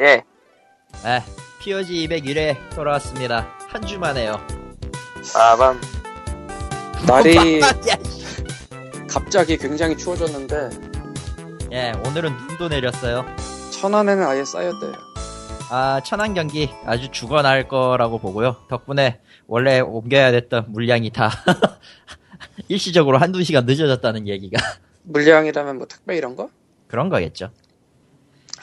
예. 네, POG 201회 돌아왔습니다. 한 주 만에요. 빠밤. 날이 야, 갑자기 굉장히 추워졌는데 예, 오늘은 눈도 내렸어요. 천안에는 아예 쌓였대요. 아, 천안 경기 아주 죽어날 거라고 보고요. 덕분에 원래 옮겨야 됐던 물량이 다 일시적으로 한두 시간 늦어졌다는 얘기가 물량이라면 뭐 택배 이런 거? 그런 거겠죠.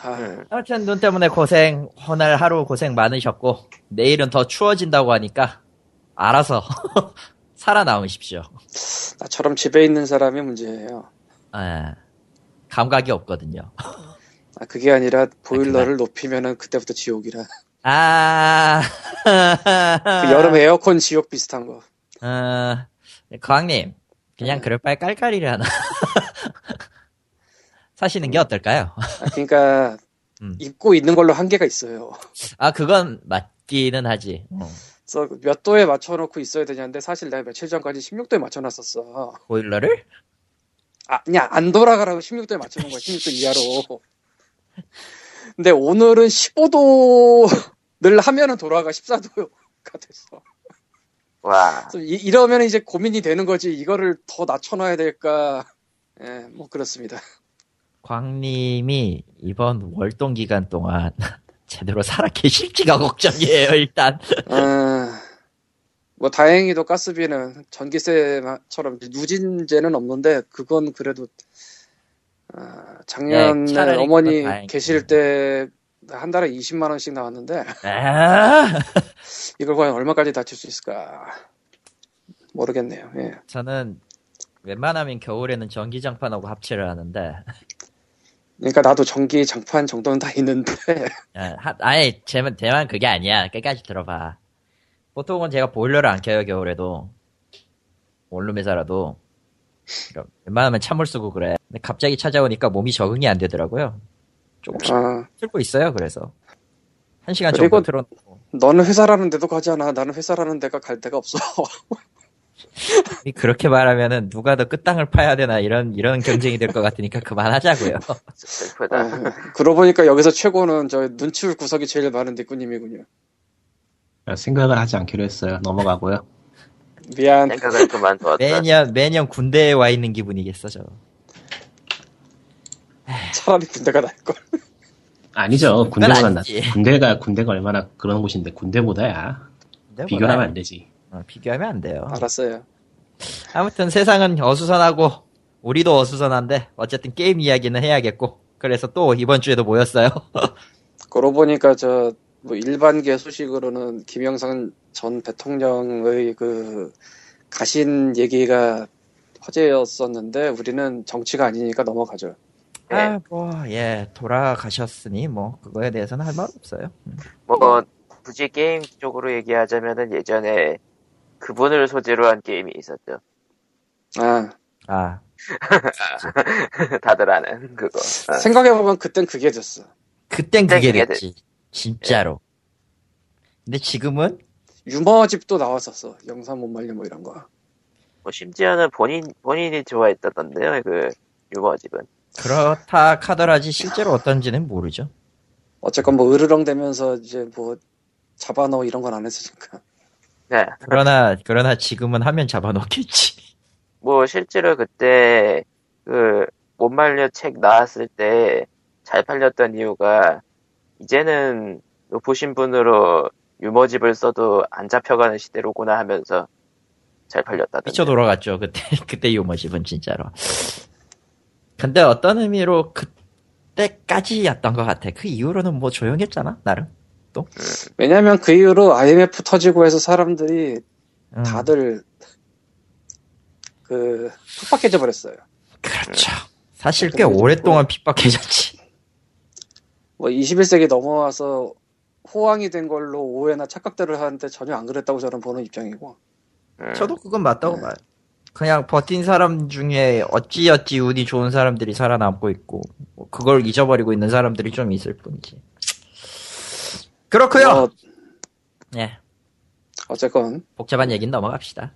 아, 음. 아무튼 눈 때문에 고생, 오늘 하루 고생 많으셨고, 내일은 더 추워진다고 하니까, 알아서 살아남으십시오. 나처럼 집에 있는 사람이 문제예요. 아, 감각이 없거든요. 아, 그게 아니라 보일러를 높이면은 그때부터 지옥이라. 아, 그 여름 에어컨 지옥 비슷한 거. 어, 거왕님, 그냥 네. 그럴 바에 깔깔이를 하나. 사시는 게 어떨까요? 아, 그러니까 음. 입고 있는 걸로 한계가 있어요. 아, 그건 맞기는 하지. 어, 그래서 몇 도에 맞춰놓고 있어야 되냐는데 사실 내가 며칠 전까지 16도에 맞춰놨었어. 보일러를? 아, 그냥 안 돌아가라고 16도에 맞춰놓은 거야. 16도 이하로. 근데 오늘은 15도를 하면은 돌아가 14도가 됐어. 와. 이, 이러면 이제 고민이 되는 거지. 이거를 더 낮춰놔야 될까. 예, 뭐 그렇습니다. 광님이 이번 월동 기간 동안 제대로 살아 계실지가 걱정이에요, 일단. 아, 뭐 다행히도 가스비는 전기세처럼 누진제는 없는데 그건 그래도 아, 작년에 네, 어머니. 계실 때 한 달에 20만 원씩 나왔는데 아, 이걸 과연 얼마까지 다칠 수 있을까 모르겠네요. 예. 저는 웬만하면 겨울에는 전기장판하고 합체를 하는데, 그러니까 나도 전기 장판 정도는 다 있는데 아, 하- 아예 제만 대만 그게 아니야. 끝까지 들어봐. 보통은 제가 보일러를 안 켜요 겨울에도 원룸에 살아도 그러니까 웬만하면 찬물 쓰고 그래. 근데 갑자기 찾아오니까 몸이 적응이 안 되더라고요. 조금씩 아, 틀고 있어요. 그래서 한 시간 정도 틀어놓고 너는 회사라는 데도 가잖아. 나는 회사라는 데가 갈 데가 없어. 그렇게 말하면은 누가 더 끝땅을 파야 되나 이런 이런 경쟁이 될 것 같으니까 그만하자고요. 슬프다. 아, 그러고 보니까 여기서 최고는 저 눈치울 구석이 제일 많은 니꾸님이군요. 생각을 하지 않기로 했어요. 넘어가고요. 미안. 생각을 그만두었다. 매년 매년 군대에 와 있는 기분이겠어 저. 차라리 군대가 나을 걸. 아니죠. 낫. 아니지. 군대가 군대가 얼마나 그런 곳인데 군대보다야. 군대보다- 비교를 하면 안 되지. 어, 비교하면 안 돼요. 알았어요. 아무튼 세상은 어수선하고 우리도 어수선한데 어쨌든 게임 이야기는 해야겠고 그래서 또 이번 주에도 모였어요. 그러고 보니까 저 뭐 일반계 소식으로는 김영삼 전 대통령의 그 가신 얘기가 화제였었는데 우리는 정치가 아니니까 넘어가죠. 예. 아, 뭐, 예, 돌아가셨으니 뭐 그거에 대해서는 할 말 없어요. 음. 뭐, 굳이 게임 쪽으로 얘기하자면은 예전에 그분을 소재로 한 게임이 있었죠. 아 아, 다들 아는 그거. 어. 생각해보면 그땐 그게 됐어. 그땐 그게 그게 됐지. 진짜로. 근데 지금은 유머집도 나왔었어. 영상 못 말려 뭐 이런 거. 뭐 심지어는 본인 본인이 좋아했다던데요. 그 유머집은. 그렇다 카더라지 실제로 어떤지는 모르죠. 어쨌건 뭐 으르렁대면서 이제 뭐 잡아넣어 이런 건 안 했으니까. 네. 그러나 그러나 지금은 하면 잡아놓겠지. 뭐 실제로 그때 그 못 말려 책 나왔을 때 잘 팔렸던 이유가 이제는 높으신 분으로 유머집을 써도 안 잡혀가는 시대로구나 하면서 잘 팔렸다던데. 미쳐 돌아갔죠 그때 그때 유머집은 진짜로. 근데 어떤 의미로 그때까지였던 것 같아. 그 이후로는 뭐 조용했잖아 나름. 왜냐면 그 이후로 IMF 터지고 해서 사람들이 음, 다들 그 팍팍해져 버렸어요. 그렇죠. 사실 꽤 오랫동안 핍박해졌지. 뭐 21세기 넘어와서 호황이 된 걸로 오해나 착각들을 하는데 전혀 안 그랬다고 저는 보는 입장이고. 음. 저도 그건 맞다고 봐요. 그냥 버틴 사람 중에 어찌어찌 운이 좋은 사람들이 살아남고 있고 뭐 그걸 잊어버리고 있는 사람들이 좀 있을 뿐이지. 그렇고요. 뭐 예, 어쨌건 복잡한 얘기는 넘어갑시다.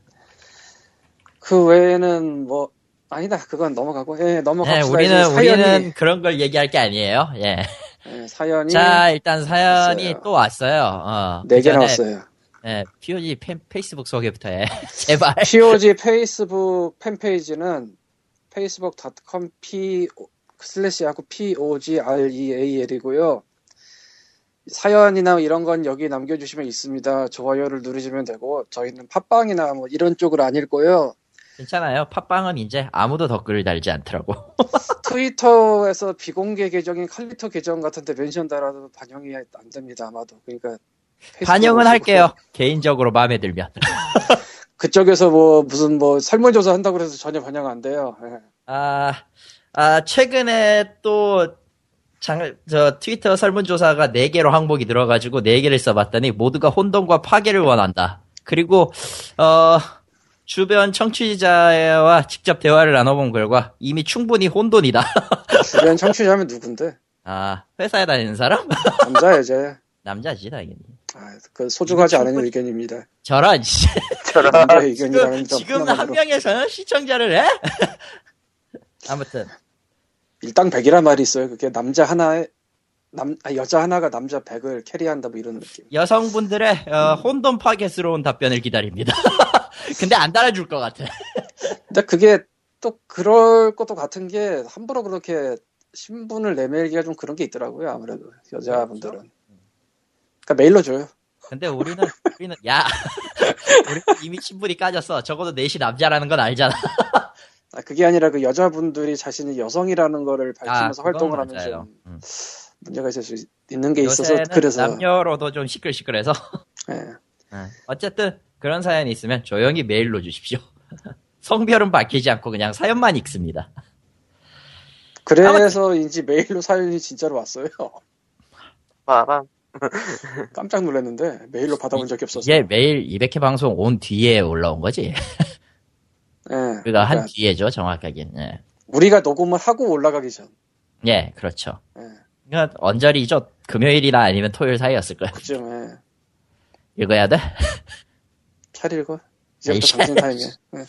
그 외에는 뭐 아니다 그건 넘어가고 예 예, 넘어갑시다. 우리는 이제 사연이 우리는 그런 걸 얘기할 게 아니에요. 예, 예, 사연이 자, 일단 사연이 왔어요. 또 왔어요. 어, 네개그 전에, 나왔어요. 예, POG 팬- 페이스북 소개부터 해. 제발. POG 페이스북 fan page는 facebook.com p slash 하고 POGREAL이고요. 사연이나 이런 건 여기 남겨주시면 있습니다. 좋아요를 누르시면 되고 저희는 팟빵이나 뭐 이런 쪽을 안 읽고요. 괜찮아요. 팟빵은 이제 아무도 댓글을 달지 않더라고. 트위터에서 비공개 계정인 칼리터 계정 같은데 mention 달아도 반영이 안 됩니다 아마도. 그러니까 반영은 할게요. 개인적으로 마음에 들면. 그쪽에서 뭐 무슨 뭐 설문조사 한다고 해서 전혀 반영 안 돼요. 예. 아, 아, 최근에 또, 장, 저, 트위터 설문조사가 4개로 항목이 들어가지고 4개를 써봤더니 모두가 혼돈과 파괴를 원한다. 그리고, 어, 주변 청취자와 직접 대화를 나눠본 결과 이미 충분히 혼돈이다. 주변 청취자면 누군데? 아, 회사에 다니는 사람? 남자 여자. 남자지, 당연히. 아, 그 소중하지 않은 충분히- 의견입니다. 저런, 씨. 저런 남자의 지금, 지금 한 명에서 시청자를 해? 아무튼, 일당백이란 말이 있어요. 그게 남자 하나에 남 아, 여자 하나가 남자 백을 캐리한다 뭐 이런 느낌. 여성분들의 어, 혼돈 파괴스러운 답변을 기다립니다. 근데 안 달아줄 것 같아. 근데 그게 또 그럴 것도 같은 게 함부로 그렇게 신분을 내밀기가 좀 그런 게 있더라고요. 아무래도 여자분들은. 그러니까 메일로 줘요. 근데 우리는 우리는 야 우리 이미 신분이 까졌어. 적어도 넷이 남자라는 건 알잖아. 아, 그게 아니라 그 여자분들이 자신이 여성이라는 거를 밝히면서 아, 활동을 하면 맞아요. 좀 음. 문제가 있을 수 있- 있는 게 있어서 요새는 그래서 남녀로도 좀 시끌시끌해서 예. 어쨌든 그런 사연이 있으면 조용히 메일로 주십시오. 성별은 밝히지 않고 그냥 사연만 읽습니다. 그래서인지 메일로 사연이 진짜로 왔어요. 빠밤. 깜짝 놀랐는데 메일로 받아본 적이 없어서. 이게 매일 200회 방송 온 뒤에 올라온 거지. 예. 그가 한 그러니까 뒤에죠, 정확하게. 예. 우리가 녹음을 하고 올라가기 전. 예, 그렇죠. 예. 그러니까 언저리죠. 금요일이나 아니면 토요일 사이였을 거예요. 그쯤에 읽어야 돼? 잘 읽어. 이제부터 에이씨. 당신 타임이야. 예.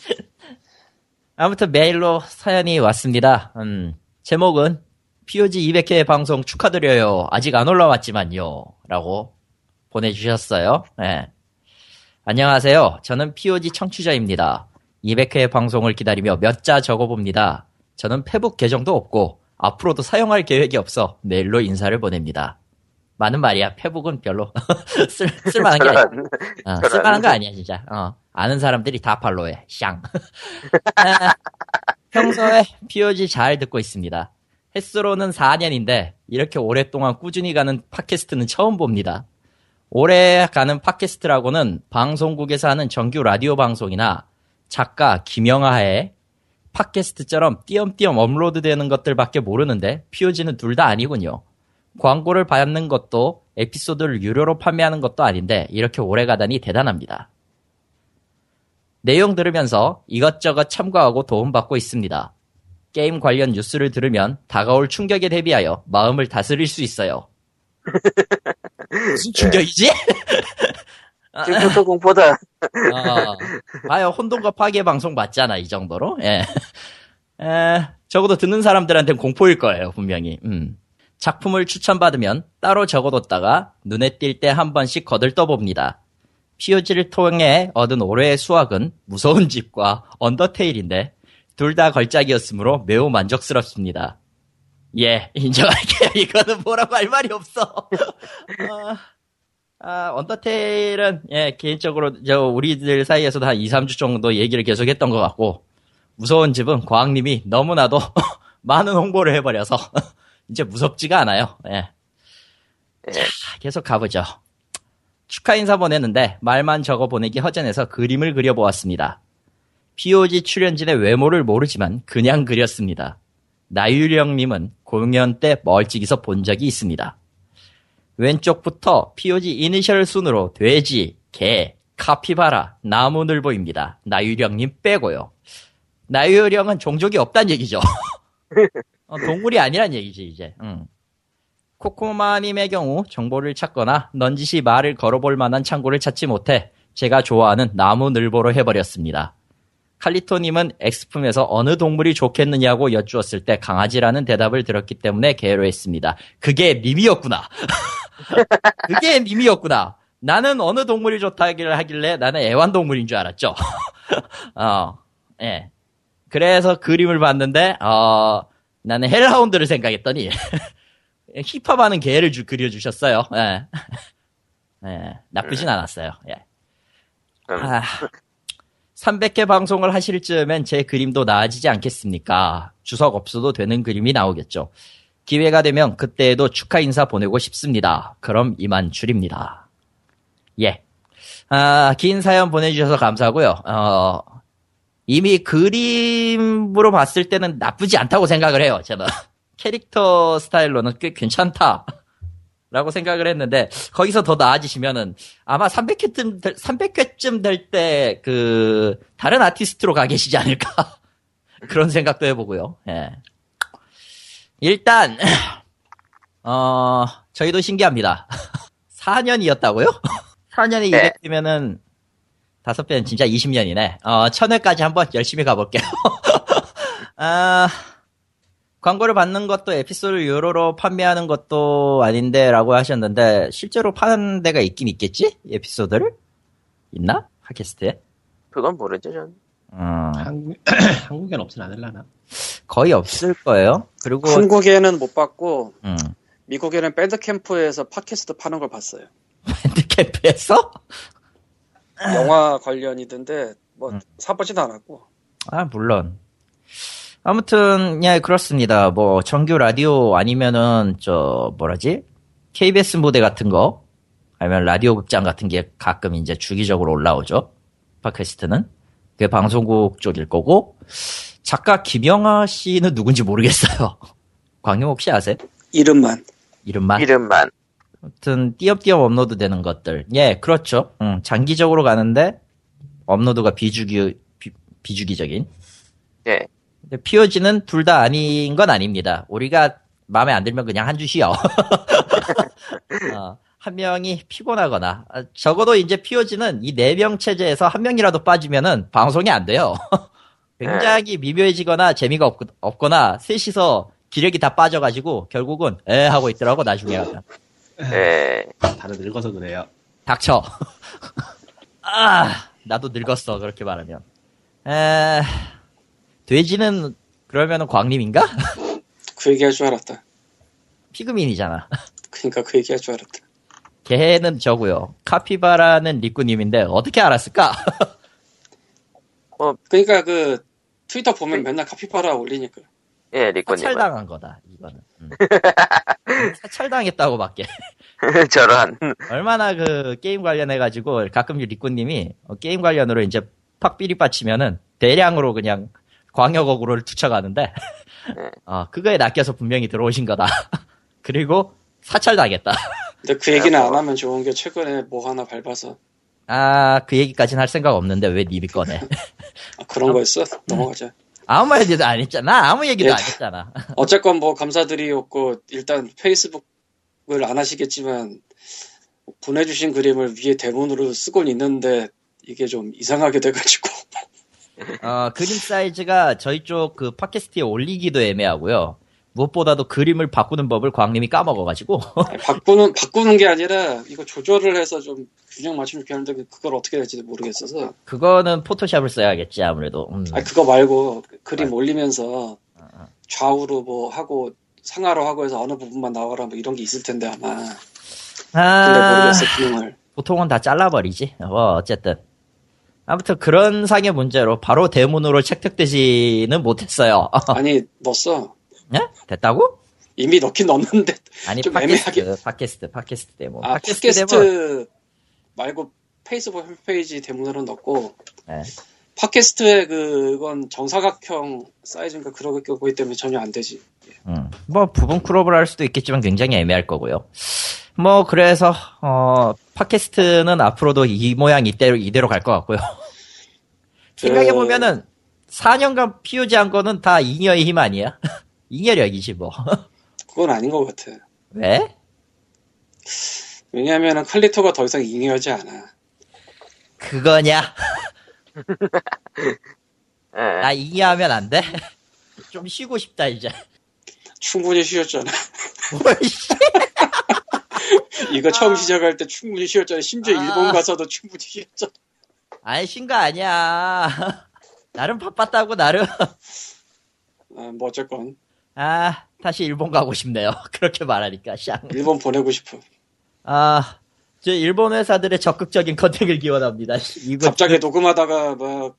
아무튼 메일로 사연이 왔습니다. 음, 제목은 POG 200회 방송 축하드려요. 아직 안 올라왔지만요. 라고 보내주셨어요. 예. 안녕하세요. 저는 POG 청취자입니다. 200회 방송을 기다리며 몇 자 적어봅니다. 저는 페북 계정도 없고 앞으로도 사용할 계획이 없어 메일로 인사를 보냅니다. 많은 말이야. 페북은 별로 쓸, 쓸만한 게 아니야. 어. 쓸만한 거 아니야, 진짜. 어, 아는 사람들이 다 팔로우해. 샹. 아, 평소에 POG 잘 듣고 있습니다. 횟수로는 4년인데, 이렇게 오랫동안 꾸준히 가는 팟캐스트는 처음 봅니다. 오래 가는 팟캐스트라고는 방송국에서 하는 정규 라디오 방송이나 작가 김영하의 팟캐스트처럼 띄엄띄엄 업로드 되는 것들밖에 모르는데, POG는 둘 다 아니군요. 광고를 받는 것도 에피소드를 유료로 판매하는 것도 아닌데 이렇게 오래 가다니 대단합니다. 내용 들으면서 이것저것 참고하고 도움받고 있습니다. 게임 관련 뉴스를 들으면 다가올 충격에 대비하여 마음을 다스릴 수 있어요. 무슨 충격이지? 지금부터 공포다. 어, 봐요, 혼돈과 파괴 방송 맞잖아, 이 정도로. 예. 에, 적어도 듣는 사람들한테는 공포일 거예요, 분명히. 음. 작품을 추천받으면 따로 적어뒀다가 눈에 띌 때 한 번씩 거들떠봅니다. POG를 통해 얻은 올해의 수확은 무서운 집과 언더테일인데 둘 다 걸작이었으므로 매우 만족스럽습니다. 예, 인정할게요. 이거는 뭐라고 할 말이 없어. 어, 아, 언더테일은, 예, 개인적으로, 저, 우리들 사이에서도 한 2, 3주 정도 얘기를 계속 했던 것 같고, 무서운 집은 과학님이 너무나도 많은 홍보를 해버려서, 이제 무섭지가 않아요. 예. 예. 자, 계속 가보죠. 축하 인사 보냈는데, 말만 적어 보내기 허전해서 그림을 그려보았습니다. POG 출연진의 외모를 모르지만, 그냥 그렸습니다. 나유령님은 공연 때 멀찍이서 본 적이 있습니다. 왼쪽부터 POG 이니셜 순으로 돼지, 개, 카피바라, 나무늘보입니다. 나유령님 빼고요. 나유령은 종족이 없단 얘기죠. 어, 동물이 아니란 얘기지 이제. 응. 코코마님의 경우 정보를 찾거나 넌지시 말을 걸어볼 만한 창고를 찾지 못해 제가 좋아하는 나무늘보로 해버렸습니다. 칼리토님은 엑스품에서 어느 동물이 좋겠느냐고 여쭈었을 때 강아지라는 대답을 들었기 때문에 개로 했습니다. 그게 밈이었구나. 그게 밈이었구나. 나는 어느 동물이 좋다기를 하길래 나는 애완동물인 줄 알았죠. 어, 예. 그래서 그림을 봤는데, 어, 나는 헬라운드를 생각했더니, 힙합하는 개를 주, 그려주셨어요. 예. 예, 나쁘진 않았어요. 예. 음, 아, 300회 방송을 하실 즈음엔 제 그림도 나아지지 않겠습니까? 주석 없어도 되는 그림이 나오겠죠. 기회가 되면 그때에도 축하 인사 보내고 싶습니다. 그럼 이만 줄입니다. 예. 아, 긴 사연 보내주셔서 감사하고요. 어, 이미 그림으로 봤을 때는 나쁘지 않다고 생각을 해요, 저는. 캐릭터 스타일로는 꽤 괜찮다. 라고 생각을 했는데, 거기서 더 나아지시면은, 아마 300회쯤, 300회쯤 될 때, 그, 다른 아티스트로 가 계시지 않을까. 그런 생각도 해보고요. 예. 일단, 어, 저희도 신기합니다. 4년이었다고요? 4년이 네. 200이면은, 다섯 배는 진짜 20년이네. 어, 1000회까지 한번 열심히 가볼게요. 아, 광고를 받는 것도 에피소드 유로로 판매하는 것도 아닌데 라고 하셨는데 실제로 파는 데가 있긴 있겠지? 에피소드를? 있나? 팟캐스트에? 그건 모르죠, 전. 음, 한국, 한국엔 없진 않을라나? 거의 없을 거예요. 그리고 한국에는 못 봤고 음, 미국에는 밴드 캠프에서 팟캐스트 파는 걸 봤어요. 밴드 캠프에서? 영화 관련이던데 뭐 음. 사보지도 않았고 아 물론 아무튼 예 그렇습니다. 뭐 정규 라디오 아니면은 저 뭐라지? KBS 무대 같은 거 아니면 라디오 극장 같은 게 가끔 이제 주기적으로 올라오죠. 팟캐스트는 그게 방송국 쪽일 거고 작가 김영하 씨는 누군지 모르겠어요. 광용 혹시 아세요? 이름만 이름만? 이름만. 아무튼 띄엄띄엄 업로드 되는 것들. 예, 그렇죠. 음, 장기적으로 가는데 업로드가 비주기 비, 비주기적인. 예. 근데 POG는 둘 다 아닌 건 아닙니다. 우리가 마음에 안 들면 그냥 한 주 쉬어. 어, 한 명이 피곤하거나 아, 적어도 이제 POG는 이 네 명 체제에서 한 명이라도 빠지면은 방송이 안 돼요. 굉장히 미묘해지거나 재미가 없, 없거나 셋이서 기력이 다 빠져가지고 결국은 에 하고 있더라고 나중에 가면. 예. 다들 늙어서 그래요. 닥쳐. 아, 나도 늙었어, 그렇게 말하면. 에, 돼지는, 그러면은 광림인가? 그 얘기할 줄 알았다. 피그민이잖아. 그러니까 그 얘기할 줄 알았다. 개는 저고요. 카피바라는 리꾸님인데, 어떻게 알았을까? 그러니까 그 트위터 보면 맨날 카피바라 올리니까 예, 리코님. 사찰당한 거다, 이거는. 음. 사찰당했다고 밖에. 저런. 얼마나 그 게임 관련해가지고 가끔 리꾸님이 어, 게임 관련으로 이제 팍비리 빠치면은 대량으로 그냥 광역 어구를 투척하는데 어, 그거에 낚여서 분명히 들어오신 거다. 그리고 사찰당했다. 근데 그 얘기는 뭐. 안 하면 좋은 게 최근에 뭐 하나 밟아서 아, 그 얘기까지는 할 생각 없는데 왜 님이 꺼내? 아, 그런 거였어? 넘어가자. 아무 얘기도 안 했잖아. 아무 얘기도 예. 안 했잖아. 어쨌건 뭐 감사드리었고 일단 페이스북을 안 하시겠지만 보내주신 그림을 위에 대문으로 쓰곤 있는데 이게 좀 이상하게 돼가지고 어, 그림 사이즈가 저희 쪽 그 팟캐스트에 올리기도 애매하고요. 무엇보다도 그림을 바꾸는 법을 광님이 까먹어가지고. 바꾸는 바꾸는 게 아니라 이거 조절을 해서 좀 균형 맞추면 좋겠는데 그걸 어떻게 될지도 모르겠어서 그거는 포토샵을 써야겠지, 아무래도. 음. 아니 그거 말고 그림 올리면서 좌우로 뭐 하고 상하로 하고 해서 어느 부분만 나와라 뭐 이런 게 있을 텐데 아마 근데 아, 모르겠어 기능을 보통은 다 잘라버리지. 뭐, 어쨌든. 아무튼 그런 상의 문제로 바로 대문으로 채택되지는 못했어요. 아니 넣었어 예? 됐다고? 이미 넣긴 넣었는데 아니, 좀 팟캐스트, 애매하게. 팟캐스트, 팟캐스트 데모. 아 팟캐스트 팟캐스트 말고 페이스북 홈페이지 대문으로 넣고 네. 팟캐스트에 그건 정사각형 사이즈인가 그런 거기 때문에 전혀 안 되지. 음, 뭐 부분 크롭을 할 수도 있겠지만 굉장히 애매할 거고요. 뭐 그래서 어 팟캐스트는 앞으로도 이 모양 이대로 이대로 갈 것 같고요. 생각해 보면은 4년간 POG 한 거는 다 잉여의 힘 아니야? 잉여력이지 뭐. 그건 아닌 것 같아. 왜? 왜냐하면 칼리토가 더 이상 잉여하지 않아. 그거냐? 예. 나 이해하면 안 돼? 좀 쉬고 싶다 이제. 충분히 쉬었잖아. 뭘. 이거 처음 시작할 때 충분히 쉬었잖아. 심지어 아. 일본 가서도 충분히 쉬었잖아. 아니 쉰거 아니야. 나름 바빴다고 나름. 아, 뭐 어쨌건 아 다시 일본 가고 싶네요. 그렇게 말하니까 샹. 일본 보내고 싶어. 아, 저 일본 회사들의 적극적인 컨택을 기원합니다. 이거 갑자기 녹음하다가 막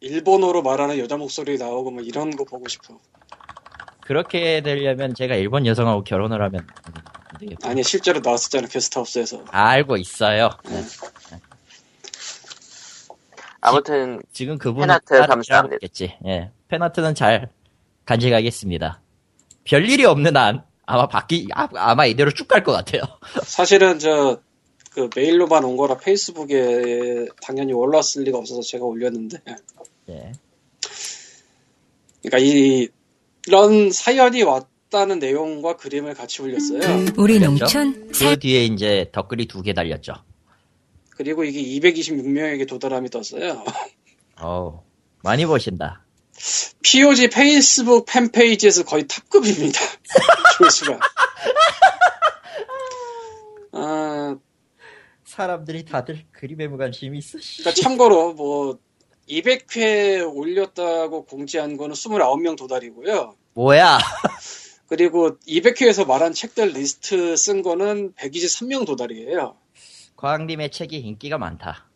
일본어로 말하는 여자 목소리 나오고 뭐 이런 거 보고 싶어. 그렇게 되려면 제가 일본 여성하고 결혼을 하면. 아니 실제로 나왔었잖아 게스트하우스에서. 알고 있어요. 네. 아무튼 지 금 그분은 팬아트 따로 감사합니다. 겠지 예, 팬아트는 잘 간직하겠습니다. 별일이 없는 한 아마 바뀌 아, 아마 이대로 쭉 갈 것 같아요. 사실은 저 그 메일로만 온 거라 페이스북에 당연히 올라왔을 리가 없어서 제가 올렸는데. 예. 그러니까 이 이런 사연이 왔다는 내용과 그림을 같이 올렸어요. 우리 그랬죠? 농촌 그 뒤에 이제 댓글이 두 개 달렸죠. 그리고 이게 226명에게 도달함이 떴어요. 어우, 많이 보신다. POG 페이스북 팬페이지에서 거의 탑급입니다. 조회수가. 아, 사람들이 다들 그림에 무관심이 있어. 씨. 그러니까 참고로 뭐 200회 올렸다고 공지한 거는 29명 도달이고요. 뭐야? 그리고 200회에서 말한 책들 리스트 쓴 거는 123명 도달이에요. 과학님의 책이 인기가 많다.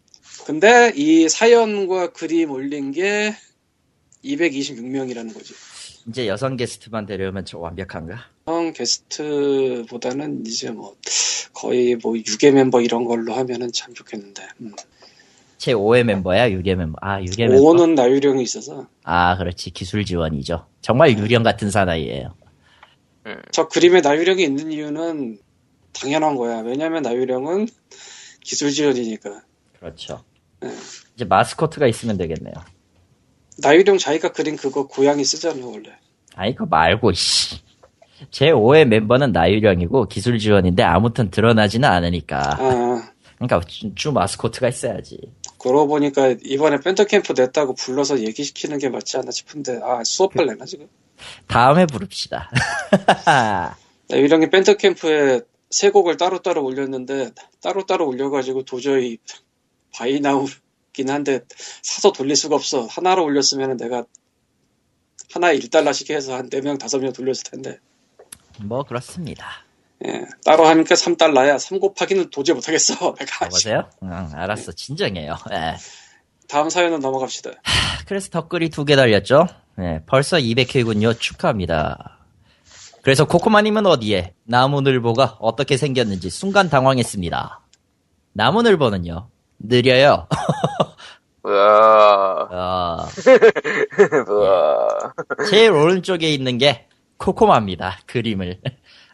근데 이 사연과 그림 올린 게 226명이라는 거지. 이제 여성 게스트만 데려오면 저 완벽한가? 형 게스트보다는 이제 뭐 거의 뭐 6회 멤버 이런 걸로 하면은 참 좋겠는데. 음. 제 5회 멤버야, 6회 멤버. 아, 6회 멤버. 5는 나유령이 있어서 아, 그렇지. 기술 지원이죠. 정말 유령 같은 사나이예요. 저 그림에 나유령이 있는 이유는 당연한 거야. 왜냐면 나유령은 기술 지원이니까. 그렇죠. 네. 이제 마스코트가 있으면 되겠네요. 나유령 자기가 그린 그거 고양이 쓰잖아 원래. 아니, 그거 말고, 씨. 제 5회 멤버는 나유령이고 기술 지원인데 아무튼 드러나지는 않으니까. 아 그러니까 주, 주 마스코트가 있어야지. 그러고 보니까 이번에 밴드 캠프 냈다고 불러서 얘기시키는 게 맞지 않나 싶은데 아 수업을 내나 지금? 다음에 부릅시다. 나유령이 밴드 캠프에 세 곡을 따로따로 올렸는데 따로따로 올려가지고 도저히 buy now긴 한데 사서 돌릴 수가 없어. 하나로 올렸으면 내가 하나에 1달러씩 해서 한 4명, 5명 돌렸을 텐데. 뭐 그렇습니다. 예, 따로 하니까 3달러야. 3 곱하기는 도저히 못하겠어. 내가. 여보세요? 응, 알았어. 진정해요. 예. 다음 사연은 넘어갑시다. 그래서 덧글이 두 개 달렸죠? 네, 벌써 200회군요. 축하합니다. 그래서 코코마님은 어디에? 나무늘보가 어떻게 생겼는지 순간 당황했습니다. 나무늘보는요, 느려요. 어. 제일 오른쪽에 있는 게 코코마입니다. 그림을.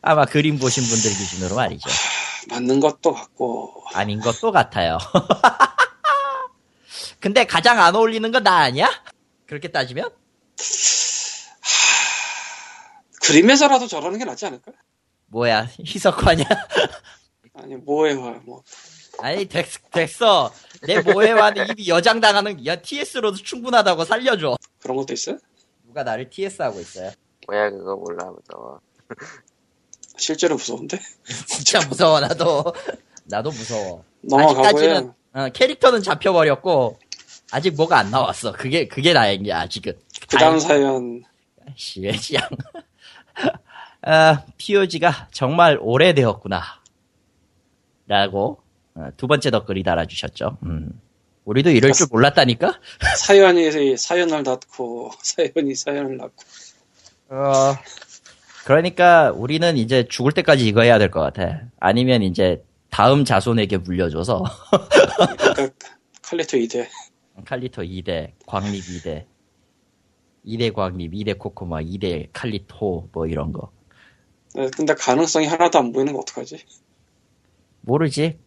아마 그림 보신 분들 기준으로 말이죠. 맞는 것도 같고. 아닌 것도 같아요. 근데 가장 안 어울리는 건 나 아니야? 그렇게 따지면? 그림에서라도 저러는 게 낫지 않을까? 뭐야, 희석화냐? 아니, 뭐해와, 뭐. 아니 됐, 됐어 내 모해와는 입이 여장당하는 야 TS로도 충분하다고 살려줘 그런 것도 있어요? 누가 나를 TS 하고 있어요 뭐야 그거 몰라 무서워. 실제로 무서운데? 진짜 무서워 나도 나도 무서워. 아직까지는 어, 캐릭터는 잡혀버렸고 아직 뭐가 안 나왔어 그게 그게 다행이야 아직은 그 다음 사연. 시외지양 아, POG가 정말 오래되었구나 라고 어, 두 번째 댓글이 달아주셨죠 음. 우리도 이럴 줄 몰랐다니까 사연이 사연을 낳고, 사연이 사연을 낳고. 어, 그러니까 우리는 이제 죽을 때까지 이거 해야 될 것 같아. 아니면 이제 다음 자손에게 물려줘서 그러니까 칼리토 2대. 칼리토 2대, 광립 2대, 2대 광립, 2대 코코마, 2대 칼리토 뭐 이런 거. 네, 근데 가능성이 하나도 안 보이는 거 어떡하지? 모르지.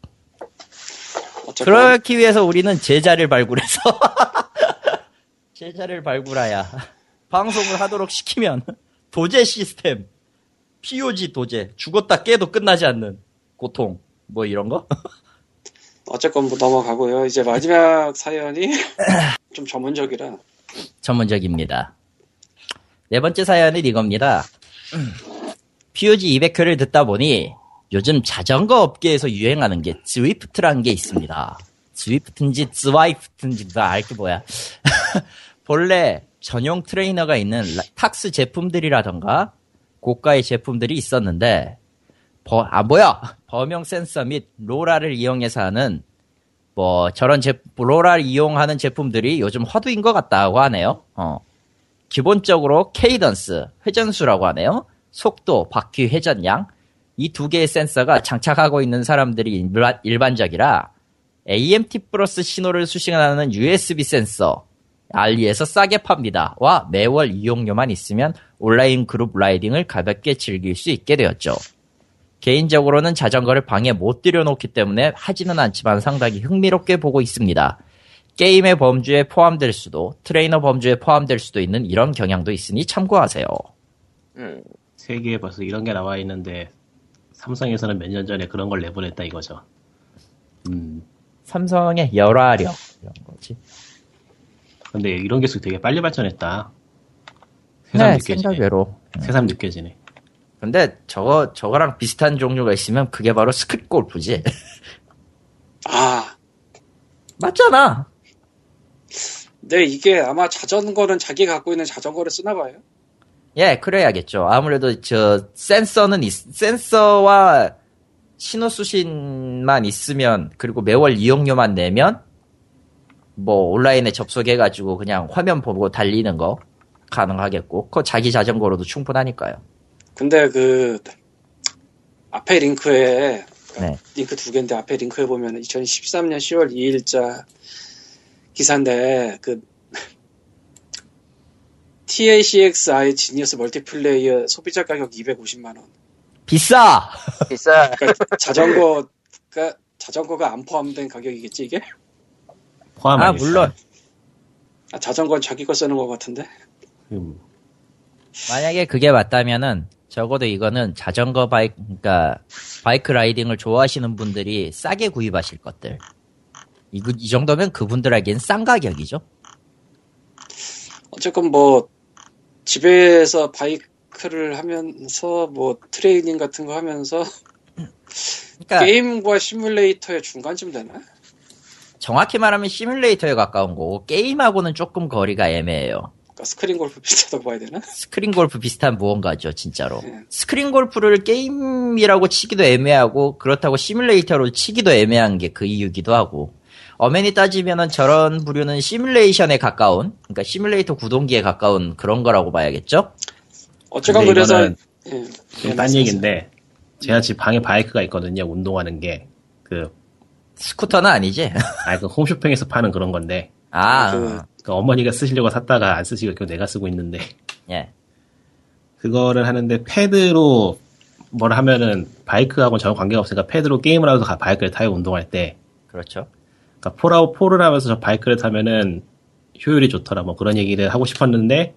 그렇기 위해서 우리는 제자를 발굴해서 제자를 발굴하야 방송을 하도록 시키면 도제 시스템, POG 도제, 죽었다 깨도 끝나지 않는 고통 뭐 이런 거? 어쨌건 뭐 넘어가고요. 이제 마지막 사연이 좀 전문적이라 전문적입니다. 네 번째 사연은 이겁니다. POG 200회를 듣다 보니 요즘 자전거 업계에서 유행하는 게 스위프트라는 게 있습니다. 스위프트인지 스와이프트인지 알게 뭐야. 본래 전용 트레이너가 있는 라- 탁스 제품들이라던가 고가의 제품들이 있었는데 버, 아 뭐야 범용 센서 및 로라를 이용해서 하는 뭐 저런 제 로라를 이용하는 제품들이 요즘 화두인 것 같다고 하네요. 어. 기본적으로 케이던스, 회전수라고 하네요. 속도, 바퀴 회전량 이 두 개의 센서가 장착하고 있는 사람들이 일반- 일반적이라 AMT 플러스 신호를 수신하는 USB 센서 알리에서 싸게 팝니다. 와 매월 이용료만 있으면 온라인 그룹 riding을 가볍게 즐길 수 있게 되었죠. 개인적으로는 자전거를 방에 못 들여놓기 때문에 하지는 않지만 상당히 흥미롭게 보고 있습니다. 게임의 범주에 포함될 수도 트레이너 범주에 포함될 수도 있는 이런 경향도 있으니 참고하세요. 음, 세계에 벌써 이런 게 나와 있는데 삼성에서는 몇 년 전에 그런 걸 내보냈다 이거죠. 음. 삼성의 열화력 이런 거지. 근데 이런 기술 되게 빨리 발전했다. 새삼 네, 느껴지네. 생각외로. 새삼 느껴지네. 근데 저거 저거랑 비슷한 종류가 있으면 그게 바로 스크립 골프지. 아, 맞잖아. 네, 이게 아마 자전거는 자기 갖고 있는 자전거를 쓰나 봐요. 예, 그래야겠죠. 아무래도 저 센서는 있- 센서와 신호 수신만 있으면 그리고 매월 이용료만 내면 뭐 온라인에 접속해가지고 그냥 화면 보고 달리는 거 가능하겠고 그거 자기 자전거로도 충분하니까요. 근데 그 앞에 링크에 네. 링크 두 개인데 앞에 링크에 보면 2013년 10월 2일자 기사인데 그 TACXI 지니어스 멀티플레이어 소비자 가격 250만 원. 비싸. 비싸. 그러니까 자전거가 자전거가 안 포함된 가격이겠지 이게? 포함 아 아니겠어요? 물론 아, 자전거는 자기 거 쓰는 것 같은데. 음. 만약에 그게 맞다면은 적어도 이거는 자전거 바이크 그러니까 바이크 라이딩을 좋아하시는 분들이 싸게 구입하실 것들. 이, 이 정도면 그분들에겐 싼 가격이죠. 어쨌건 뭐 집에서 바이크를 하면서 뭐 트레이닝 같은 거 하면서 그러니까 게임과 시뮬레이터의 중간쯤 되나? 정확히 말하면 시뮬레이터에 가까운 거고 게임하고는 조금 거리가 애매해요. 그러니까 스크린 골프 비슷하다고 봐야 되나? 스크린 골프 비슷한 무언가죠, 진짜로. 네. 스크린 골프를 게임이라고 치기도 애매하고 그렇다고 시뮬레이터로 치기도 애매한 게 그 이유기도 하고. 엄연히 따지면은 저런 부류는 시뮬레이션에 가까운, 그러니까 시뮬레이터 구동기에 가까운 그런 거라고 봐야겠죠? 어쨌건 그래서 예, 좀 예, 딴. 얘기인데 제가 집 방에 바이크가 있거든요. 운동하는 게. 그, 스쿠터는 아니지? 아, 그 홈쇼핑에서 파는 그런 건데. 아, 그- 그 어머니가 쓰시려고 샀다가 안 쓰시고 결국 내가 쓰고 있는데. 예. 그거를 하는데 패드로 뭘 하면은 바이크하고는 전혀 관계가 없으니까 패드로 게임을 하면서 가- 바이크를 타요 운동할 때. 그렇죠. 그러니까 폴아웃 four를 하면서 저 바이크를 타면은 효율이 좋더라 뭐 그런 얘기를 하고 싶었는데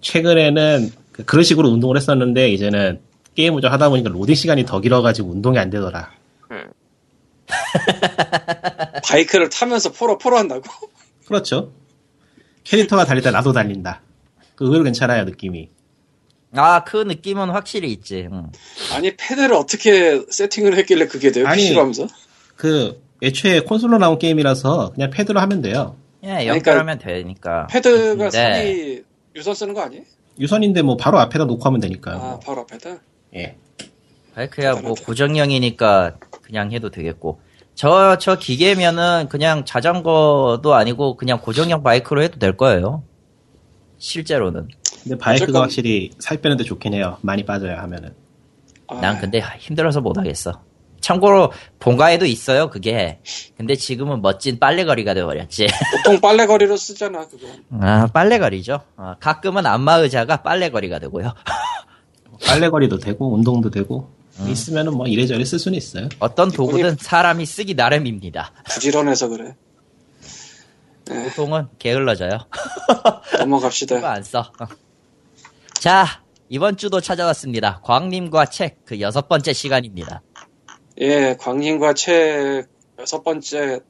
최근에는 그- 그런 식으로 운동을 했었는데 이제는 게임을 좀 하다 보니까 로딩 시간이 더 길어가지고 운동이 안 되더라. 바이크를 타면서 포로 포로 한다고? 그렇죠. 캐릭터가 달릴 때 나도 달린다. 그 의외로 괜찮아요 느낌이. 아, 그 느낌은 확실히 있지. 응. 아니 패드를 어떻게 세팅을 했길래 그게 돼요? 아니, PC로 하면서? 그 애초에 콘솔로 나온 게임이라서 그냥 패드로 하면 돼요. 예, 그러니까 연결하면 되니까. 패드가 선이 유선 쓰는 거 아니에요? 유선인데 뭐 바로 앞에다 놓고 하면 되니까요. 아 바로 앞에다. 예. 바이크야 뭐 대단하다. 고정형이니까 그냥 해도 되겠고. 저, 저 기계면은 그냥 자전거도 아니고 그냥 고정형 바이크로 해도 될 거예요. 실제로는. 근데 바이크가 어쨌건- 확실히 살 빼는데 좋긴 해요. 많이 빠져요 하면은. 아, 난 근데 힘들어서 못 하겠어. 참고로 본가에도 있어요 그게. 근데 지금은 멋진 빨래거리가 돼버렸지. 보통 빨래거리로 쓰잖아 그거. 아 빨래거리죠. 아, 가끔은 안마 의자가 빨래거리가 되고요. 빨래거리도 되고 운동도 되고 음. 있으면은 뭐 이래저래 쓸 수는 있어요. 어떤 도구든 사람이 쓰기 나름입니다. 부지런해서 그래. 보통은 게을러져요. 넘어갑시다. 안 써. 자 이번 주도 찾아왔습니다. 광님과 책 그 여섯 번째 시간입니다. 예, 광림과 책 여섯 번째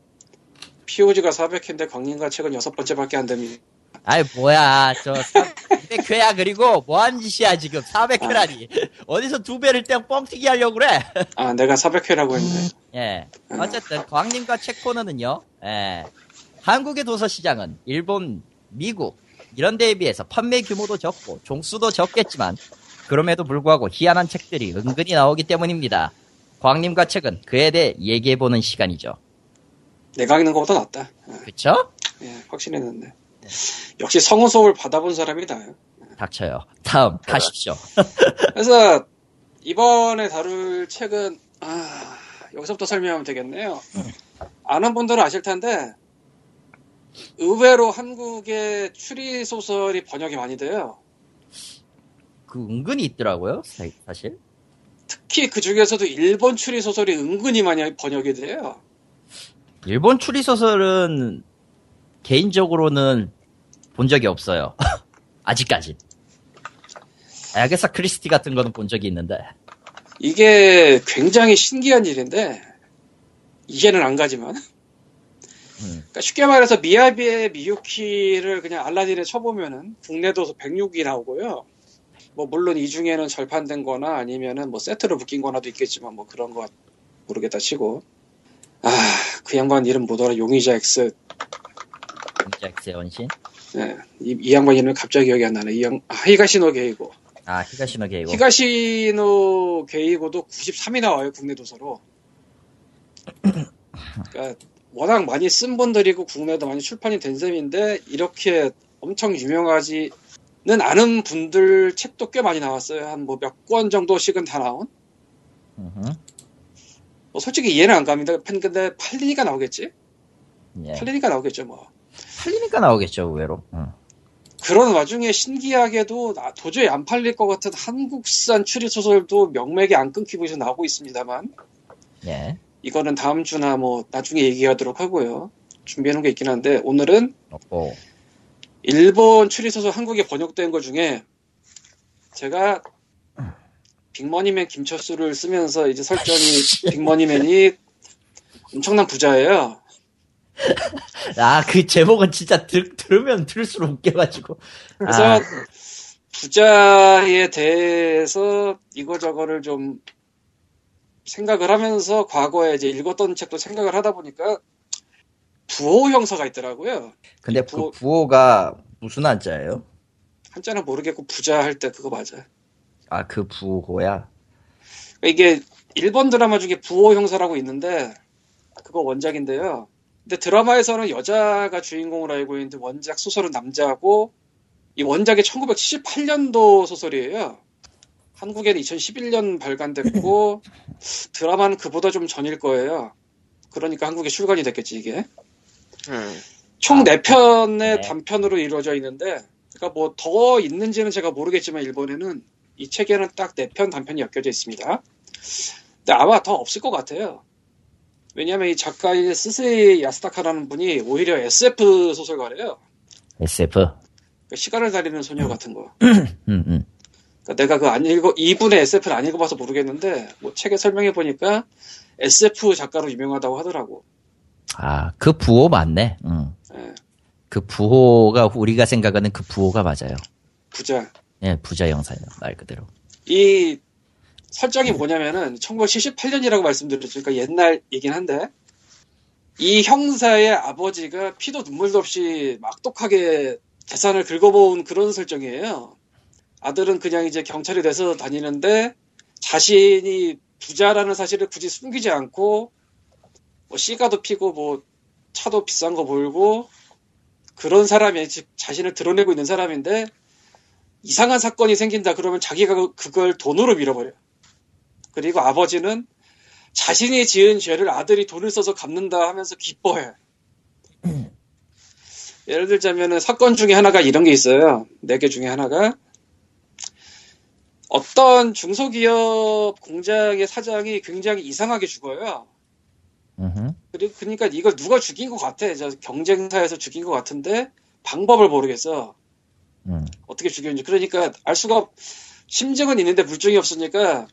POG가 400회인데 광림과 책은 여섯 번째밖에 안 됩니다. 아이 뭐야. 저 200회야 그리고 뭐하는 짓이야 지금. 400회라니. 어디서 두 배를 땡 뻥튀기 하려고 그래? 아, 내가 400회라고 했네. 예. 어쨌든 광님과 책 코너는요 예. 한국의 도서 시장은 일본 미국 이런 데에 비해서 판매 규모도 적고 종수도 적겠지만 그럼에도 불구하고 희한한 책들이 은근히 나오기 때문입니다 광님과 책은 그에 대해 얘기해보는 시간이죠 내가 읽는 것보다 낫다. 아, 그쵸? 예, 확신했는데. 역시 성우 수업을 받아본 사람이 나요. 닥쳐요 다음 가십시오 그래서 이번에 다룰 책은 아, 여기서부터 설명하면 되겠네요. 아는 분들은 아실 텐데 의외로 한국의 추리 소설이 번역이 많이 돼요. 그 은근히 있더라고요 사- 사실 특히 그 중에서도 일본 추리 소설이 은근히 많이 번역이 돼요. 일본 추리 소설은 개인적으로는 본 적이 없어요. 아직까지. 야게사 크리스티 같은 거는 본 적이 있는데. 이게 굉장히 신기한 일인데 이해는 안 가지만 음. 그러니까 쉽게 말해서 미야비의 미유키를 그냥 알라딘에 쳐보면은 국내도 106이 나오고요. 뭐 물론 이 중에는 절판된 거나 아니면은 뭐 세트로 묶인 거나도 있겠지만 뭐 그런 거 모르겠다 치고 아 그 양반 이름 뭐더라 용의자 X 잭스의 원신. 네, 이, 이 양반 이름 갑자기 기억이 안 나네 이 양, 아, 히가시노 게이고 아, 히가시노 게이고. 히가시노 게이고도 93이 나와요 국내 도서로. 그러니까 워낙 많이 쓴 분들이고 국내도 많이 출판이 된 셈인데 이렇게 엄청 유명하지 는 않은 분들 책도 꽤 많이 나왔어요. 한 뭐 몇 권 정도씩은 다 나온. 뭐 솔직히 이해는 안 갑니다. 팬- 근데 팔리니까 나오겠지? 예. 팔리니까 나오겠죠 뭐. 팔리니까 나오겠죠, 의외로. 응. 그런 와중에 신기하게도 나- 도저히 안 팔릴 것 같은 한국산 추리 소설도 명맥이 안 끊기고 해서 나오고 있습니다만 예. 이거는 다음 주나 뭐 나중에 얘기하도록 하고요. 준비해 놓은 게 있긴 한데 오늘은 없고. 일본 추리소설 한국에 번역된 것 중에 제가 빅머니맨 김철수를 쓰면서 이제 설정이 빅머니맨이 엄청난 부자예요. 아, 그 제목은 진짜 들, 들으면 들을수록 웃겨가지고. 그래서 아, 부자에 대해서 이거저거를 좀 생각을 하면서 과거에 이제 읽었던 책도 생각을 하다 보니까 부호 형사가 있더라고요. 근데 부호- 그 부호가 무슨 한자예요? 한자는 모르겠고 부자 할 때 그거 맞아. 아, 그 부호야? 이게 일본 드라마 중에 부호 형사라고 있는데 그거 원작인데요. 근데 드라마에서는 여자가 주인공을 알고 있는데 원작 소설은 남자고 이 원작이 1978년도 소설이에요. 한국에는 2011년 발간됐고 드라마는 그보다 좀 전일 거예요. 그러니까 한국에 출간이 됐겠지 이게. 음. 총 아, 4편의 네. 단편으로 이루어져 있는데 그러니까 뭐 더 있는지는 제가 모르겠지만 일본에는 이 책에는 딱 4편 단편이 엮여져 있습니다. 근데 아마 더 없을 것 같아요. 왜냐하면 이 작가인 스세이 야스타카라는 분이 오히려 SF 소설가래요. SF. 그러니까 시간을 달리는 소녀 같은 거. 음, 음. 그러니까 내가 그 안 읽어 이분의 SF를 안 읽어봐서 모르겠는데 뭐 책에 설명해 보니까 SF 작가로 유명하다고 하더라고. 아, 그 부호 맞네. 응. 예, 그 부호가 우리가 생각하는 그 부호가 맞아요. 부자. 예, 부자 영사예요. 말 그대로. 이 설정이 뭐냐면은 1978년이라고 말씀드렸죠. 그러니까 옛날 얘긴 한데 이 형사의 아버지가 피도 눈물도 없이 막독하게 재산을 긁어모은 그런 설정이에요. 아들은 그냥 이제 경찰이 돼서 다니는데 자신이 부자라는 사실을 굳이 숨기지 않고 뭐 시가도 피고 뭐 차도 비싼 거 몰고 그런 사람이 즉 자신을 드러내고 있는 사람인데 이상한 사건이 생긴다 그러면 자기가 그- 그걸 돈으로 밀어버려. 그리고 아버지는 자신이 지은 죄를 아들이 돈을 써서 갚는다 하면서 기뻐해. 예를 들자면은 사건 중에 하나가 이런 게 있어요. 네 개 중에 하나가 어떤 중소기업 공장의 사장이 굉장히 이상하게 죽어요. 음흠. 그리고 그러니까 이걸 누가 죽인 것 같아. 저 경쟁사에서 죽인 것 같은데 방법을 모르겠어. 음. 어떻게 죽였는지. 그러니까 알 수가 없, 심증은 있는데 물증이 없으니까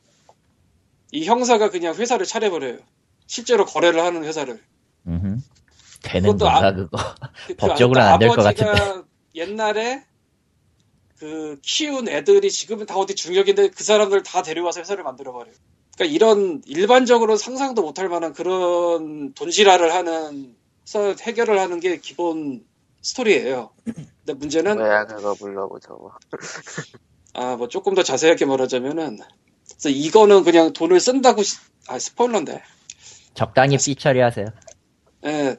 이 형사가 그냥 회사를 차려버려요. 실제로 거래를 하는 회사를. 음흠. 되는 건가 아- 그거? 그- 그 법적으로는 아까 안될것 아버지가 같은데. 옛날에 그 키운 애들이 지금은 다 어디 중력인데 그 사람들 다 데려와서 회사를 만들어버려요. 그러니까 이런 일반적으로 상상도 못할 만한 그런 돈지랄을 하는 서 해결을 하는 게 기본 스토리예요. 근데 문제는 뭐야 그거 불러고 저거. 아뭐 조금 더 자세하게 말하자면은 그래서 이거는 그냥 돈을 쓴다고 시- 아 스포일러인데 적당히 삐 처리하세요. 예.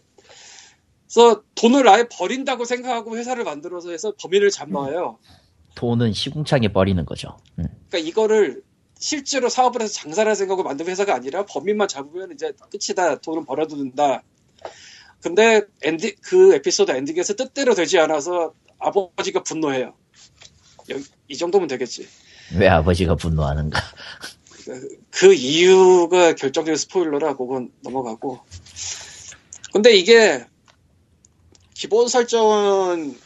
그래서 돈을 아예 버린다고 생각하고 회사를 만들어서 해서 범인을 잡아요. 돈은 시궁창에 버리는 거죠. 음. 그러니까 이거를 실제로 사업을 해서 장사를 할 생각으로 만든 회사가 아니라 범인만 잡으면 이제 끝이다. 돈은 벌어도 된다. 근데 엔디 그 에피소드 엔딩에서 뜻대로 되지 않아서 아버지가 분노해요. 이 정도면 되겠지. 왜 아버지가 분노하는가? 그 이유가 결정적인 스포일러라 그건 넘어가고. 근데 이게 기본 설정은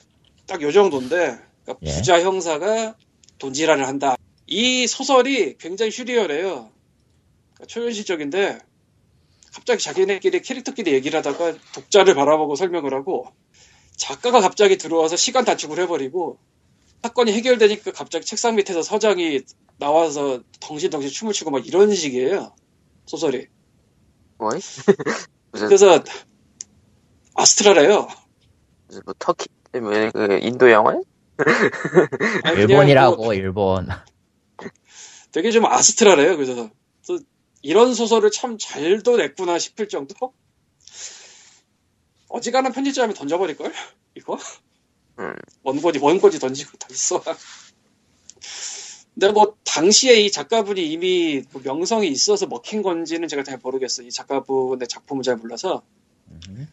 딱 요 정도인데 그러니까 예. 부자 형사가 돈지랄을 한다. 이 소설이 굉장히 슈리얼해요. 그러니까 초현실적인데 갑자기 자기네끼리 캐릭터끼리 얘기를 하다가 독자를 바라보고 설명을 하고 작가가 갑자기 들어와서 시간 단축을 해버리고 사건이 해결되니까 갑자기 책상 밑에서 서장이 나와서 덩실덩실 춤을 추고 막 이런 식이에요 소설이 뭐? 무슨 그래서 아스트라래요 무슨 뭐 터키 뭐그 인도 영화? 아니, 그냥 일본이라고 뭐 일본. 되게 좀 아스트라래요 그래서 또 이런 소설을 참 잘도 냈구나 싶을 정도 어지간한 편집자면 던져버릴 걸? 이거? 음. 원고지 원고지 던지고 다 있어. 근데 뭐 당시에 이 작가분이 이미 뭐 명성이 있어서 먹힌 건지는 제가 잘 모르겠어요. 이 작가분의 작품을 잘 몰라서. 음.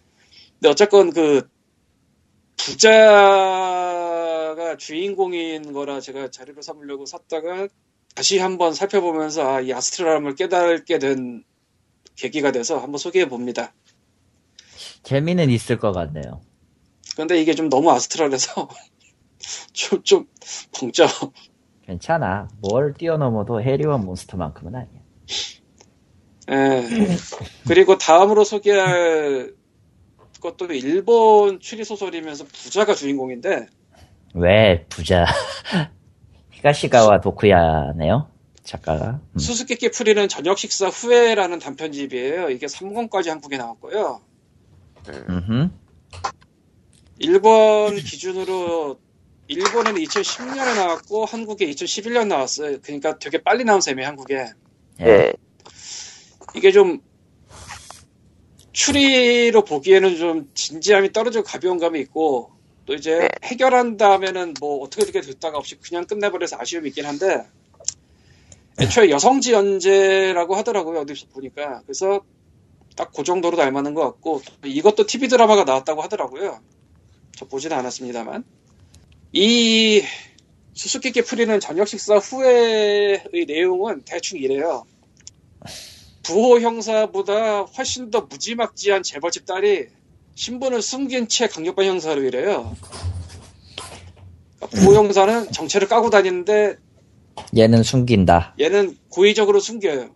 근데 어쨌건 그 부자가 주인공인 거라 제가 자료를 삼으려고 샀다가 다시 한번 살펴보면서 아, 이 아스트라람을 깨닫게 된 계기가 돼서 한번 소개해 봅니다. 재미는 있을 것 같네요. 근데 이게 좀 너무 아스트랄해서 좀, 좀 벙쪄. 괜찮아. 뭘 뛰어넘어도 해리원 몬스터만큼은 아니야. 예. 그리고 다음으로 소개할 것도 일본 추리 소설이면서 부자가 주인공인데 왜 부자 히가시가와 도쿠야네요 작가가 음. 수수께끼 풀이는 저녁 식사 후에라는 단편집이에요. 이게 3권까지 한국에 나왔고요. 음흠. 일본 기준으로 일본에는 2010년에 나왔고 한국에 2011년 나왔어요. 그러니까 되게 빨리 나온 셈이에요, 한국에. 예. 예. 이게 좀 추리로 보기에는 좀 진지함이 떨어지고 가벼운 감이 있고 또 이제 해결한 다음에는 뭐 어떻게 어떻게 됐다가 없이 그냥 끝내버려서 아쉬움이 있긴 한데 애초에 여성지 연재라고 하더라고요 어디서 보니까. 그래서 딱 그 정도로 닮아는 것 같고 또 이것도 TV 드라마가 나왔다고 하더라고요. 저 보지는 않았습니다만. 이 수수께끼 풀이는 저녁 식사 후에의 내용은 대충 이래요. 부호 형사보다 훨씬 더 무지막지한 재벌집 딸이 신분을 숨긴 채 강력반 형사로 일해요. 그러니까 부호 형사는 정체를 까고 다니는데 얘는 숨긴다. 얘는 고의적으로 숨겨요.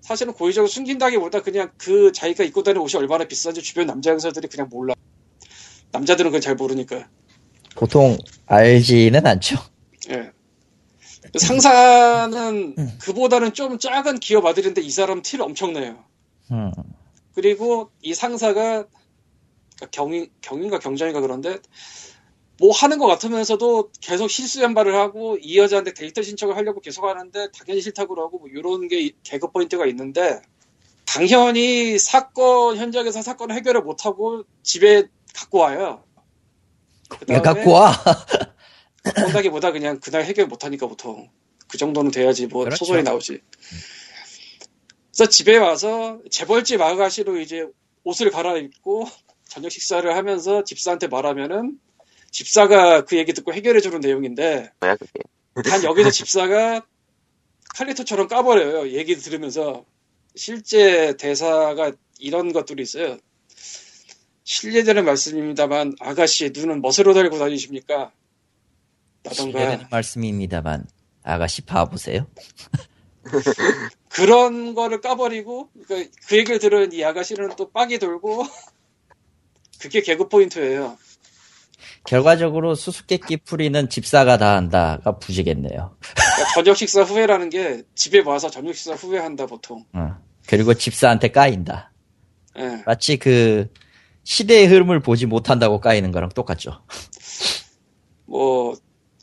사실은 고의적으로 숨긴다기보다 그냥 그 자기가 입고 다니는 옷이 얼마나 비싼지 주변 남자 형사들이 그냥 몰라. 남자들은 그걸 잘 모르니까. 보통 알지는 않죠. 예. 상사는 그보다는 좀 작은 기업 아들인데 이 사람 티를 엄청 내요. 음. 그리고 이 상사가 경인, 경인가 경장인가 그런데 뭐 하는 것 같으면서도 계속 실수 연발을 하고 이 여자한테 데이터 신청을 하려고 계속 하는데 당연히 싫다고 그러고 뭐 이런 게 개그 포인트가 있는데 당연히 사건 현장에서 사건을 해결을 못하고 집에 갖고 와요. 야, 갖고 와. 갖고 온다기보다 그냥 그날 해결 못하니까 보통 그 정도는 돼야지 뭐 그렇죠. 소설이 나오지. 그래서 집에 와서 재벌집 아가씨로 이제 옷을 갈아입고 저녁 식사를 하면서 집사한테 말하면은 집사가 그 얘기 듣고 해결해 주는 내용인데 뭐야 그게? 단 여기서 집사가 칼리토처럼 까버려요. 얘기 들으면서 실제 대사가 이런 것들이 있어요. 실례되는 말씀입니다만 아가씨의 눈은 멋으로 달고 다니십니까? 라던가 실례되는 말씀입니다만 아가씨 봐보세요. 그런 거를 까버리고 그러니까 그 얘기를 들은 이 아가씨는 또 빡이 돌고 그게 개그 포인트예요. 결과적으로 수수께끼 풀이는 집사가 다 한다가 부지겠네요. 그러니까 저녁 식사 후회라는 게 집에 와서 저녁 식사 후회한다 보통. 어. 그리고 집사한테 까인다. 예. 마치 그 시대의 흐름을 보지 못한다고 까이는 거랑 똑같죠. 뭐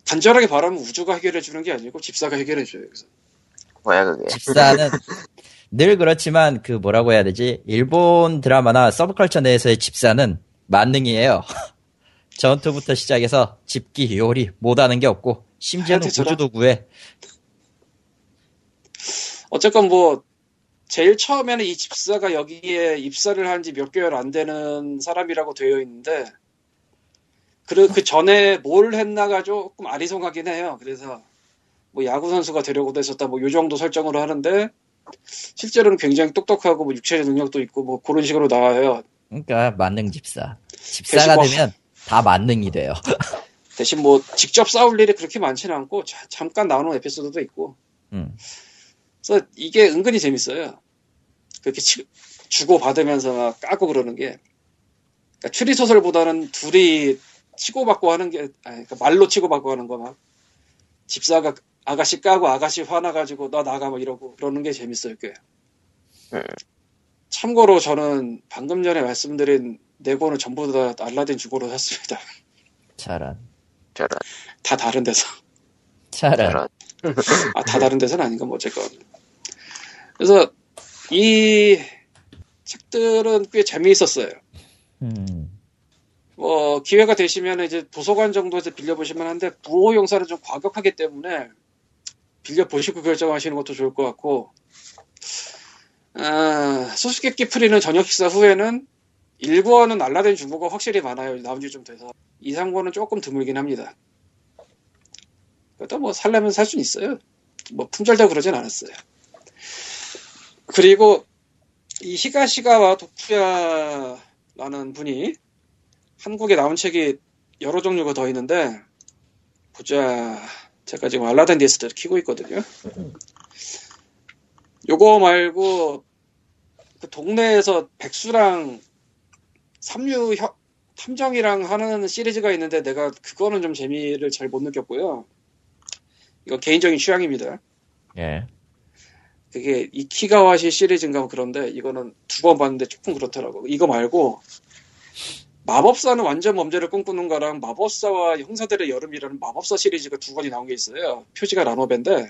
간절하게 바라면 우주가 해결해 주는 게 아니고 집사가 해결해 줘요. 그래서 뭐야 그게 집사는 늘 그렇지만 그 뭐라고 해야 되지? 일본 드라마나 서브컬처 내에서의 집사는 만능이에요. 전투부터 시작해서 집기, 요리 못하는 게 없고 심지어는 우주도 구해. 어쨌건 뭐 제일 처음에는 이 집사가 여기에 입사를 한 지 몇 개월 안 되는 사람이라고 되어 있는데 그, 그 전에 뭘 했나가 조금 아리송하긴 해요. 그래서 뭐 야구 선수가 되려고 됐었다 뭐 요 정도 설정으로 하는데 실제로는 굉장히 똑똑하고 뭐 육체적 능력도 있고 뭐 그런 식으로 나와요. 그러니까 만능 집사. 집사가 뭐- 되면 다 만능이 돼요. 대신 뭐 직접 싸울 일이 그렇게 많지는 않고 자- 잠깐 나오는 에피소드도 있고 음. 그래서 이게 은근히 재밌어요. 그렇게 치- 주고 받으면서 막 까고 그러는 게. 그러니까 추리 소설보다는 둘이 치고받고 하는 게, 아니, 그러니까 말로 치고받고 하는 거 막. 집사가 아가씨 까고 아가씨 화나가지고 너 나가 뭐 이러고 그러는 게 재밌어요, 꽤. 음. 참고로 저는 방금 전에 말씀드린 네 권을 전부 다 알라딘 주고로 샀습니다. 차란. 저런 다 다른 데서. 저런 아, 다 다른 데서는 아닌가, 뭐, 어쨌건. 그래서, 이 책들은 꽤 재미있었어요. 음. 뭐, 기회가 되시면 이제 도서관 정도에서 빌려보시면 한데, 부호 용사는 좀 과격하기 때문에, 빌려보시고 결정하시는 것도 좋을 것 같고, 아, 수수께끼 풀이는 저녁 식사 후에는, 1권은 알라딘 중고가 확실히 많아요. 나온 지 좀 돼서. 2, 3권은 조금 드물긴 합니다. 그래도 뭐, 살려면 살 수는 있어요. 뭐, 품절되고 그러진 않았어요. 그리고, 이 히가시가와 도쿠야라는 분이, 한국에 나온 책이 여러 종류가 더 있는데, 보자. 제가 지금 알라딘 리스트를 키고 있거든요. 요거 말고, 그 동네에서 백수랑 삼류 혀- 탐정이랑 하는 시리즈가 있는데 내가 그거는 좀 재미를 잘 못 느꼈고요. 이건 개인적인 취향입니다. 예. 그게 이키가와시 시리즈인가 뭐 그런데 이거는 두 번 봤는데 조금 그렇더라고. 이거 말고 마법사는 완전 범죄를 꿈꾸는 거랑 마법사와 형사들의 여름이라는 마법사 시리즈가 두 권이 나온 게 있어요. 표지가 라노베인데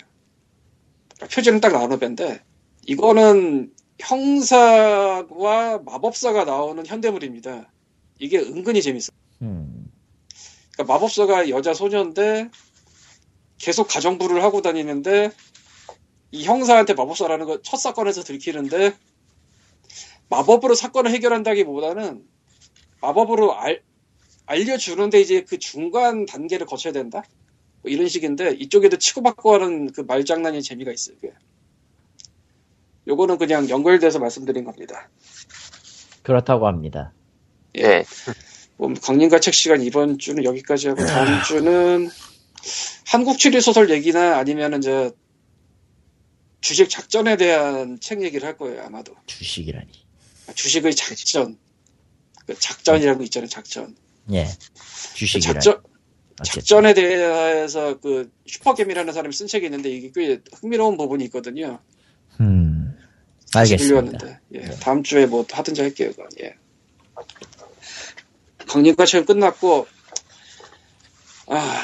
표지는 딱 라노베인데 이거는 형사와 마법사가 나오는 현대물입니다. 이게 은근히 재밌어. 음. 그러니까 마법사가 여자 소녀인데 계속 가정부를 하고 다니는데 이 형사한테 마법사라는 거 첫 사건에서 들키는데 마법으로 사건을 해결한다기보다는 마법으로 알, 알려주는데 이제 그 중간 단계를 거쳐야 된다? 뭐 이런 식인데 이쪽에도 치고받고 하는 그 말장난이 재미가 있어요. 그게. 요거는 그냥 연결돼서 말씀드린 겁니다. 그렇다고 합니다. 예 뭐 강림과 책 시간 이번 주는 여기까지 하고 다음 주는 한국 추리 소설 얘기나 아니면은 이제 주식 작전에 대한 책 얘기를 할 거예요 아마도 주식이라니. 주식의 작전 그 작전이라는 거 있잖아요 작전 예. 그 주식이라니. 작전 작전에 대해서 그 슈퍼겜이라는 사람이 쓴 책이 있는데 이게 꽤 흥미로운 부분이 있거든요 음. 알겠습니다. 예, 네. 다음 주에 뭐 하든지 할게요 그건 예. 강림과 책은 끝났고 아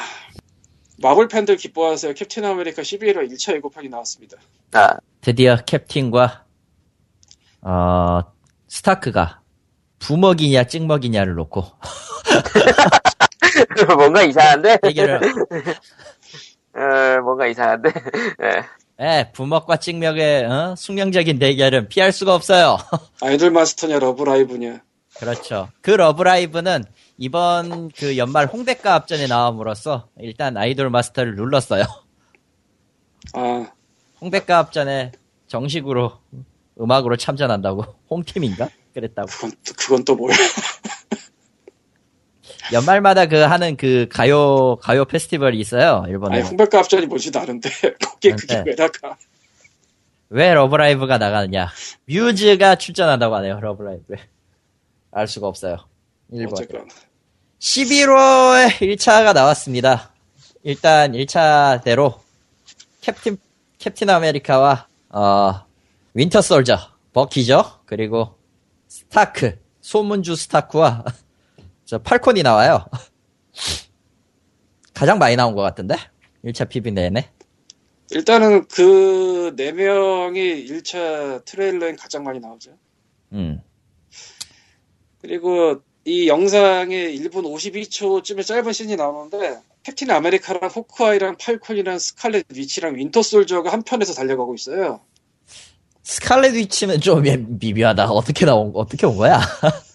마블 팬들 기뻐하세요 캡틴 아메리카 11화 1차 예고편이 나왔습니다 아 드디어 캡틴과 어 스타크가 부먹이냐 찍먹이냐를 놓고 뭔가 이상한데 대결을 어, 뭔가 이상한데 예. 예, 부먹과 찍먹의 어? 숙명적인 대결은 피할 수가 없어요. 아이돌 마스터냐 러브라이브냐 그렇죠. 그 러브라이브는 이번 그 연말 홍대가 앞전에 나옴으로써 일단 아이돌 마스터를 눌렀어요. 아 홍백가합전에 정식으로 음악으로 참전한다고 홈팀인가? 그랬다고. 그건, 또- 그건 또 뭐야 연말마다 그 하는 그 가요 가요 페스티벌이 있어요. 일본에. 아니 홍백가합전이 뭔지 아는데 거기에 그게 네. 왜 나가 왜 러브라이브가 나가느냐? 뮤즈가 출전한다고 하네요. 러브라이브에. 알 수가 없어요. 일본. 어쨌건 11월에 1차가 나왔습니다. 일단 1차대로 캡틴 캡틴 아메리카와 어 윈터 솔저 버키죠. 그리고 스타크 소문주 스타크와 저 팔콘이 나와요. 가장 많이 나온 것 같은데 1차 PV 내내. 일단은 그 네 명이 1차 트레일러엔 가장 많이 나오죠. 음. 그리고 이 영상에 1분 52초쯤의 짧은 씬이 나오는데 캡틴 아메리카랑 호크아이랑 팔콘이랑 스칼렛 위치랑 윈터 솔저가 한 편에서 달려가고 있어요. 스칼렛 위치는 좀 미묘하다. 어떻게 나온 어떻게 온 거야?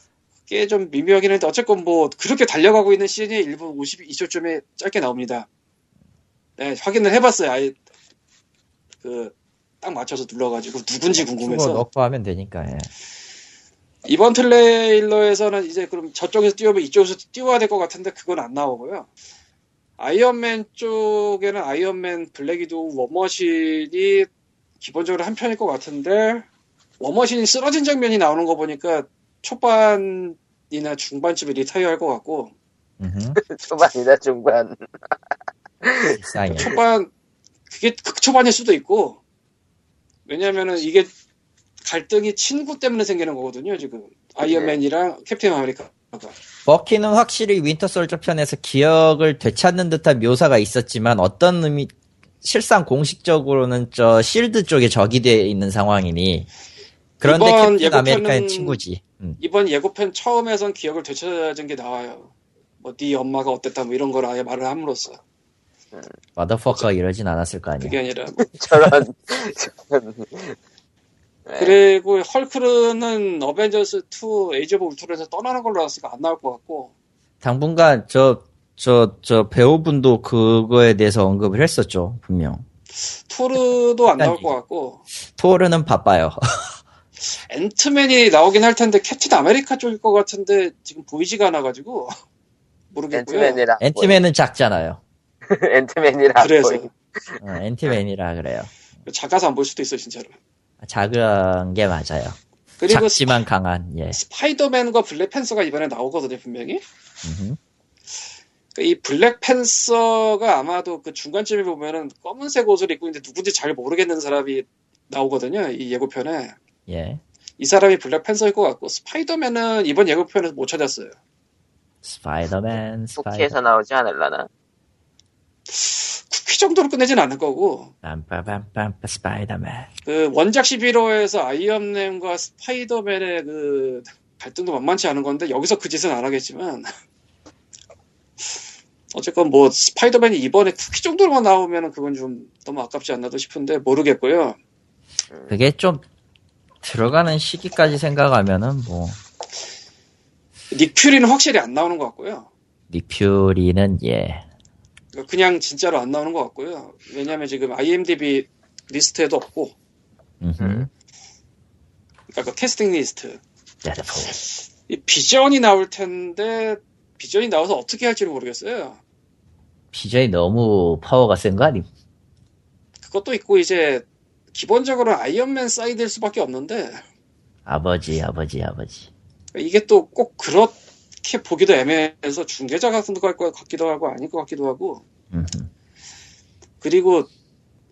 꽤 좀 미묘하긴 한데 어쨌건 뭐 그렇게 달려가고 있는 씬이 1분 52초쯤에 짧게 나옵니다. 네, 확인을 해봤어요. 아예 그 딱 맞춰서 눌러가지고 누군지 궁금해서. 넣고 하면 되니까. 예. 이번 트레일러에서는 이제 그럼 저쪽에서 뛰어면 이쪽에서 뛰어야 될 것 같은데 그건 안 나오고요. 아이언맨 쪽에는 아이언맨 블랙위도우 워머신이 기본적으로 한 편일 것 같은데 워머신이 쓰러진 장면이 나오는 거 보니까 초반 이나 중반쯤에 retire 할 것 같고. 초반이나 중반. 초반 그게 극초반일 수도 있고. 왜냐면은 이게 갈등이 친구 때문에 생기는 거거든요 지금. 아이언맨이랑 캡틴 아메리카가. 버키는 확실히 윈터 솔저 편에서 기억을 되찾는 듯한 묘사가 있었지만 어떤 의미 실상 공식적으로는 저 실드 쪽에 적이 돼 있는 상황이니 그런데 이번 캡틴 아메리카의 예고편은- 친구지. 음. 이번 예고편 처음에선 기억을 되찾은 게 나와요 뭐 네 엄마가 어땠다 뭐 이런 걸 아예 말을 함으로써 motherfucker 이러진 않았을 거 아니야. 그게 아니라 뭐 저런. 저런. 네. 그리고 헐크는 어벤져스 2 Age of Ultron에서 떠나는 걸로 알았으니까 안 나올 것 같고 당분간 저, 저, 저 배우분도 그거에 대해서 언급을 했었죠, 분명. 토르도 안 나올 것 같고 토르는 바빠요. 앤트맨이 나오긴 할 텐데 캡틴 아메리카 쪽일 것 같은데 지금 보이지가 않아가지고 모르겠고요. 앤트맨이라. 앤티맨은 작잖아요. 앤트맨이라. 그래서 어, 앤티맨이라 그래요. 작아서 안 볼 수도 있어 진짜로. 작은 게 맞아요. 그리고 작지만 강한, 예. 스파이더맨과 블랙팬서가 이번에 나오거든요 분명히. 음흠. 그이 블랙팬서가 아마도 그 중간쯤에 보면은 검은색 옷을 입고 있는데 누군지 잘 모르겠는 사람이 나오거든요 이 예고편에. 예. 이 사람이 블랙 팬서일 것 같고 스파이더맨은 이번 예고편에서 못 찾았어요. 스파이더맨, 스파이더. 쿠키에서 나오지 않을라나? 쿠키 정도로 끝내진 않을 거고 빰빠빰빰 스파이더맨. 그 원작 11호에서 아이언맨과 스파이더맨의 그 갈등도 만만치 않은 건데 여기서 그 짓은 안 하겠지만 어쨌건 뭐 스파이더맨이 이번에 쿠키 정도로만 나오면 그건 좀 너무 아깝지 않나도 싶은데 모르겠고요. 그게 좀 들어가는 시기까지 생각하면은 뭐 닉 퓨리는 확실히 안 나오는 것 같고요. 리퓨리는 예. 그냥 진짜로 안 나오는 것 같고요. 왜냐하면 지금 IMDb 리스트에도 없고, 음흠. 음. 그러니까 그 캐스팅 리스트. 이 비전이 나올 텐데 비전이 나와서 어떻게 할지를 모르겠어요. 비전이 너무 파워가 센 거 아님? 그것도 있고 이제 기본적으로 아이언맨 사이드일 수밖에 없는데 아버지, 아버지, 아버지. 이게 또 꼭 그렇게 보기도 애매해서 중계자 같은 거 할 것 같기도 하고 아닐 것 같기도 하고 음흠. 그리고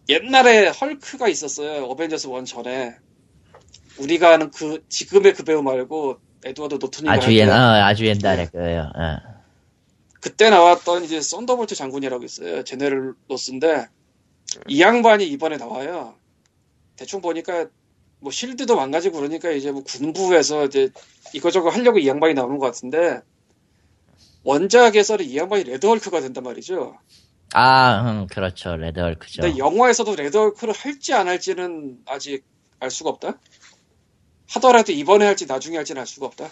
옛날에 헐크가 있었어요 어벤져스 1 전에 우리가 아는 그 지금의 그 배우 말고 에드워드 노튼이가 아주 할 옛, 때 어, 아주 옛날에 그요. 어. 그때 나왔던 이제 썬더볼트 장군이라고 있어요 General 로스인데 이 양반이 이번에 나와요 대충 보니까 뭐 실드도 망가지고 그러니까 이제 뭐 군부에서 이제 이거저거 하려고 이 양반이 나오는 것 같은데 원작에서는 이 양반이 레드헐크가 된단 말이죠. 아, 음, 그렇죠. 레드헐크죠. 근데 영화에서도 레드헐크를 할지 안 할지는 아직 알 수가 없다. 하더라도 이번에 할지 나중에 할지는 알 수가 없다.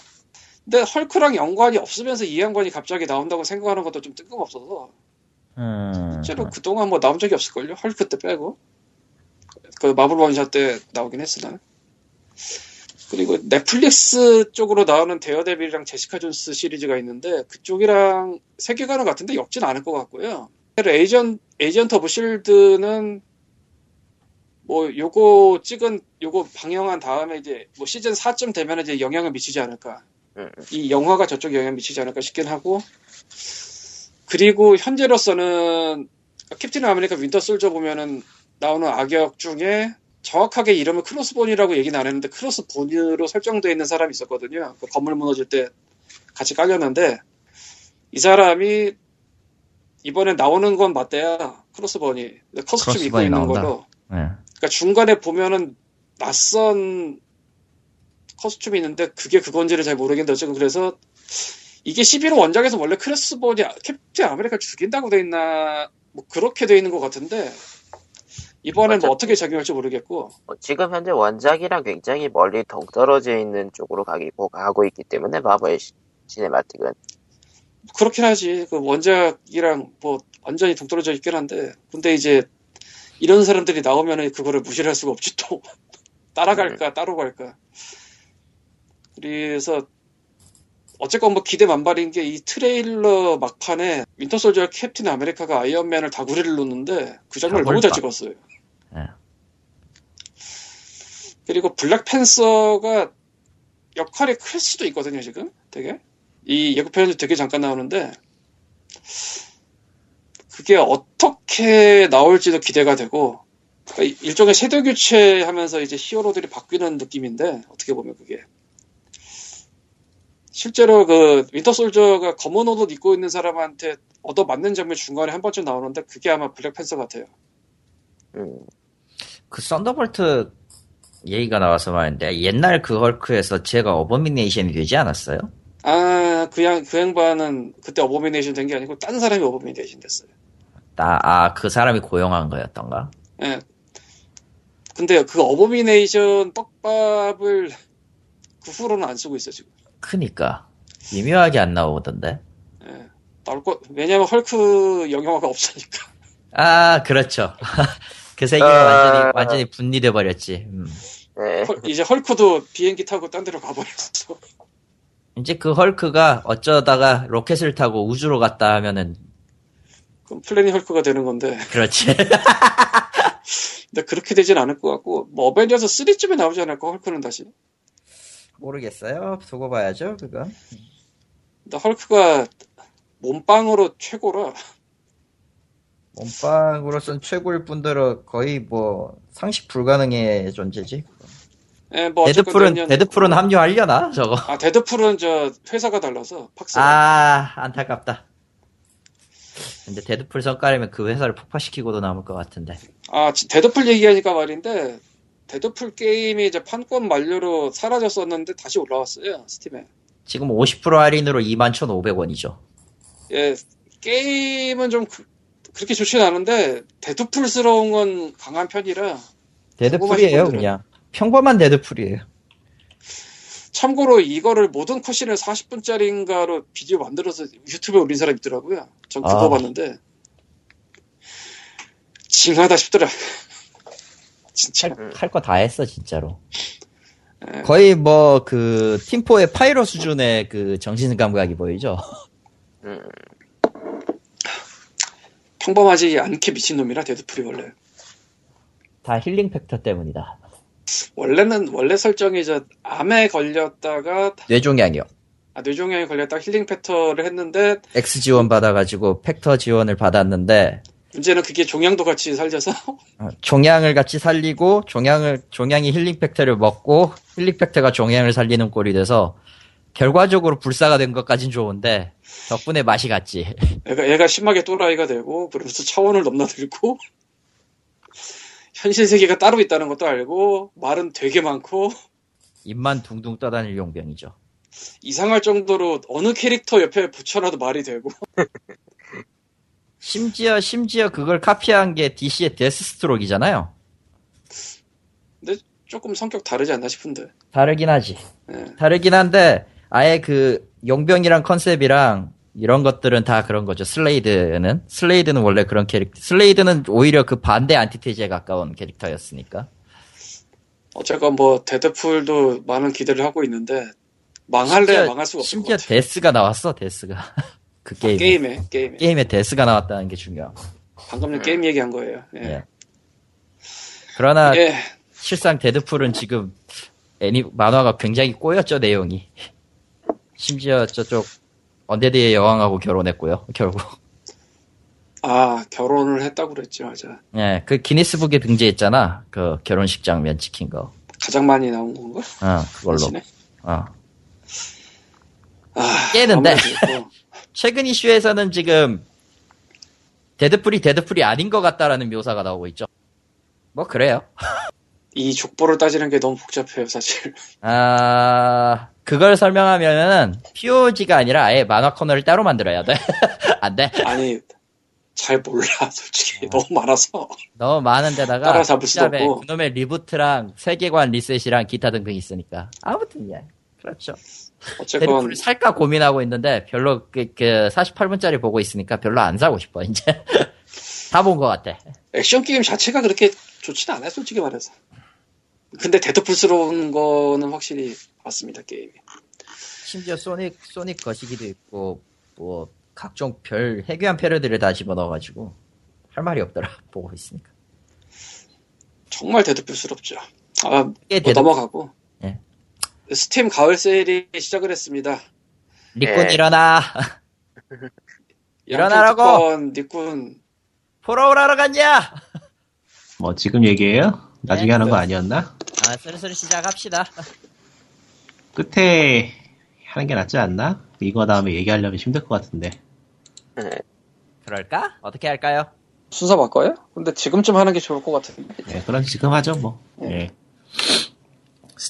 근데 헐크랑 연관이 없으면서 이 양반이 갑자기 나온다고 생각하는 것도 좀 뜬금없어서 음, 실제로 그동안 뭐 나온 적이 없을걸요? 헐크 때 빼고. 그 마블 원샷 때 나오긴 했으나. 그리고 넷플릭스 쪽으로 나오는 데어데빌이랑 제시카 존스 시리즈가 있는데 그쪽이랑 세계관은 같은데 엮진 않을 것 같고요. 에이전, 에이전트 오브 실드는 뭐 요거 찍은 요거 방영한 다음에 이제 뭐 시즌 4쯤 되면 이제 영향을 미치지 않을까. 음. 이 영화가 저쪽 영향 미치지 않을까 싶긴 하고 그리고 현재로서는 캡틴 아메리카 윈터 솔저 보면은 나오는 악역 중에 정확하게 이름은 크로스본이라고 얘기는 안 했는데 크로스본으로 설정되어 있는 사람이 있었거든요. 그 건물 무너질 때 같이 깔렸는데 이 사람이 이번에 나오는 건 맞대요 크로스본이 costume 입고 있는 나온다. 걸로 예. 그러니까 중간에 보면은 낯선 costume이 있는데 그게 그건지를 잘 모르겠는데 어쨌든 그래서 이게 11호 원작에서 원래 크로스본이 캡틴 아메리카 죽인다고 돼 있나 뭐 그렇게 돼 있는 것 같은데 이번엔 뭐 어떻게 작용할지 모르겠고. 어, 지금 현재 원작이랑 굉장히 멀리 동떨어져 있는 쪽으로 가기, 가고 있기 때문에 마블 시- cinematic은. 그렇긴 하지. 그 원작이랑 뭐 완전히 동떨어져 있긴 한데. 근데 이제 이런 사람들이 나오면은 그거를 무시할 수가 없지 또. 따라갈까 따로 갈까. 그래서 어쨌건 뭐 기대 만발인 게 이 트레일러 막판에 윈터솔저 캡틴 아메리카가 아이언맨을 다구리를 놓는데 그 장면을 너무 잘. 찍었어요 예. 그리고 블랙팬서가 역할이 클 수도 있거든요 지금 되게 이 예고편에도 되게 잠깐 나오는데 그게 어떻게 나올지도 기대가 되고 그러니까 일종의 세대 교체하면서 이제 히어로들이 바뀌는 느낌인데 어떻게 보면 그게 실제로 그 윈터 솔저가 검은 옷 입고 있는 사람한테 얻어 맞는 장면 중간에 한 번쯤 나오는데 그게 아마 블랙 팬서 같아요. 음, 그 썬더볼트 얘기가 나와서 말인데 옛날 그 헐크에서 쟤가 어버미네이션이 되지 않았어요? 아, 그, 양, 그 양반은 그때 어버미네이션 된 게 아니고 딴 사람이 어버미네이션 됐어요. 아그 사람이 고용한 거였던가? 예. 근데 그 어버미네이션 떡밥을 그 후로는 안 쓰고 있어, 지금. 그니까 미묘하게 안 나오던데. 예. 나올 거, 왜냐면 헐크 영화가 없으니까. 아 그렇죠. 그 세계가 아. 완전히 완전히 분리돼 버렸지. 음. 네. 헐- 이제 헐크도 비행기 타고 딴 데로 가버렸어. 이제 그 헐크가 어쩌다가 로켓을 타고 우주로 갔다 하면은 그럼 플래닛 헐크가 되는 건데. 그렇지. 근데 그렇게 되진 않을 것 같고, 뭐 어벤져스 3쯤에 나오지 않을까, 헐크는 다시. 모르겠어요. 두고 봐야죠 그거. 근데 헐크가 몸빵으로 최고라. 몸빵으로선 최고일 뿐더러 거의 뭐 상식 불가능의 존재지. 예, 뭐 데드풀은 데드풀은 합류하려나 저거. 아, 데드풀은 저 회사가 달라서 팍스. 아 안타깝다. 근데 데드풀 성깔이면 그 회사를 폭파시키고도 남을 것 같은데. 아, 지- 데드풀 얘기하니까 말인데, 데드풀 게임이 이제 판권 만료로 사라졌었는데 다시 올라왔어요, 스팀에. 지금 50% 할인으로 21,500원이죠. 예, 게임은 좀 그, 렇게 좋진 않은데, 데드풀스러운 건 강한 편이라, 데드풀이에요 그냥. 평범한 데드풀이에요. 참고로 이거를 모든 cutscene을 40분짜리인가로 비디오 만들어서 유튜브에 올린 사람이 있더라고요. 전 그거 아. 봤는데, 징하다 싶더라. 진짜. 할 거 다 했어 진짜로. 예. 거의 뭐 그 팀포의 파이로 수준의 그 정신 감각이 보이죠. 음, 평범하지 않게 미친 놈이라, 데드풀이 원래. 다 healing factor 때문이다. 원래는, 원래 설정이 저, 암에 걸렸다가, 뇌종양이요. 아, 뇌종양에 걸렸다가 healing factor를 했는데, X 지원 받아가지고 factor 지원을 받았는데 문제는 그게 종양도 같이 살려서, 어, 종양을 같이 살리고 종양을 종양이 healing factor를 먹고 healing factor가 종양을 살리는 꼴이 돼서 결과적으로 불사가 된 것까진 좋은데 덕분에 맛이 갔지. 얘가, 얘가 심하게 또라이가 되고, 그러면서 차원을 넘나들고, 현실 세계가 따로 있다는 것도 알고, 말은 되게 많고, 입만 둥둥 떠다닐 용병이죠. 이상할 정도로 어느 캐릭터 옆에 붙여놔도 말이 되고, 심지어 심지어 그걸 카피한 게 DC의 데스스트록이잖아요. 근데 조금 성격 다르지 않나 싶은데. 다르긴 하지. 예. 다르긴 한데 아예 그 용병이랑 컨셉이랑 이런 것들은 다 그런 거죠. 슬레이드는 슬레이드는 원래 그런 캐릭터. 슬레이드는 오히려 그 반대 안티테제에 가까운 캐릭터였으니까. 어쨌건 뭐, 데드풀도 많은 기대를 하고 있는데, 망할래 심지어- 망할 수가 것 심지어. 데스가 나왔어. 데스가 그 게임에 게임에, 게임에. 게임에 데스가 나왔다는 게 중요하고. 방금 전 게임 얘기한 거예요. 예. 예. 그러나 예. 실상 데드풀은 지금 애니 만화가 굉장히 꼬였죠 내용이. 심지어 저쪽 언데드의 여왕하고 결혼했고요. 결국. 아 결혼을 했다고 그랬지 맞아. 예, 그 기니스북에 등재했잖아. 그 결혼식 장면 찍힌 거. 가장 많이 나온 건가? 어, 그걸로. 어. 아, 깨는데. 최근 이슈에서는 지금 데드풀이 데드풀이 아닌 것 같다라는 묘사가 나오고 있죠. 뭐 그래요. 이 족보를 따지는 게 너무 복잡해요 사실. 아 그걸 설명하면은 POG가 아니라 아예 만화 코너를 따로 만들어야 돼. 안 돼. 아니 잘 몰라 솔직히 너무 많아서. 너무 많은 데다가 따라잡을 수도 없고. 그놈의 reboot랑 세계관 리셋이랑 기타 등등 있으니까 아무튼 예 그렇죠. 어쨌건 데드풀을 살까 고민하고 있는데 별로 그, 그 48분짜리 보고 있으니까 별로 안 사고 싶어 이제 다 본 것 같아. 액션 게임 자체가 그렇게 좋지는 않아요 솔직히 말해서. 근데 데드풀스러운 거는 확실히 맞습니다 게임이. 심지어 소닉 소닉 거시기도 있고 뭐 각종 별 해괴한 패러디를 다 집어넣어가지고 할 말이 없더라 보고 있으니까. 정말 데드풀스럽죠. 아, 뭐 데드- 넘어가고. 예. 스팀 가을 세일이 시작을 했습니다. 니꾼 예. 일어나 일어나라고! 니꾼 포로우라러 갔냐? 뭐 지금 얘기해요? 나중에 네. 하는 거 아니었나? 아 슬슬 시작합시다. 끝에 하는 게 낫지 않나? 이거 다음에 얘기하려면 힘들 것 같은데. 네. 그럴까? 어떻게 할까요? 순서 바꿔요? 근데 지금쯤 하는 게 좋을 것 같은데. 네, 그럼 지금 하죠, 뭐. 예.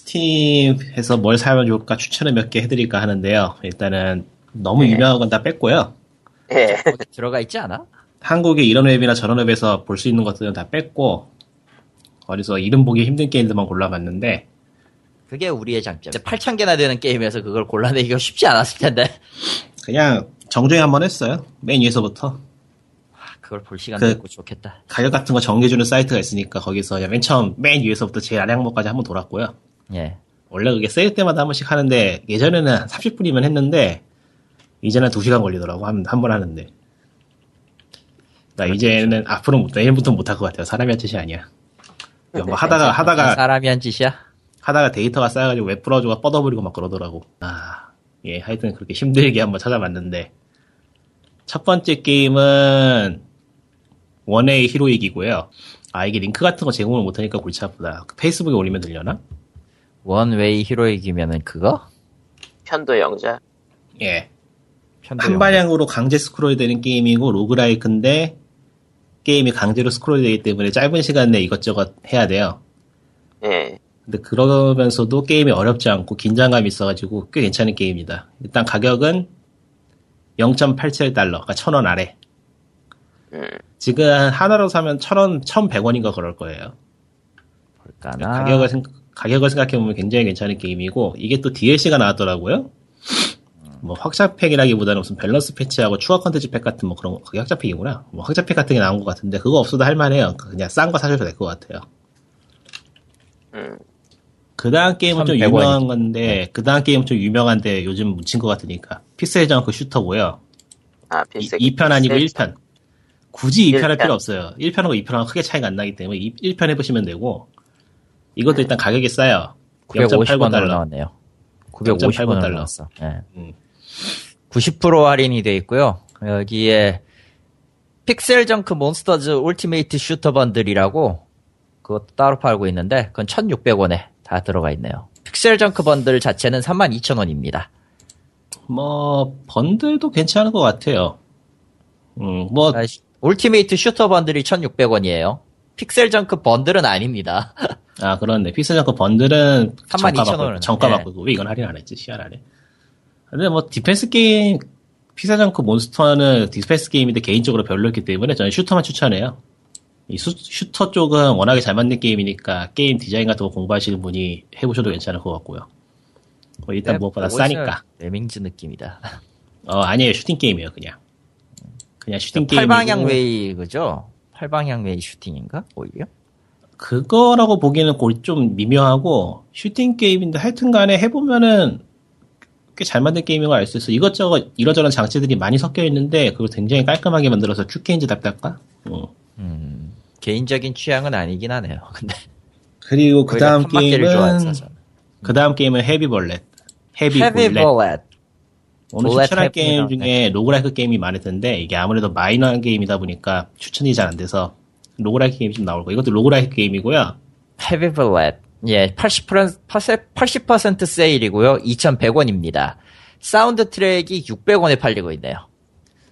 스팀에서 뭘 사면 좋을까 추천을 몇 개 해드릴까 하는데요. 일단은 너무 네. 유명한 건 다 뺐고요. 예. 들어가 있지 않아? 한국의 이런 웹이나 저런 웹에서 볼 수 있는 것들은 다 뺐고, 어디서 이름 보기 힘든 게임들만 골라봤는데, 그게 우리의 장점. 8,000개나 되는 게임에서 그걸 골라내기가 쉽지 않았을 텐데. 그냥 정주행 한번 했어요. 맨 위에서부터. 그걸 볼 시간도 그- 있고 좋겠다. 가격 같은 거 정해주는 사이트가 있으니까 거기서 그냥 맨 처음 맨 위에서부터 제일 아래 항목까지 한번 돌았고요. 예. 원래 그게 세일 때마다 한 번씩 하는데 예전에는 30분이면 했는데 이제는 2시간 걸리더라고 한 번 하는데. 나 이제는 앞으로 못- 내일부터 못할 것 같아요. 사람이 할 짓이 아니야. 뭐 하다가 하다가 사람이 한 짓이야? 하다가 데이터가 쌓여가지고 웹 브라우저가 뻗어버리고 막 그러더라고. 아 예 하여튼 그렇게 힘들게 한번 찾아봤는데. 첫 번째 게임은 One Way Heroic이고요. 아 이게 링크 같은 거 제공을 못하니까 골치 아프다. 페이스북에 올리면 들려나? One Way Heroic이면은 그거? 편도 용자. 예 편도 한 방향으로 강제 스크롤 되는 게임이고 로그라이크인데 게임이 강제로 스크롤 되기 때문에 짧은 시간 내에 이것저것 해야 돼요. 예. 근데 그러면서도 게임이 어렵지 않고 긴장감이 있어가지고 꽤 괜찮은 게임이다. 일단 가격은 0.87달러, 그러니까 1000원 아래. 음. 지금 하나로 사면 1000원, 1100원인가 그럴 거예요. 볼까나? 가격을, 생, 가격을 생각해보면 굉장히 괜찮은 게임이고, 이게 또 DLC가 나왔더라고요. 뭐 확장팩이라기보다는 무슨 밸런스 패치하고 추가 컨텐츠 팩 같은 뭐 그런 거, 그게 확장팩이구나. 뭐 확장팩 같은 게 나온 것 같은데, 그거 없어도 할만해요. 그냥 싼 거 사셔도 될 것 같아요. 음. 그 다음 게임은 좀1100 유명한. 건데, 그 다음 게임은 좀 유명한데 요즘 묻힌 것 같으니까. PixelJunk Shooter고요. 아, 이, 필살. 2편 아니고 필살. 1편. 굳이 2편 할. 필요 없어요. 1편하고 2편하고 크게 차이가 안 나기 때문에 1편 해보시면 되고, 이것도 일단 가격이 싸요. 950원으로 0.89달러. 나왔네요. 950원으로 0.89달러. 나왔어. 예. 음. 90% 할인이 돼 있고요. 여기에 PixelJunk Monsters Ultimate Shooter bundle이라고 그것도 따로 팔고 있는데 그건 1,600원에 다 들어가 있네요. PixelJunk bundle 자체는 32,000원입니다. 뭐, bundle도 괜찮은 것 같아요. 음, 뭐, Ultimate Shooter bundle이 1,600원이에요. PixelJunk bundle은 아닙니다. 아, 그렇네. PixelJunk bundle은 32,000 정가 받고. 정가 예. 받고, 왜 이건 할인 안 했지? 시안하네. 근데 뭐, 디펜스 게임, PixelJunk Monster는 디펜스 게임인데 개인적으로 별로였기 때문에 저는 Shooter만 추천해요. 이 수- 슈터 쪽은 워낙에 잘 만든 게임이니까 게임 디자인 같은 거 공부하시는 분이 해보셔도 괜찮을 것 같고요. 뭐 일단 네, 무엇보다 싸니까. Lemmings 느낌이다. 어, 아니에요. 슈팅 게임이에요, 그냥. 그냥 슈팅 게임. 팔방향 way 그죠? 팔방향 way 슈팅인가? 오히려? 그거라고 보기에는 골좀 미묘하고 슈팅 게임인데 하여튼 간에 해보면은 꽤 잘 만든 게임인 걸 알 수 있어. 이것저것 이러저런 장치들이 많이 섞여 있는데 그걸 굉장히 깔끔하게 만들어서 Q-Games답달까? 음. 음, 개인적인 취향은 아니긴 하네요. 근데 그리고 그 다음 게임은 저는. 그 다음 게임은 Heavy Bullet. Heavy Bullet. 오늘 추천할 게임. 중에 roguelike 게임이 많을 텐데 이게 아무래도 마이너한 게임이다 보니까 추천이 잘 안 돼서 roguelike 게임이 좀 나올 거예요. 이것도 roguelike 게임이고요. Heavy Bullet. 예, 80%, 80% 세일이고요. 2,100원입니다. 사운드 트랙이 600원에 팔리고 있네요.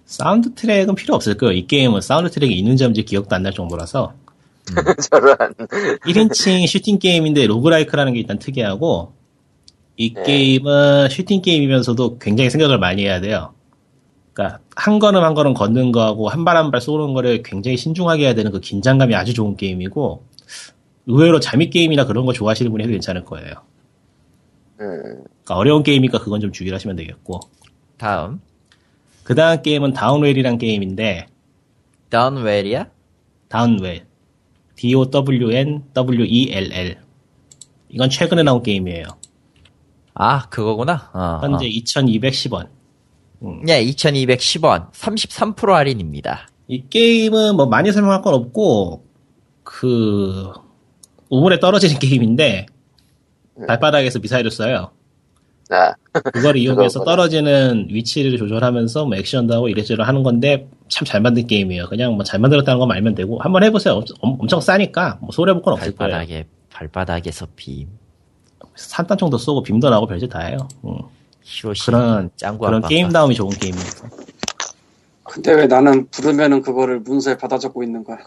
사운드 트랙은 필요 없을 거예요. 이 게임은 사운드 트랙이 있는지 없는지 기억도 안 날 정도라서 저런. 1인칭 슈팅 게임인데 roguelike라는 게 일단 특이하고 이 네. 게임은 슈팅 게임이면서도 굉장히 생각을 많이 해야 돼요. 그러니까 한 걸음 한 걸음 걷는 거하고 한 발 한 발 쏘는 거를 굉장히 신중하게 해야 되는 그 긴장감이 아주 좋은 게임이고 의외로 재미 게임이나 그런 거 좋아하시는 분이 해도 괜찮을 거예요. 음, 그러니까 어려운 게임이니까 그건 좀 주의를 하시면 되겠고 다음. 그 다음 게임은 Downwell이란 게임인데 다운웰이야? 다운웰 D-O-W-N-W-E-L-L 이건 최근에 나온 게임이에요. 아, 그거구나. 어, 현재 어. 2210원. 예, 2,210원. 33% 할인입니다. 이 게임은 뭐 많이 설명할 건 없고 그 우물에 떨어지는 게임인데 발바닥에서 미사일을 쏴요. 아, 그걸 이용해서. 떨어지는 위치를 조절하면서 뭐 액션도 하고 이래저래 하는 건데 참 잘 만든 게임이에요. 그냥 뭐 잘 만들었다는 것만 알면 되고 한번 해보세요. 엄, 엄청 싸니까 뭐 손해 볼 건 없을 거예요. 발바닥에, 발바닥에서 빔. 산탄 정도 쏘고 빔도 나고 별짓 다 해요. 응. 히로시. 그런 짱구 그런 아빠가. 게임 다움이 좋은 게임이에요. 근데 왜 나는 부르면은 그거를 문서에 받아 적고 있는 거야?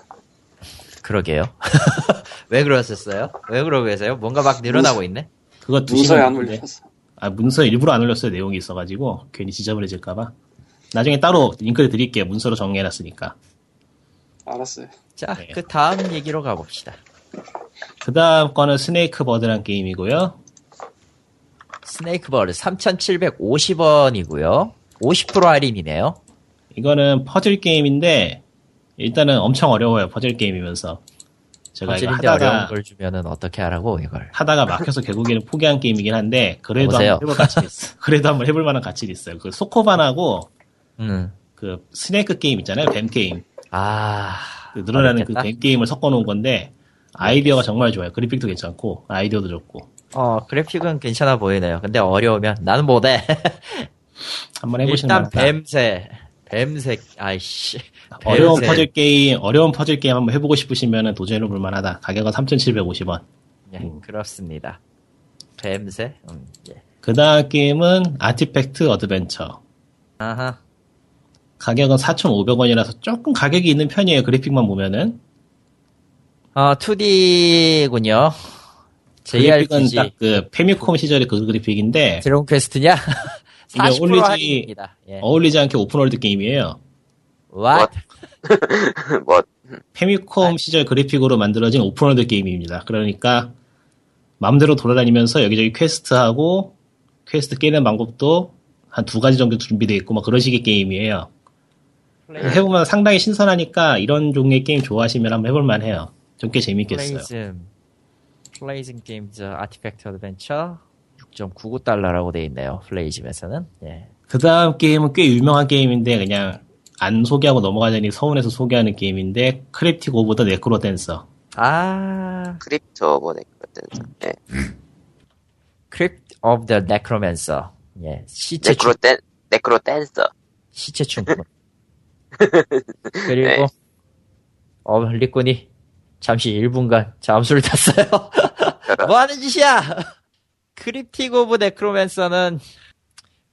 그러게요. 왜 그러셨어요? 왜 그러고 계세요? 뭔가 막 늘어나고 있네? 그거 두 문서에 시간 안. 올려서. 아, 문서에 일부러 안 올렸어요. 내용이 있어가지고. 괜히 지저분해질까봐. 나중에 따로 링크를 드릴게요. 문서로 정리해놨으니까. 알았어요. 자, 네. 그 다음 얘기로 가봅시다. 그 다음 거는 Snakebird란 게임이고요. Snakebird 3,750원이고요. 50% 할인이네요. 이거는 퍼즐 게임인데, 일단은 엄청 어려워요. 퍼즐 게임이면서. 제가 이거 퍼즐인데 어려운 하다가, 걸 주면은 어떻게 하라고 이걸. 하다가 막혀서 결국에는 포기한 게임이긴 한데, 그래도 여보세요? 한번 해볼 가치 있어. 그래도 한번 해볼 만한 가치는 있어요. 그 소코반하고, 음. 그 snake 게임 있잖아요. 뱀 게임. 아. 그 늘어나는. 그 뱀 게임을 섞어놓은 건데, 아이디어가 정말 좋아요. 그래픽도 괜찮고, 아이디어도 좋고. 어, 그래픽은 괜찮아 보이네요. 근데 어려우면 나는 못해. 한번 해보시는 일단. 뱀새. 뱀새, 아이씨. 어려운 뱀새. 퍼즐 게임, 어려운 퍼즐 게임 한번 해보고 싶으시면 도전해 볼 만하다. 가격은 3,750원. 예, 음. 그렇습니다. 뱀새? 음, 예. 그 다음 게임은 Artifact Adventure. 아하. 가격은 4,500원이라서 조금 가격이 있는 편이에요. 그래픽만 보면은. 어, 2D군요. 그래픽은. 딱 그 페미콤 시절의 그 그래픽인데 Dragon Quest냐? 이게 40% 어울리지- 할인입니다. 예. 어울리지 않게 open world 게임이에요. What? 뭐, 페미콤 시절 그래픽으로 만들어진 open world 게임입니다. 그러니까 마음대로 돌아다니면서 여기저기 quest하고 퀘스트 깨는 방법도 한 두 가지 정도 준비되어 있고 막 그런 식의 게임이에요. 해보면 상당히 신선하니까 이런 종류의 게임 좋아하시면 한번 해볼만 해요. 좀 꽤 재밌겠어요. Playism. Playism Games Artifact Adventure 6.99달러라고 돼 있네요. Playism에서는. 예. 그 다음 게임은 꽤 유명한 게임인데 그냥 안 소개하고 넘어가자니 서운해서 소개하는 게임인데 Crypt of the NecroDancer. 아, Crypt of the NecroDancer. 네. Crypt of the Necromancer. 예. 시체 Necro Dan, NecroDancer. 시체 춤꾼. 그리고 네. 어 리꾼이 잠시 1분간 잠수를 탔어요. 뭐 하는 짓이야? Crypt of Necromancer는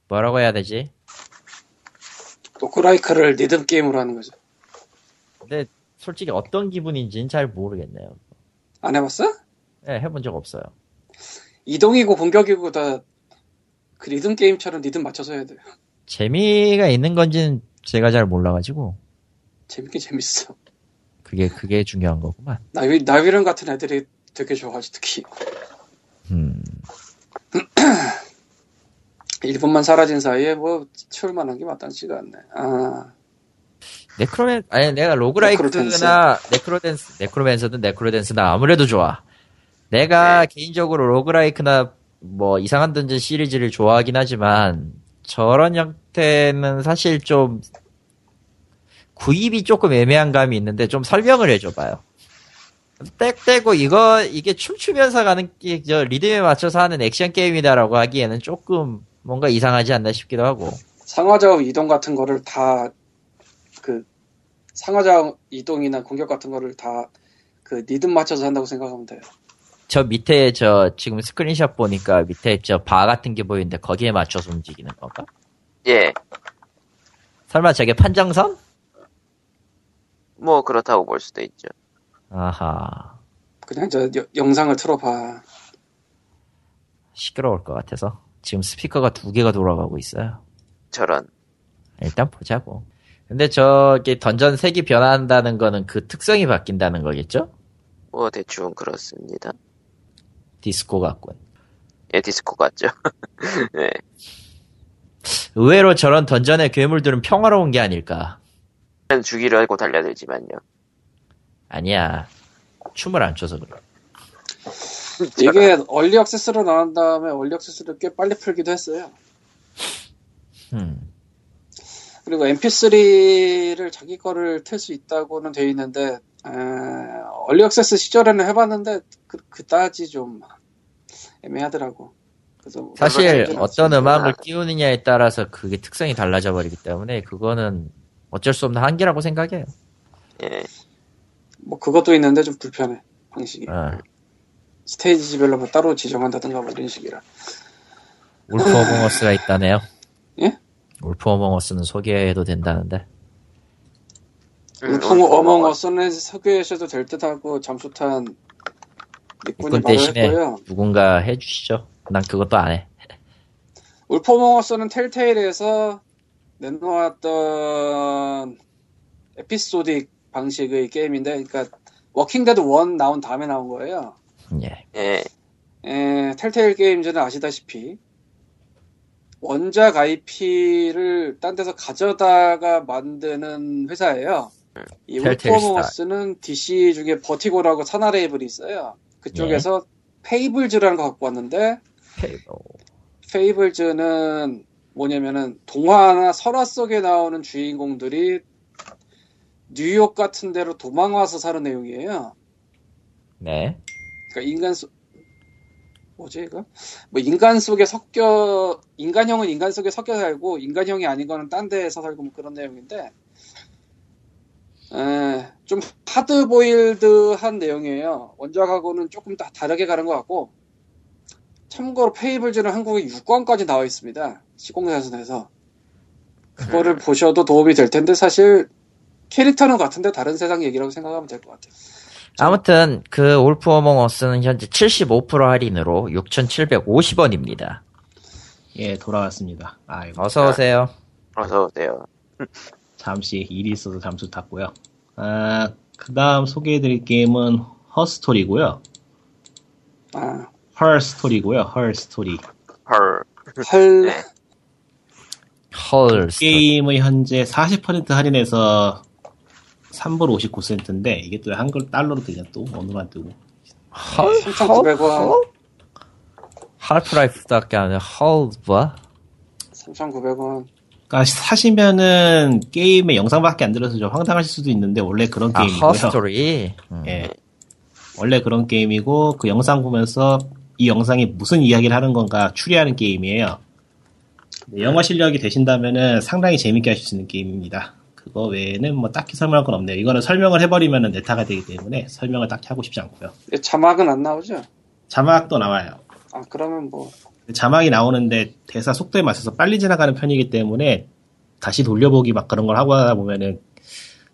뭐라고 해야 되지? roguelike를 리듬 게임으로 하는 거죠. 근데 솔직히 어떤 기분인지는 잘 모르겠네요. 안 해봤어? 예, 해본 적 없어요. 이동이고 공격이고 다 그 리듬 게임처럼 리듬 맞춰서 해야 돼요. 재미가 있는 건지는 제가 잘 몰라가지고 재밌긴 재밌어. 그게 그게 중요한 거구만. 나위, 나위령 같은 애들이 되게 좋아하지, 특히. 음, 일본만 사라진 사이에 뭐, 채울 만한 게 마땅치가 않네. 아, Necroman 아니 내가 roguelike나 NecroDance Necromancer든 NecroDance나 아무래도 좋아. 내가 개인적으로 roguelike나 뭐 이상한 던전 시리즈를 좋아하긴 하지만 저런 형태는 사실 좀 구입이 조금 애매한 감이 있는데 좀 설명을 해줘봐요. 땡떼고 이거 이게 춤추면서 가는 게저 리듬에 맞춰서 하는 액션 게임이다라고 하기에는 조금 뭔가 이상하지 않나 싶기도 하고 상하좌우 이동 같은 거를 다 그 상하좌우 이동이나 공격 같은 거를 다 그 리듬 맞춰서 한다고 생각하면 돼요. 저 밑에 저 지금 스크린샷 보니까 밑에 저 바 같은 게 보이는데 거기에 맞춰서 움직이는 건가? 예, 설마 저게 판정선? 뭐 그렇다고 볼 수도 있죠. 아하 그냥 저 여- 영상을 틀어봐. 시끄러울 것 같아서 지금 스피커가 두 개가 돌아가고 있어요. 저런. 일단 보자고. 근데 저기 던전 색이 변한다는 거는 그 특성이 바뀐다는 거겠죠? 뭐 대충 그렇습니다. 디스코 같군. 예, 디스코 같죠. 네. 의외로 저런 던전의 괴물들은 평화로운 게 아닐까. 죽이려 알고 달려들지만요. 아니야. 춤을 안 춰서 그래. 이게 얼리 액세스로 나온 다음에 얼리 액세스를 꽤 빨리 풀기도 했어요. 음. 그리고 MP3를 자기 거를 틀 수 있다고는 돼 있는데 에, 얼리 액세스 시절에는 해봤는데 그, 그다지 좀 애매하더라고. 그래서 사실. 어떤. 음악을 띄우느냐에 따라서 그게 특성이 달라져 버리기 때문에 그거는 어쩔 수 없는 한계라고 생각해요. 예. 뭐 그것도 있는데 좀 불편해 방식이. 어. 스테이지별로 뭐 따로 지정한다든가 뭐 이런 식이라. 울프 어몽어스가 있다네요. 예? 울프 어몽어스는 소개해도 된다는데. 음, 울풍 어몽어스는 소개하셔도 될 듯하고 잠수탄 말을 대신에. 누군가 해주시죠. 난 그것도 안 해. Wolf Among Us는 Telltale에서 내놓았던 episodic 방식의 게임인데, 그러니까 Walking Dead 1 나온 다음에 나온 거예요. 예. 예. 에, Telltale Games는 아시다시피 원작 IP를 딴 데서 가져다가 만드는 회사예요. 이 Telltale Wolf Among Us는 DC 중에 Vertigo라고 산하 레이블이 있어요. 그쪽에서 페이블즈라는 거 갖고 왔는데 페이블즈는 뭐냐면은 동화나 설화 속에 나오는 주인공들이 뉴욕 같은 데로 도망와서 사는 내용이에요. 네. 그러니까 인간 속 뭐지 이거? 뭐 인간 속에 섞여 인간형은 인간 속에 섞여 살고 인간형이 아닌 거는 딴 데에서 살고 뭐 그런 내용인데 에, 좀 하드보일드한 내용이에요. 원작하고는 조금 다 다르게 가는 것 같고 참고로 페이블즈는 한국에 6권까지 나와 있습니다. 시공사에서 그거를 보셔도 도움이 될 텐데 사실 캐릭터는 같은데 다른 세상 얘기라고 생각하면 될 것 같아요. 아무튼 그 울프 어몽 어스는 현재 75% 할인으로 6,750원입니다. 예, 돌아왔습니다. 아이고, 어서 오세요. 어서 오세요. 잠시 일이 있어서 잠수 탔고요. 아, 그 다음 소개해드릴 게임은 허스토리고요. 아, 헐 스토리고요. 헐 스토리. 헐. 할 네. 헐. 게임은 현재 40% 할인해서 3불 59센트인데 이게 또 한글 달러로 되냐 또 어느만 뜨고 헐. 3,900원. 할프라이프밖에 안 해. 헐 뭐야? 3,900원. 그러니까 사시면은 게임의 영상밖에 안 들어서 좀 황당하실 수도 있는데 원래 그런 아 게임이고요. 헐 스토리. 음. 예. 원래 그런 게임이고 그 영상 보면서 이 영상이 무슨 이야기를 하는 건가 추리하는 게임이에요. 네, 영어 실력이 되신다면은 상당히 재밌게 하실 수 있는 게임입니다. 그거 외에는 뭐 딱히 설명할 건 없네요. 이거는 설명을 해버리면은 네타가 되기 때문에 설명을 딱히 하고 싶지 않고요. 자막은 안 나오죠? 자막도 나와요. 아, 그러면 뭐, 자막이 나오는데 대사 속도에 맞춰서 빨리 지나가는 편이기 때문에 다시 돌려보기 막 그런 걸 하고 하다 보면은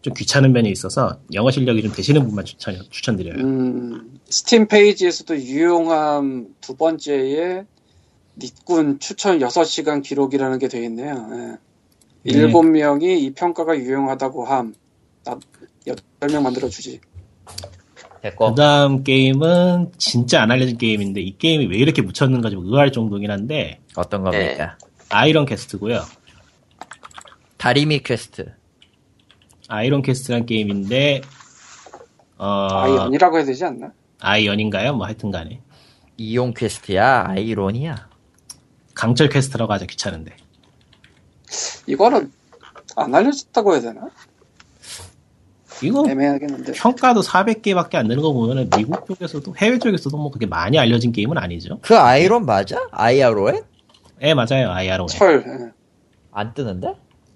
좀 귀찮은 면이 있어서 영어 실력이 좀 되시는 분만 추천, 추천드려요. 음, 스팀 페이지에서도 유용함 두 번째에 닉군 추천 6시간 기록이라는 게 되어 있네요. 예. 네. 일곱 명이 이 평가가 유용하다고 함. 나 8명 만들어주지. 됐고. 그 다음 게임은 진짜 안 알려진 게임인데 이 게임이 왜 이렇게 묻혔는가 좀 의아할 정도긴 한데 어떤 겁니까? Ironcast고요. 다리미 퀘스트. Ironcast란 게임인데 어 iron이라고 해야 되지 않나? iron인가요? 뭐 하여튼 간에 이용 퀘스트야? iron이야? 강철 퀘스트라고 하자 귀찮은데 이거는 안 알려졌다고 해야 되나? 이거 애매하겠는데. 평가도 400개밖에 안 되는 거 보면은 미국 쪽에서도 해외 쪽에서도 뭐 그렇게 많이 알려진 게임은 아니죠. 그 iron 맞아? 아이아로에? 예 맞아요 아이아로 철. 예. 안 뜨는데?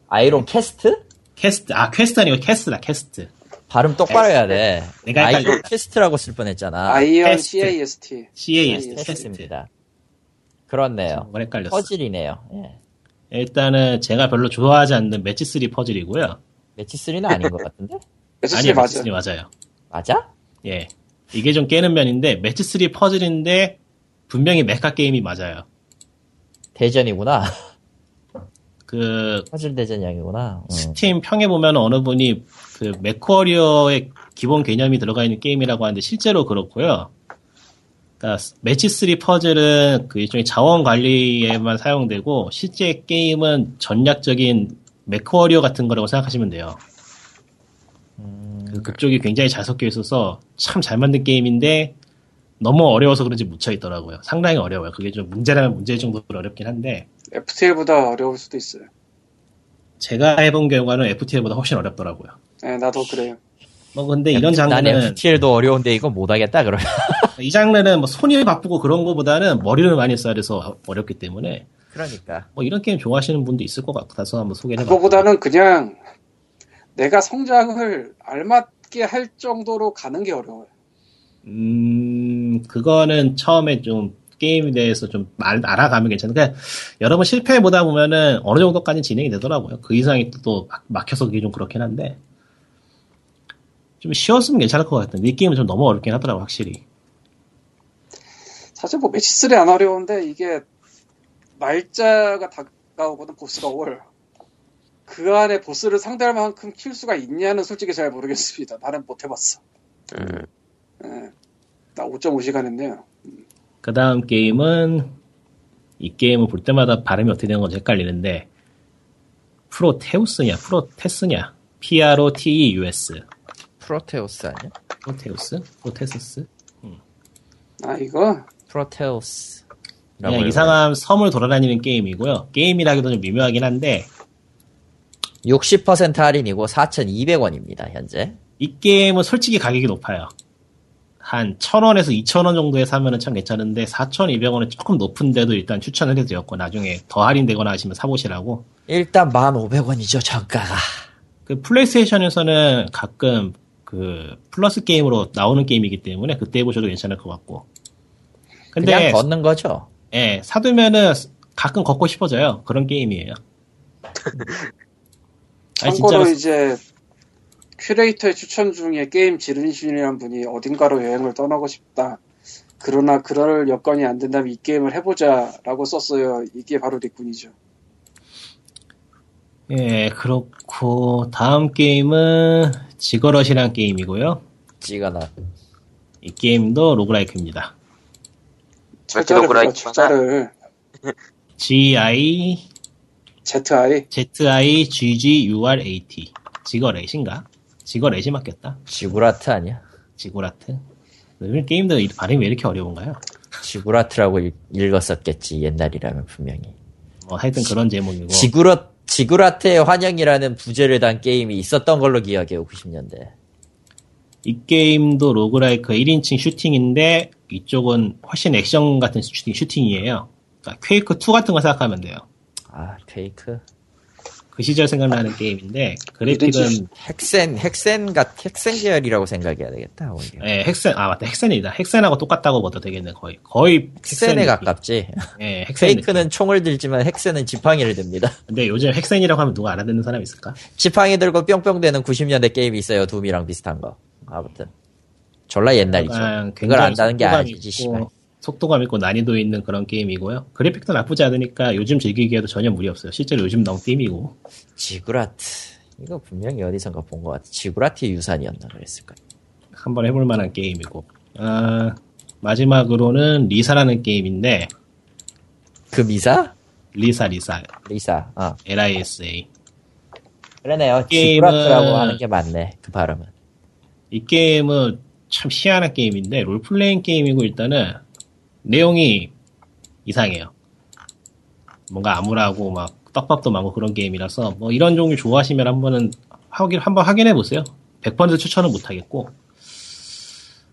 Ironcast? cast, 아, 퀘스트 아니고 cast다, cast. 발음 똑바로 해야 돼. 내가. Ironcast라고 쓸 뻔했잖아. Ironcast. CAST. CAS, cast. cast입니다. 그렇네요. 헷갈렸어. 퍼즐이네요. 예. 일단은 제가 별로 좋아하지 않는 매치 3 퍼즐이고요. 매치 3는 아닌 것 같은데? SC 아니요, 맞아. 매치 3 맞아요. 맞아? 예. 이게 좀 깨는 면인데, 매치 3 퍼즐인데, 분명히 mecha 게임이 맞아요. 대전이구나. 그, 퍼즐 대전형이구나. 음. 스팀 평에 보면 어느 분이 그 MechWarrior의 기본 개념이 들어가 있는 게임이라고 하는데 실제로 그렇고요. 그러니까 매치 3 퍼즐은 그 일종의 자원 관리에만 사용되고 실제 게임은 전략적인 맥쿼리어 같은 거라고 생각하시면 돼요. 그 그쪽이 굉장히 잘 섞여 있어서 참 잘 만든 게임인데 너무 어려워서 그런지 묻혀 있더라고요. 상당히 어려워요. 그게 좀 문제라면 문제일 정도로 어렵긴 한데 FTL보다 어려울 수도 있어요. 제가 해본 결과는 FTL보다 훨씬 어렵더라고요. 네, 나도 그래요. 뭐 근데 이런 난 장르는 FTL도 어려운데 이거 못하겠다 그러면. 이 장르는 뭐 손이 바쁘고 그런 거보다는 머리를 많이 써야 돼서 어렵기 때문에 그러니까. 뭐 이런 게임 좋아하시는 분도 있을 것 같아서 한번 소개를 해봤고 그거보다는 그냥 내가 성장을 알맞게 할 정도로 가는 게 어려워요. 음 그거는 처음에 좀 게임에 대해서 좀 알, 알아가면 괜찮은데 그러니까 여러 번 실패해보다 보면은 어느 정도까지 진행이 되더라고요 그 이상이 또, 또 막- 막혀서 그게 좀 그렇긴 한데 좀 쉬웠으면 괜찮을 것 같은데 이 게임은 좀 너무 어렵긴 하더라고 확실히 사실 뭐 매치 3 안 어려운데 이게 날짜가 다가오거든 보스가 올. 그 안에 보스를 상대할 만큼 킬 수가 있냐는 솔직히 잘 모르겠습니다. 나는 못 해봤어. 음, 예. 나 5.5시간 했네요. 그 다음 게임은 이 게임을 볼 때마다 발음이 어떻게 되는 건지 헷갈리는데 Proteus냐 프로테스냐 P-R-O-T-E-U-S Proteus 아니야? Proteus? 프로테스스? 아 이거 Proteus. 그냥 이상한 섬을 돌아다니는 게임이고요 게임이라기도 좀 미묘하긴 한데 60% 할인이고 4,200원입니다, 현재. 이 게임은 솔직히 가격이 높아요 한 1000원에서 2000원 정도에 사면은 참 괜찮은데 4200원은 조금 높은데도 일단 추천을 해드렸고 나중에 더 할인되거나 하시면 사보시라고 일단 1,500원이죠, 정가가. 그 플레이스테이션에서는 가끔 그 플러스 게임으로 나오는 게임이기 때문에 그때 해보셔도 괜찮을 것 같고. 근데 그냥 걷는 거죠. 예, 사두면은 가끔 걷고 싶어져요. 그런 게임이에요. 아니 참고로 진짜로 이제 큐레이터의 추천 중에 게임 지른신이라는 분이 어딘가로 여행을 떠나고 싶다. 그러나 그럴 여건이 안 된다면 이 게임을 해보자라고 썼어요. 이게 바로 리꾼이죠. 예 그렇고 다음 게임은 지거럿이라는 게임이고요. 찍어놔. 이 게임도 로그라이크입니다. 불러, 로그라이크구나. 철자를 G I ZI Z I G G U R A T 지거렛인가? 지거렛이 맡겼다. 지구라트 아니야? 지구라트. 요즘 게임들 이 발음이 왜 이렇게 어려운가요? 지구라트라고 읽, 읽었었겠지, 옛날이라면 분명히. 뭐 하여튼 그런 제목이고 지구라, 지구라트의 환영이라는 부제를 단 게임이 있었던 걸로 기억해요, 90년대. 이 게임도 roguelike 1인칭 슈팅인데 이쪽은 훨씬 액션 같은 슈팅, 슈팅이에요. 그러니까 Quake 2 같은 거 생각하면 돼요. 아, Quake. 그 시절 생각나는 게임인데 그래픽은 1인칭 Hexen, Hexen 같, Hexen 계열이라고 생각해야 되겠다, 오히려. 예, Hexen 아 맞다 Hexen이다. Hexen하고 똑같다고 봐도 되겠네 거의 거의 Hexen에 느낌. 가깝지. 예, 헥센 페이크는 느낌. 총을 들지만 헥센은 지팡이를 듭니다. 근데 요즘 헥센이라고 하면 누가 알아듣는 사람 있을까? 지팡이 들고 뿅뿅 되는 90년대 게임이 있어요, 둠이랑 비슷한 거. 아무튼. 졸라 옛날이죠. 그걸 안다는 게 아니지, 씨발. 속도감 있고 난이도 있는 그런 게임이고요. 그래픽도 나쁘지 않으니까 요즘 즐기기에도 전혀 무리 없어요. 실제로 요즘 나온 게임이고. 지구라트. 이거 분명히 어디선가 본 것 같아. 지구라트의 유산이었나 그랬을까. 한번 해볼 만한 게임이고. 아, 마지막으로는 리사라는 게임인데, 그 리사? 리사, 리사. 리사. 어. L-I-S-A. 그러네요. 게임은- 지구라트라고 하는 게 맞네. 그 발음은. 이 게임은 참 희한한 게임인데, 롤플레잉 게임이고, 일단은, 내용이 이상해요. 뭔가 암울하고, 막, 떡밥도 많고 그런 게임이라서, 뭐, 이런 종류 좋아하시면 한 번은, 확인, 한번 확인해 보세요. 100% 추천은 못 하겠고,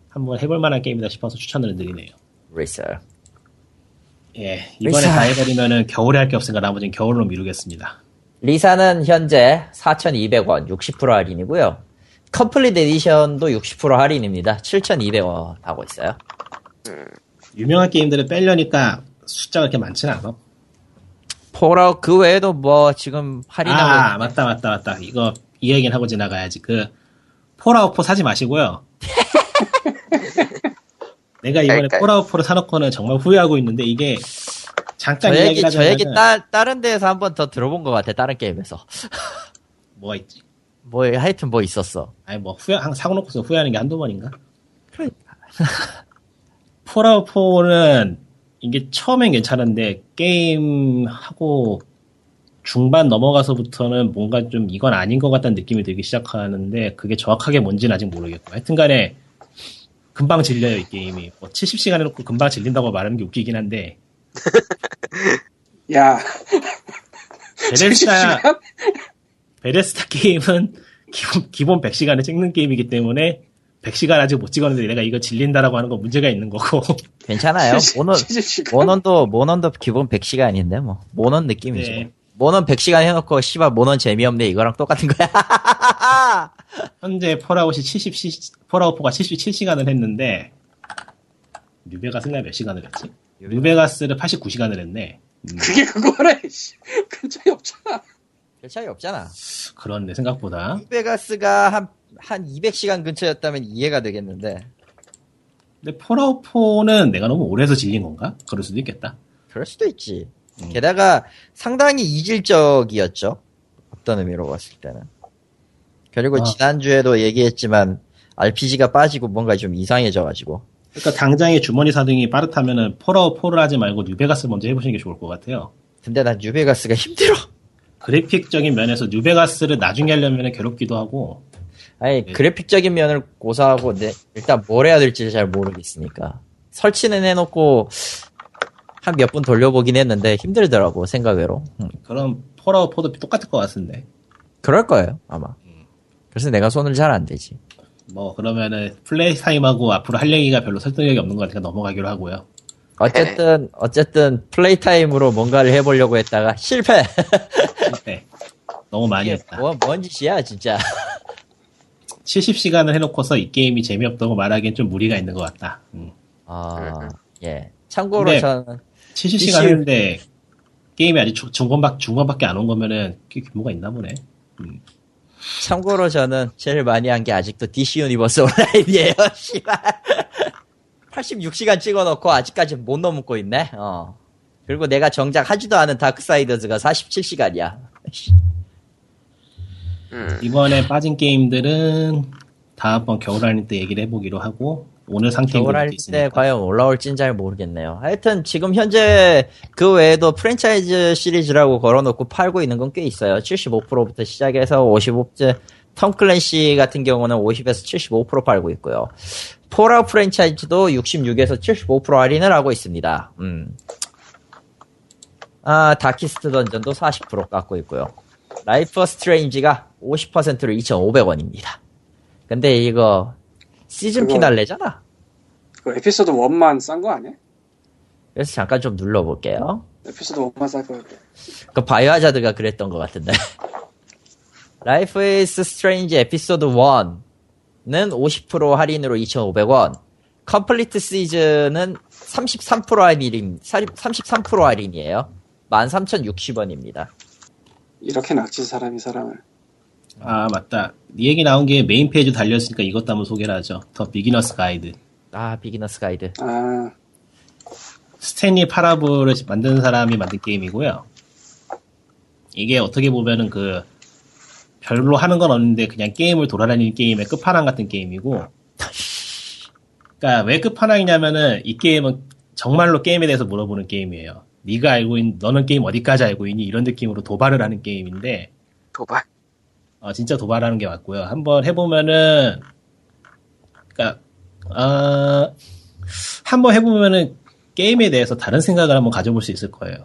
한번 해볼 만한 게임이다 싶어서 추천을 드리네요. 리사. 예, 이번에 리사. 다 해버리면은 겨울에 할 게 없으니까 나머지는 겨울로 미루겠습니다. 리사는 현재 4,200원 60% 할인이고요. Complete Edition도 60% 할인입니다. 7,200원 하고 있어요. 유명한 게임들을 빼려니까 숫자가 그렇게 많지는 않아. Fallout 그 외에도 뭐 지금 할인하고 아, 있는- 맞다, 맞다, 맞다. 이거, 이 얘기는 하고 지나가야지. 그, Fallout4 사지 마시고요. 내가 이번에 그러니까요. Fallout4를 사놓고는 정말 후회하고 있는데, 이게, 잠깐 저 얘기 저 얘기 따, 다른 데에서 한 번 더 들어본 것 같아. 다른 게임에서. 뭐가 있지? 뭐 하여튼 뭐 있었어. 아니, 뭐, 후회, 항상 사고 놓고서 후회하는 게 한두 번인가? 그러니까. Fallout 4는, 이게 처음엔 괜찮은데, 게임하고, 중반 넘어가서부터는 뭔가 좀 이건 아닌 것 같다는 느낌이 들기 시작하는데, 그게 정확하게 뭔지는 아직 모르겠고. 하여튼 간에, 금방 질려요, 이 게임이. 뭐, 70시간 해놓고 금방 질린다고 말하는 게 웃기긴 한데, 야, Bethesda, 70시간? Bethesda 게임은 기본, 기본 100시간을 찍는 게임이기 때문에, 100시간 아직 못 찍었는데 내가 이거 질린다라고 하는 건 문제가 있는 거고. 괜찮아요. 몬헌 70시간? 몬헌도 몬헌도 기본 100시간인데 뭐 몬헌 느낌이죠. 네. 몬헌 100시간 해놓고 씨발 몬헌 재미없네 이거랑 똑같은 거야. 현재 Fallout이 70, Fallout4가 77시간을 했는데, New Vegas가 몇 시간을 했지? New Vegas를 89시간을 했네. 음, 그게 그거래. 씨. 큰 차이 없잖아. 별 차이 없잖아. 그렇네, 생각보다. New Vegas가 한, 한 200시간 근처였다면 이해가 되겠는데, 근데 Fallout4는 내가 너무 오래해서 질린 건가? 그럴 수도 있겠다. 그럴 수도 있지. 게다가 상당히 이질적이었죠. 어떤 의미로 봤을 때는. 그리고 아. 지난주에도 얘기했지만, RPG가 빠지고 뭔가 좀 이상해져가지고. 그러니까 당장에 주머니 사정이 빠듯하면은 Fallout4를 하지 말고 New Vegas 먼저 해보시는 게 좋을 것 같아요. 근데 난 New Vegas가 힘들어. 그래픽적인 면에서 New Vegas를 나중에 하려면 괴롭기도 하고, 아니 네. 그래픽적인 면을 고사하고 내- 일단 뭘 해야 될지 잘 모르겠으니까 설치는 해놓고 한 몇 분 돌려보긴 했는데 힘들더라고 생각외로 음, 그럼 Fallout4도 똑같을 것 같은데. 그럴 거예요 아마 그래서 내가 손을 잘 안 대지 뭐, 그러면은 플레이 타임하고 앞으로 할 얘기가 별로 설득력이 없는 것 같으니까 넘어가기로 하고요. 어쨌든 어쨌든 플레이 타임으로 뭔가를 해보려고 했다가 실패 네. 너무 많이 했다. 뭐, 뭔 짓이야 진짜 70시간을 해놓고서 이 게임이 재미없다고 말하기엔 좀 무리가 있는 것 같다. 음. 아 예 참고로 근데- 저는 70시간 이슈- 했는데 게임이 아직 중- 중간밖, 중간밖에 안 온 거면은 꽤 규모가 있나 보네. 음. 참고로 저는 제일 많이 한 게 아직도 DC 유니버스 온라인이에요 씨발 86시간 찍어놓고 아직까지 못 넘고 있네 어 그리고 내가 정작 하지도 않은 다크사이더즈가 47시간이야 음. 이번에 빠진 게임들은 다음번 겨울 할인 때 얘기를 해보기로 하고 오늘 상태인 겨울 것도 할때 있으니까 과연 올라올진 잘 모르겠네요. 하여튼 지금 현재 그 외에도 프랜차이즈 시리즈라고 걸어놓고 팔고 있는 건 꽤 있어요. 75%부터 시작해서 55째 톰 클랜시 같은 경우는 50에서 75% 팔고 있고요. Fallout 프랜차이즈도 66에서 75% 할인을 하고 있습니다. 음. 아, Darkest Dungeon도 40% 깎고 있고요. Life is Strange가 50%로 2,500원입니다. 근데 이거 시즌 그거- 피날레잖아. 그 에피소드 1만 싼 거 아니야? 그래서 잠깐 좀 눌러볼게요. 에피소드 1만 쌀 거야. 그 Biohazard가 그랬던 것 같은데. Life is Strange 에피소드 1는 50% 할인으로 2,500원. complete 시즌은 33% 할인, 33% 할인이에요. 13,060원입니다. 이렇게 낚지 사람이 사람을. 아 맞다. 이 얘기 나온 게 메인 페이지 달렸으니까 이것도 한번 소개를 하죠. The Beginner's Guide 아, Beginner's Guide. 아, Stanley Parable을 만든 사람이 만든 게임이고요. 이게 어떻게 보면은 그 별로 하는 건 없는데 그냥 게임을 돌아다니는 게임의 끝판왕 같은 게임이고. 그러니까 왜 끝판왕이냐면은 이 게임은 정말로 게임에 대해서 물어보는 게임이에요 네가 알고 있는 너는 게임 어디까지 알고 있니 이런 느낌으로 도발을 하는 게임인데 도발. 어, 진짜 도발하는 게 맞고요. 한번 해보면은, 그니까, 어, 한번 해보면은 게임에 대해서 다른 생각을 한번 가져볼 수 있을 거예요.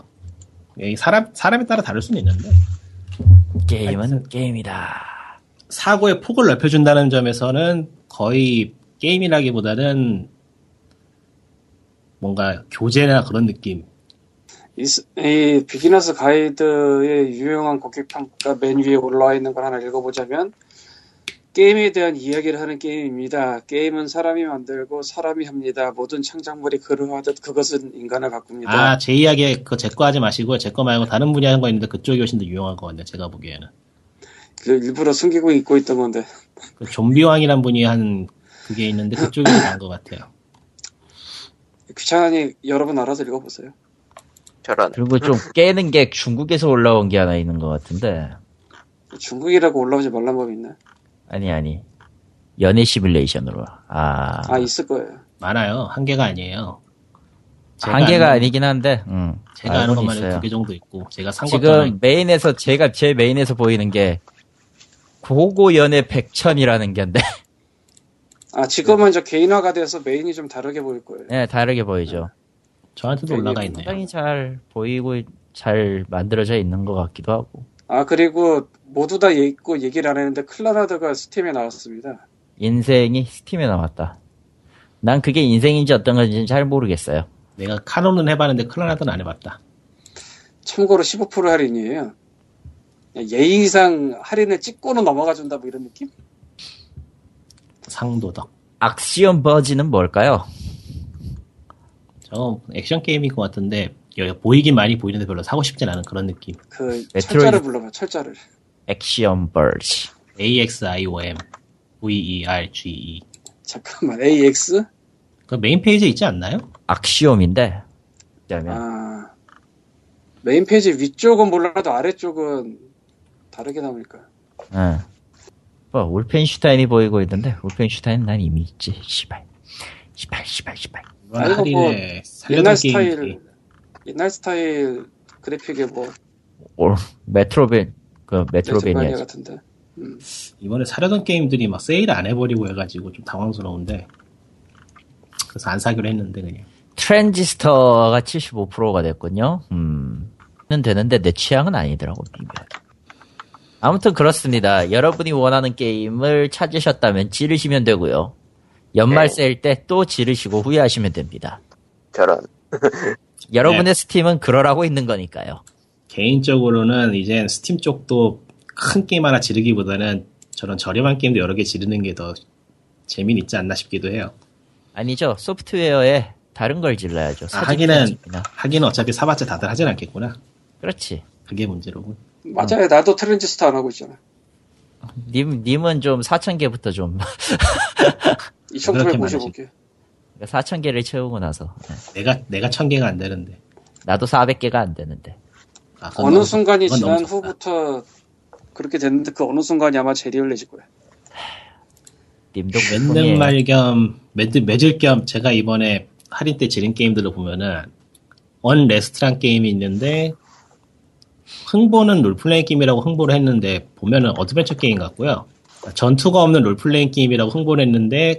이 사람, 사람에 따라 다를 수는 있는데, 게임은 게임이다. 사고의 폭을 넓혀준다는 점에서는 거의 게임이라기보다는 뭔가 교재나 그런 느낌. 이, 이 비기너스 가이드의 유용한 고객 평가 맨 위에 올라와 있는 걸 하나 읽어보자면 게임에 대한 이야기를 하는 게임입니다. 게임은 사람이 만들고 사람이 합니다. 모든 창작물이 그러하듯 그것은 인간을 바꿉니다. 아, 제 이야기 그거 제거 하지 마시고 제 거 말고 다른 분이 하는 거 있는데 그쪽이 훨씬 더 유용한 거 같네요. 제가 보기에는. 그 일부러 숨기고 있고 있던 건데. 그 좀비왕이란 분이 한 그게 있는데 그쪽이 더 나은 것 같아요. 귀찮으니 여러분 알아서 읽어보세요. 저런. 그리고 좀 깨는 게 중국에서 올라온 게 하나 있는 것 같은데. 중국이라고 올라오지 말란 법이 있나? 아니, 아니. 연애 시뮬레이션으로. 아. 아 있을 거예요. 많아요. 한 개가 아니에요. 한 개가 아는- 아니긴 한데, 음. 제가 아는 알고는 것만 해도. 두 개 정도 있고 제가 산 것도 하나 지금 메인에서, 제가 제 메인에서 보이는 게, 고고 연애 백천이라는 게인데, 아 지금은 저 개인화가 돼서 메인이 좀 다르게 보일 거예요. 네, 다르게 보이죠. 저한테도 올라가 있네요. 상당히 잘 보이고, 잘 만들어져 있는 것 같기도 하고. 아 그리고 모두 다 있고 얘기를 안 했는데 Clannad가 Steam에 나왔습니다. 인생이 스팀에 나왔다. 난 그게 인생인지 어떤 건지는 잘 모르겠어요. 내가 카논은 해봤는데 클라나드는 안 해봤다. 참고로 15% 할인이에요. 예의상 할인을 찍고는 넘어가 준다 뭐 이런 느낌? 상도덕. 악시온 버지는 뭘까요? 저 액션 게임인 것 같은데 여기 보이긴 많이 보이는데 별로 사고 싶진 않은 그런 느낌. 그 메트로이드- 철자를 불러봐 철자를. 액시온 버지. AXIOM VERGE. 잠깐만 AX? 그 메인 페이지에 있지 않나요? Axiom인데, 그러면 아 메인 페이지 위쪽은 몰라도 아래쪽은 다르게 나오니까. 응. 뭐 Wolfenstein이 보이고 있는데 Wolfenstein 난 이미 있지. 시발. 시발 시발 시발. 뭐, 할인에 옛날 스타일 옛날 스타일 그래픽에 뭐 올 메트로벤 그 메트로베니아 같은데. 이번에 사려던 게임들이 막 세일 안 해버리고 해가지고 좀 당황스러운데 그래서 안 사기로 했는데 그냥 트랜지스터가 75%가 됐군요. 음. 는 되는데 내 취향은 아니더라고. 아무튼 그렇습니다. 여러분이 원하는 게임을 찾으셨다면 지르시면 되고요. 연말 네. 세일 때 또 지르시고 후회하시면 됩니다. 저런. 여러분의 네. Steam은 그러라고 있는 거니까요. 개인적으로는 이젠 스팀 쪽도 큰 게임 하나 지르기보다는 저런 저렴한 게임도 여러 개 지르는 게 더 재미는 있지 않나 싶기도 해요. 아니죠. 소프트웨어에 다른 걸 질러야죠. 아, 하기는. 하기는 어차피 사봤자 다들 하진 않겠구나. 그렇지. 그게 문제로군. 맞아요. 나도 Transistor 안 하고 있잖아. 님, 님은 좀 4,000개부터 좀, 2955개. 4,000개를 채우고 나서. 네. 내가 내가 천 개가 안 되는데. 나도 400개가 안 되는데. 아, 어느 너무- 순간이 지난. 후부터 그렇게 됐는데 그 어느 순간이 아마 제리얼레질 거야. 님도 맺는 보통이에요. 말 겸, 맺, 맺을 겸 제가 이번에 할인 때 지른 게임들을 보면은, 언 레스트란 게임이 있는데, 흥보는 롤플레잉 게임이라고 홍보를 했는데, 보면은 어드벤처 게임 같고요. 전투가 없는 롤플레잉 게임이라고 홍보를 했는데,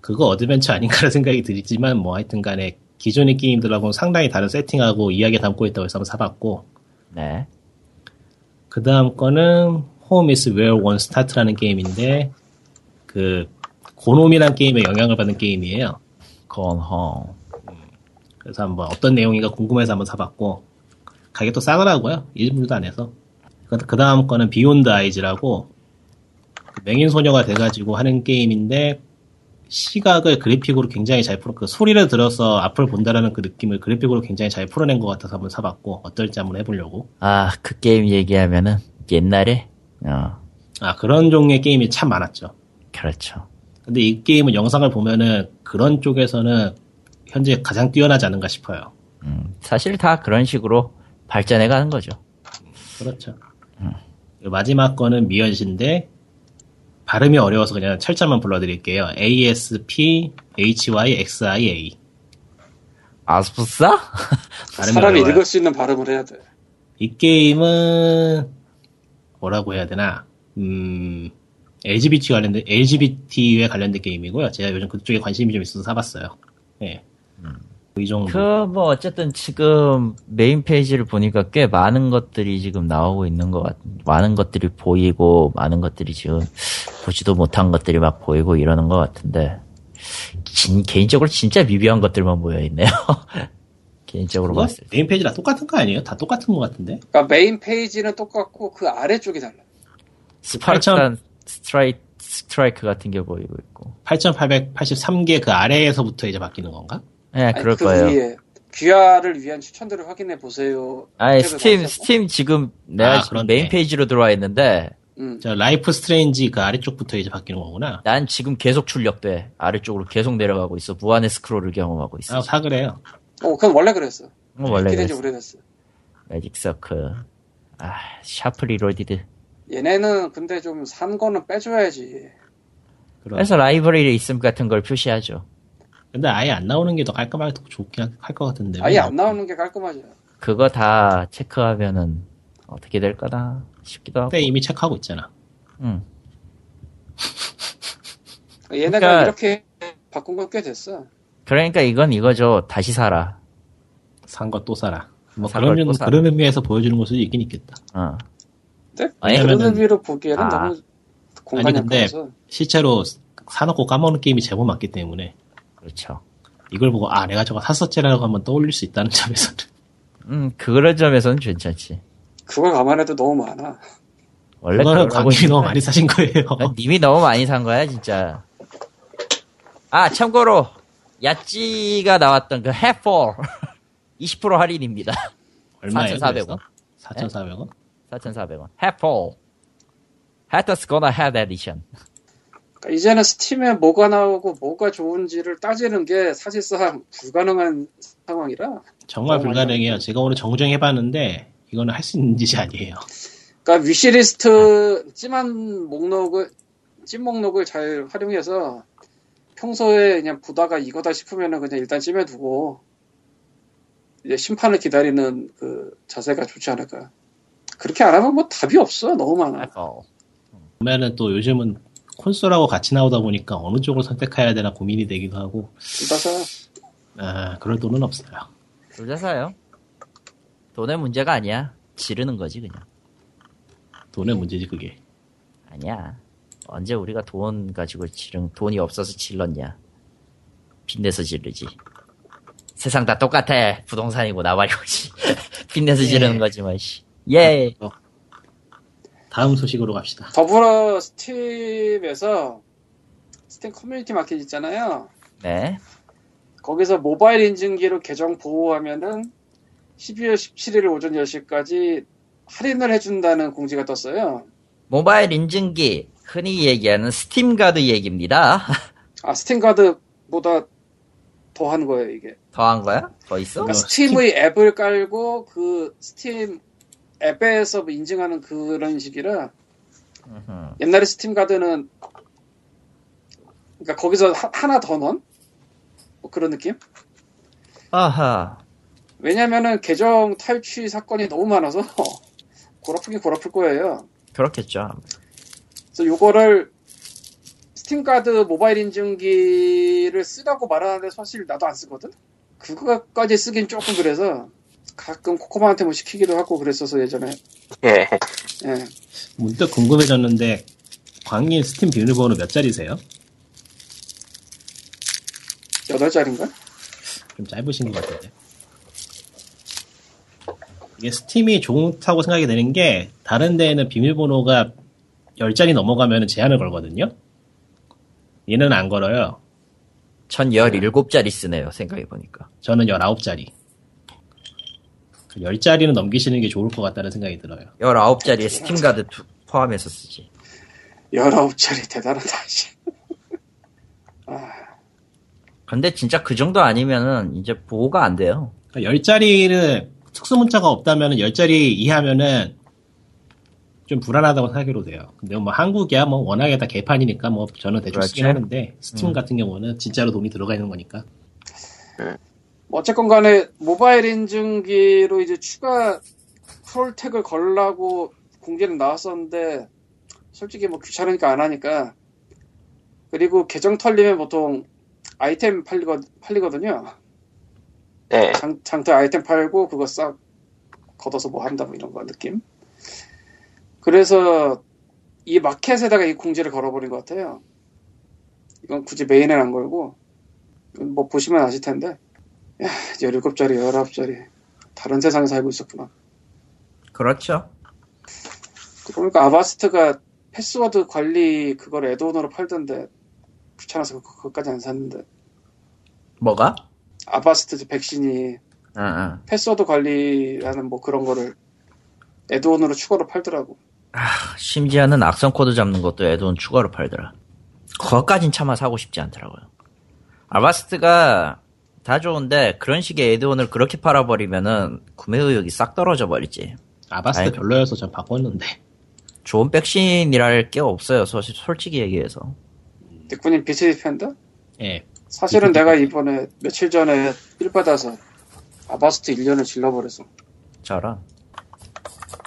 그거 어드벤처 아닌가라는 생각이 들지만, 뭐 하여튼 간에, 기존의 게임들하고는 상당히 다른 세팅하고 이야기 담고 있다고 해서 한번 사봤고, 네. 그 다음 거는 Home is Where One Starts라는 게임인데 그 Gone Home이란 게임에 영향을 받는 게임이에요. Gone Home. 그래서 한번 어떤 내용인가 궁금해서 한번 사봤고 가격도 싸더라고요. 1불도 안 해서. 그 다음 거는 Beyond Eyes라고 맹인 소녀가 돼가지고 하는 게임인데 시각을 그래픽으로 굉장히 잘 풀어 그 소리를 들어서 앞을 본다라는 그 느낌을 그래픽으로 굉장히 잘 풀어낸 것 같아서 한번 사봤고 어떨지 한번 해보려고. 아, 그 게임 얘기하면은, 옛날에, 어, 아 그런 종류의 게임이 참 많았죠. 그렇죠. 근데 이 게임은 영상을 보면은 그런 쪽에서는 현재 가장 뛰어나지 않은가 싶어요. 음, 사실 다 그런 식으로 발전해 가는 거죠. 그렇죠. 마지막 거는 미연시인데 발음이 어려워서 그냥 철자만 불러드릴게요. A S P H Y X I A. 아스푸사? 발음이 사람이 어려워요. 읽을 수 있는 발음을 해야 돼. 이 게임은 뭐라고 해야 되나? 음, LGBT 관련된 LGBT에 관련된 게임이고요. 제가 요즘 그쪽에 관심이 좀 있어서 사봤어요. 예. 이 정도. 그, 뭐, 어쨌든 지금 메인 페이지를 보니까 꽤 많은 것들이 지금 나오고 있는 것 같, 많은 것들이 보이고, 많은 것들이 지금 보지도 못한 것들이 막 보이고 이러는 것 같은데, 진, 개인적으로 진짜 미비한 것들만 모여 있네요. 개인적으로 그거 봤을 때. 메인 페이지랑 똑같은 거 아니에요? 다 똑같은 거 같은데? 그러니까 메인 페이지는 똑같고 그 아래쪽이 달라. Spartan Stri-, Strike 같은 게 보이고 있고. 8883개 그 아래에서부터 이제 바뀌는 건가? 네, 그럴 그 거예요. 위에 귀하를 위한 추천들을 확인해 보세요. 아니, 탭을 Steam. Steam 지금 내가 아, 지금 그렇네. 메인 페이지로 들어와 있는데, 음. 저 Life Strange 그 아래쪽부터 이제 바뀌는 거구나. 난 지금 계속 출력돼. 아래쪽으로 계속 내려가고 있어. 무한의 스크롤을 경험하고 있어. 아, 다 그래요. 어, 그건 원래 그랬어. 어, 원래 그랬어. 오래됐어. Magic Circle. 아, 샤프 Reloaded. 얘네는 근데 좀 산 거는 빼줘야지. 그럼. 그래서 라이브러리에 있음 같은 걸 표시하죠. 근데 아예 안 나오는 게 더 깔끔하게 더 좋긴 할 것 같은데. 아예 왜안 나오는 게 깔끔하죠. 그거 다 체크하면은 어떻게 될 거다 싶기도 하고. 그때 이미 체크하고 있잖아. 응. 얘네가 그러니까- 이렇게 바꾼 건 꽤 됐어. 그러니까 이건 이거죠. 다시 살아. 산거 또 사라. 뭐산 그런, 의- 사라. 그런 의미에서 보여주는 걸 수도 있긴 있겠다. 어. 근데 아니, 그런 왜냐면은- 의미로 보기에는 아. 너무 공간이 아니, 근데-. 실제로 사놓고 까먹는 게임이 제법 많기 때문에 그렇죠. 이걸 보고 아 내가 저거 샀었지라고 한번 떠올릴 수 있다는 점에서는 음, 그런 점에서는 괜찮지. 그걸 감안해도 너무 많아. 원래 그거는 광님이 너무. 많이 사신 거예요. 난 님이 너무 많이 산 거야, 진짜. 아, 참고로, 야찌가 나왔던 그 해폴 20% 할인입니다. 얼마예요? 4,400원. 4,400원? 4,400원. 해폴. Hatter's Gonna Have Edition. 그러니까 이제는 스팀에 뭐가 나오고 뭐가 좋은지를 따지는 게 사실상 불가능한 상황이라. 정말 많이 불가능해요. 제가 오늘 정정해봤는데 이거는 할 수 있는 짓이 아니에요. 그러니까 위시리스트 찜한 목록을 찜 목록을 잘 활용해서 평소에 그냥 보다가 이거다 싶으면은 그냥 일단 찜해두고 이제 심판을 기다리는 그 자세가 좋지 않을까. 그렇게 안 하면 뭐 답이 없어. 너무 많아. 보면은 또 요즘은 콘솔하고 같이 나오다 보니까 어느 쪽을 선택해야 되나 고민이 되기도 하고 둘다사 아 그럴 돈은 없어요. 둘 다 사요. 돈의 문제가 아니야. 지르는 거지, 그냥. 돈의 문제지 그게. 아니야. 언제 우리가 돈 가지고 지른, 돈이 없어서 질렀냐. 빚내서 지르지. 세상 다 똑같아. 부동산이고 나발이고지. 빚내서 지르는 거지, 뭐, 씨. 예. 다음 소식으로 갑시다. 더불어 Steam에서 Steam Community Market 있잖아요. 네. 거기서 모바일 인증기로 계정 보호하면은 12월 17일 오전 10시까지 할인을 해준다는 공지가 떴어요. 모바일 인증기. 흔히 얘기하는 스팀가드 얘기입니다. 아, Steam Guard보다 더한 거예요, 이게. 더한 거야? 더 있어? 그러니까 어, Steam의 앱을 깔고 그 스팀 앱에서 뭐 인증하는 그런 식이라 음흠. 옛날에 Steam Guard는 그러니까 거기서 하, 하나 더 넣은 뭐 그런 느낌? 아하. 왜냐면은 계정 탈취 사건이 너무 많아서 골아프긴 골아플 거예요. 그렇겠죠. 그래서 요거를 Steam Guard 모바일 인증기를 쓰라고 말하는데 사실 나도 안 쓰거든? 그거까지 쓰긴 조금 그래서 가끔 코코마한테 뭐 시키기도 하고 그랬어서 예전에 예. 예. 문득 궁금해졌는데 광님 스팀 비밀번호 몇 자리세요? 8자리인가? 좀 짧으신 것 같은데. 이게 Steam이 좋다고 생각이 되는 게 다른 데에는 비밀번호가 10자리 넘어가면 제한을 걸거든요. 얘는 안 걸어요. 전 17자리 쓰네요, 생각해보니까. 저는 19자리. 10자리는 넘기시는 게 좋을 것 같다는 생각이 들어요. 19자리에 Steam Guard 투- 포함해서 쓰지. 19자리 대단하다, 씨. 아, 근데 진짜 그 정도 아니면은 이제 보호가 안 돼요. 10자리를 특수문자가 없다면 10자리 이하면은 좀 불안하다고 생각해도 돼요. 근데 뭐 한국이야 뭐 워낙에 다 개판이니까 뭐 저는 대충 쓰긴 그렇지. 하는데 스팀 음. 같은 경우는 진짜로 돈이 들어가 있는 거니까. 뭐 어쨌건 간에 모바일 인증기로 이제 추가 콜택을 걸라고 공개는 나왔었는데 솔직히 뭐 귀찮으니까 안 하니까 그리고 계정 털리면 보통 아이템 팔리거, 팔리거든요. 네. 장, 장터 아이템 팔고 그거 싹 걷어서 뭐 한다 뭐 이런 거 느낌. 그래서 이 마켓에다가 이 공지를 걸어버린 것 같아요. 이건 굳이 메인엔 안 걸고 뭐 보시면 아실 텐데 야, 17자리, 19자리. 다른 세상에 살고 있었구나. 그렇죠. 그러니까 Avast가 패스워드 관리 그걸 add-on으로 팔던데 귀찮아서 그- 그것까지 안 샀는데 뭐가? Avast 백신이 응, 응. 패스워드 관리하는 뭐 그런 거를 add-on으로 추가로 팔더라고. 심지어는 악성 코드 잡는 것도 add-on 추가로 팔더라. 그것까진 차마 사고 싶지 않더라고요. Avast가 다 좋은데 그런 식의 add-on을 그렇게 팔아버리면은 구매 의욕이 싹 떨어져 버리지. Avast 아이. 별로여서 전 바꿨는데. 좋은 백신이랄 게 없어요. 솔직- 솔직히 얘기해서. 닉군님 Bitdefender? 예. 사실은 내가 이번에 며칠 전에 삘 받아서 Avast 1년을 질러버렸어. 저런.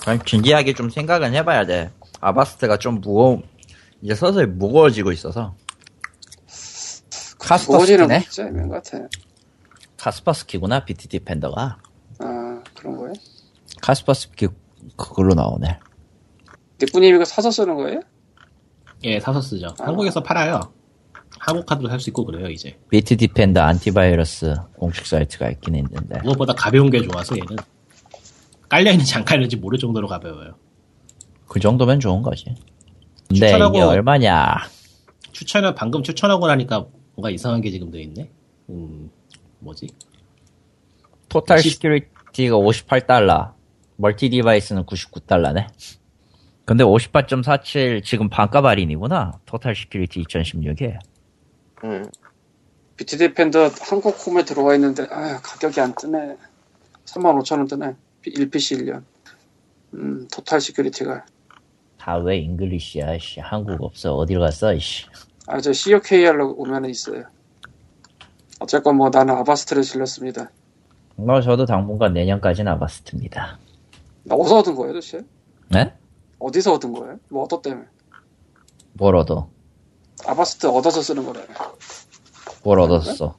그냥 진지하게 좀 생각은 해봐야 돼. Avast가 좀 무거워, 이제 서서히 무거워지고 있어서. 진짜 애매한 것 같아. 카스퍼스키구나, BT 디펜더가. 아 그런 거예요? Kaspersky 그걸로 나오네. 닉군님 이거 사서 쓰는 거예요? 예, 사서 쓰죠. 아. 한국에서 팔아요. 한국 카드로 살 수 있고 그래요, 이제. Bitdefender Antivirus 공식 사이트가 있긴 있는데. 무엇보다 가벼운 게 좋아서 얘는. 깔려 있는지 안 깔려있는지 모를 정도로 가벼워요. 그 정도면 좋은 거지. 근데 추천하고- 이게 얼마냐. 추천을 방금 추천하고 나니까 뭔가 이상한 게 지금 돼 있네. 음, 뭐지? Total Se- Security가 58달러. Multi-Device는 99달러네. 근데 58.47 지금 반값 할인이구나. Total Security 2016에. 음. Bitdefender 한국 홈에 들어와 있는데 아 가격이 안 뜨네. 35,000원 뜨네. 1PC 1년. 음 Total Security가 다 왜 English야, 씨. 한국 없어. 어딜 갔어, 씨. 아 저 COKR로 오면은 있어요. 어쨌건 뭐 나는 Avast를 질렀습니다. 뭐, 저도 당분간 내년까지는 Avast입니다. 나 어디서 얻은 거예요 도대체? 네? 어디서 얻은 거예요? 뭐 어떤 때문에? 뭘 얻어? Avast 얻어서 쓰는 거래. 뭘 얻었어?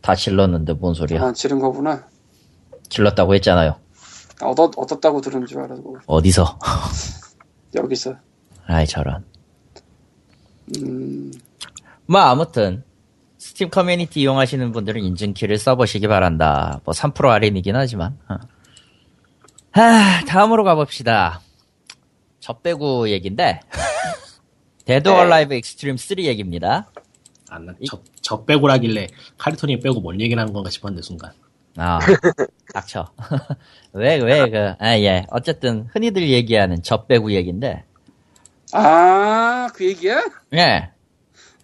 다 질렀는데 뭔 소리야? 아 지른 거구나. 질렀다고 했잖아요. 아, 얻었, 얻었다고 들은 줄 알았고 어디서? 여기서. 아이, 저런. 음 뭐, 아무튼. 스팀 커뮤니티 이용하시는 분들은 인증키를 써보시기 바란다. 뭐, 3% 할인이긴 하지만. 어. 하, 다음으로 가봅시다. 젖배구 얘긴데. Dead or Alive Extreme 3 얘기입니다. 안, 나- 저, 젖배구라길래 카리토니 빼고 뭔 얘기를 하는 건가 싶었는데, 순간. 아, 닥쳐. 왜, 왜, 그, 아, 예. 어쨌든, 흔히들 얘기하는 젖배구 얘기인데. 아, 그 얘기야? 예.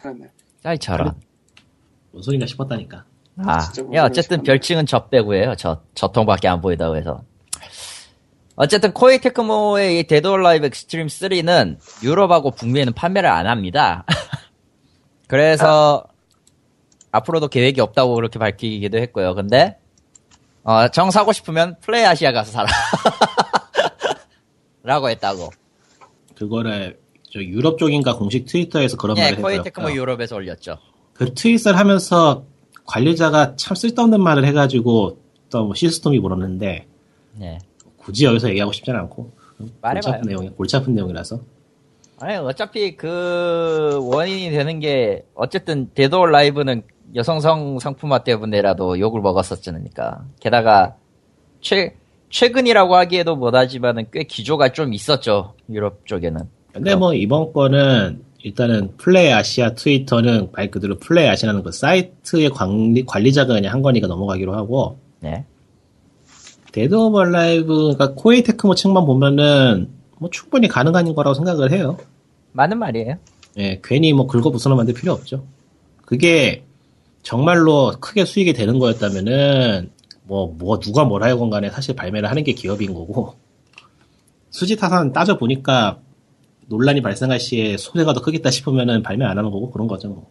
그러네. 뭔 소리나 싶었다니까. 아, 진짜 예, 어쨌든. 별칭은 젖배구예요. 저, 젖통밖에 안 보이다고 해서. 어쨌든 Koei Tecmo의 이 Dead or Alive Extreme 3는 유럽하고 북미에는 판매를 안 합니다. 그래서 앞으로도 계획이 없다고 그렇게 밝히기도 했고요. 근데 어, 정 사고 싶으면 Play Asia 가서 사라. 라고 했다고. 그거를, 저 유럽 쪽인가 공식 트위터에서 그런 예, 말을 Koei 했고요. Tecmo 유럽에서 올렸죠. 그 트윗을 하면서 관리자가 참 쓸데없는 말을 해가지고 또 시스템이 물었는데 예. 굳이 여기서 얘기하고 싶지는 않고. 골치. 아픈 내용이 골치 아픈 내용이라서. 아니 어차피 그 원인이 되는 게 어쨌든 Dead or Alive는 여성성 상품화 때문에라도 욕을 먹었었으니까. 게다가 최 최근이라고 하기에도 못하지만은 꽤 기조가 좀 있었죠. 유럽 쪽에는. 근데 뭐 이번 거는 일단은 Play Asia 트위터는 말 그대로 Play Asia라는 그 사이트의 관리, 관리자가 그냥 한 거니까 넘어가기로 하고. 네. Dead or Alive 그러니까 Koei Tecmo 측만 보면은 뭐 충분히 가능한 거라고 생각을 해요. 맞는 말이에요. 예, 괜히 뭐 긁어 부스럼 만들 필요 없죠. 그게 정말로 크게 수익이 되는 거였다면은 뭐, 뭐, 누가 뭐라 하건 간에 사실 발매를 하는 게 기업인 거고. 수지 타산 따져보니까 논란이 발생할 시에 손해가 더 크겠다 싶으면은 발매 안 하는 거고 그런 거죠. 뭐.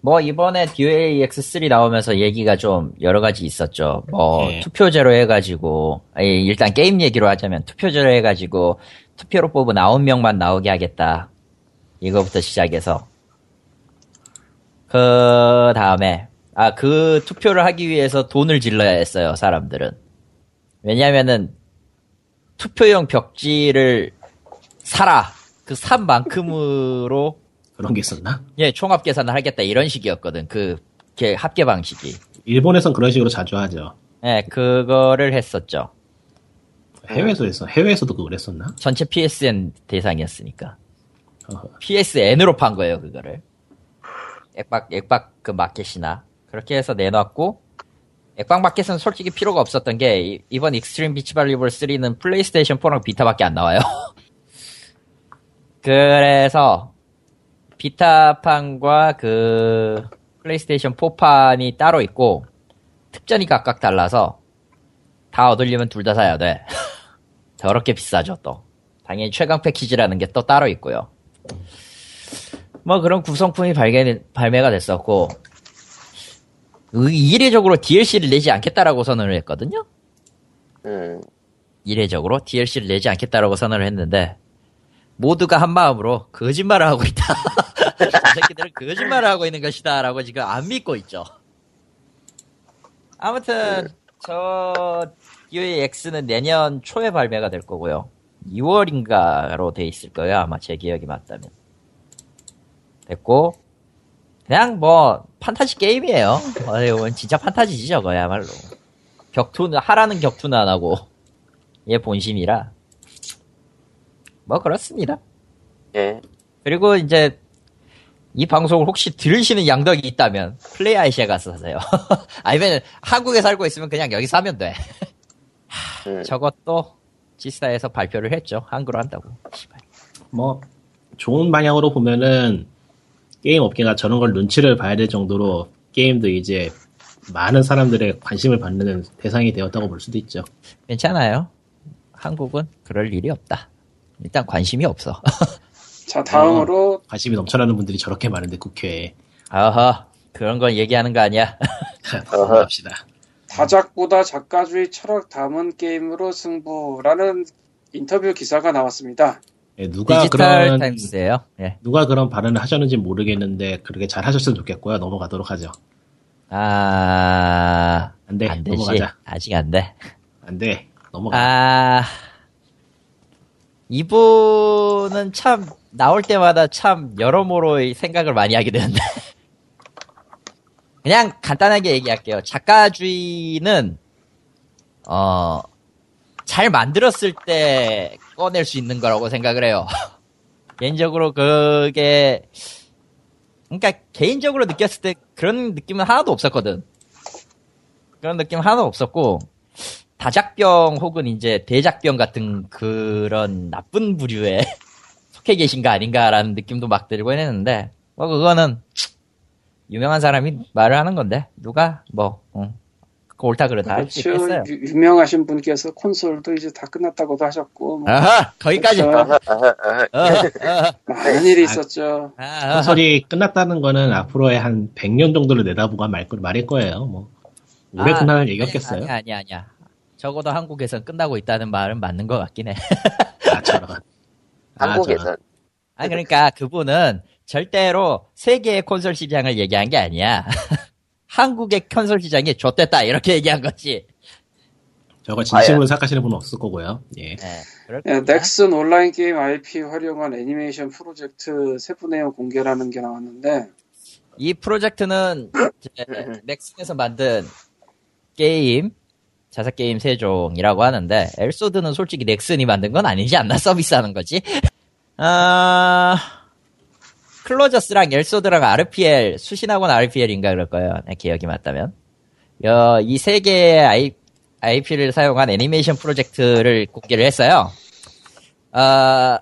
뭐 이번에 DOAX3 나오면서 얘기가 좀 여러 가지 있었죠. 뭐 네. 투표제로 해가지고 아니, 일단 게임 얘기로 하자면 투표제로 해가지고 투표로 뽑은 9명만 나오게 하겠다. 이거부터 시작해서 그 다음에 아 그 투표를 하기 위해서 돈을 질러야 했어요 사람들은 왜냐면은 투표용 벽지를 사라 그산 만큼으로 그런 게 있었나? 예, 총합 계산을 하겠다 이런 식이었거든. 그 합계 방식이. 일본에선 그런 식으로 자주 하죠. 네, 그거를 했었죠. 해외에서 했어. 해외에서도 그걸 했었나? 전체 PSN 대상이었으니까. 어허. PSN으로 판 거예요, 그거를. 액박, 액박 그 마켓이나. 그렇게 해서 내놨고, 액박 마켓은 솔직히 필요가 없었던 게, 이- 이번 Extreme Beach Volleyball 3는 플레이스테이션 4랑 Vita밖에 안 나와요. 그래서, Vita판과 그, 플레이스테이션 4판이 따로 있고, 특전이 각각 달라서, 다 얻으려면 둘 다 사야 돼. 더럽게 비싸죠, 또. 당연히 최강 패키지라는 게 또 따로 있고요. 뭐 그런 구성품이 발견, 발매가 됐었고, 의- 이례적으로 DLC를 내지 않겠다라고 선언을 했거든요? 음, 이례적으로 DLC를 내지 않겠다라고 선언을 했는데, 모두가 한 마음으로 거짓말을 하고 있다. 저 새끼들은 거짓말을 하고 있는 것이다. 라고 지금 안 믿고 있죠. 아무튼, 저, DOA X는 내년 초에 발매가 될 거고요. 2월인가로 돼 있을 거예요. 아마 제 기억이 맞다면. 됐고, 그냥 뭐, 판타지 게임이에요. 어이건 진짜 판타지죠, 그야말로. 격투는, 하라는 격투는 안 하고, 얘 본심이라. 뭐, 그렇습니다. 예. 그리고 이제, 이 방송을 혹시 들으시는 양덕이 있다면, 플레이 아이시에 가서 사세요. 아니면, 한국에 살고 있으면 그냥 여기 사면 돼. 음, 저것도, 지스타에서 발표를 했죠. 한글로 한다고. 뭐 좋은 방향으로 보면은 게임 업계가 저런 걸 눈치를 봐야 될 정도로 게임도 이제 많은 사람들의 관심을 받는 대상이 되었다고 볼 수도 있죠. 괜찮아요. 한국은 그럴 일이 없다. 일단 관심이 없어. 자, 다음으로 관심이 넘쳐나는 분들이 저렇게 많은데 국회에 아하, 그런 건 얘기하는 거 아니야. 합시다. 다작보다 작가주의 철학 담은 게임으로 승부라는 인터뷰 기사가 나왔습니다. 예, 누가 디지털 그런 타임스예요. 예. 누가 그런 발언을 하셨는지 모르겠는데 그렇게 잘 하셨으면 좋겠고요. 넘어가도록 하죠. 아, 안 돼. 안 되지. 넘어가자. 아직 안 돼. 안 돼. 넘어가. 아, 이분은 참, 나올 때마다 참, 여러모로 생각을 많이 하게 되는데. 그냥 간단하게 얘기할게요. 작가주의는, 어, 잘 만들었을 때 꺼낼 수 있는 거라고 생각을 해요. 개인적으로 그게, 그러니까 개인적으로 느꼈을 때 그런 느낌은 하나도 없었거든. 그런 느낌 하나도 없었고, 다작병 혹은 이제 대작병 같은 그런 나쁜 부류에 속해 계신 거 아닌가라는 느낌도 막 들고 했는데, 뭐 그거는 유명한 사람이 말을 하는 건데, 누가 뭐, 응, 그거 옳다 그러다 그렇죠. 있겠어요. 유- 유명하신 분께서 콘솔도 이제 다 끝났다고도 하셨고 뭐 아하, 거기까지. 그렇죠. 아하, 아하, 아하. 어, 어, 많은 일이 있었죠. 아, 아, 콘솔이 끝났다는 거는 앞으로의 한 100년 정도를 내다보고 말, 말일 거예요. 뭐 오래 아, 끝나는 아니야, 얘기였겠어요. 아니야, 아니야, 아니야. 적어도 한국에선 끝나고 있다는 말은 맞는 것 같긴 해. 아, 저런. 아. 한국에선 아, 그러니까 그분은 절대로 세계의 콘솔 시장을 얘기한 게 아니야. 한국의 콘솔 시장이 좆됐다 이렇게 얘기한 거지. 저거 진심으로 생각하시는 분은 없을 거고요. 예. 네, 예. 넥슨 온라인 게임 IP 활용한 애니메이션 프로젝트 세부 내용 공개라는 게 나왔는데 이 프로젝트는 넥슨에서 만든 게임 자사 게임 세 종이라고 하는데 엘소드는 솔직히 넥슨이 만든 건 아니지 않나 서비스하는 거지. 아 클로저스랑 엘소드랑 RPL 수신하고는 RPL인가 그럴 거예요. 내 기억이 맞다면. 이 세 개의 IP를 사용한 애니메이션 프로젝트를 공개를 했어요. 아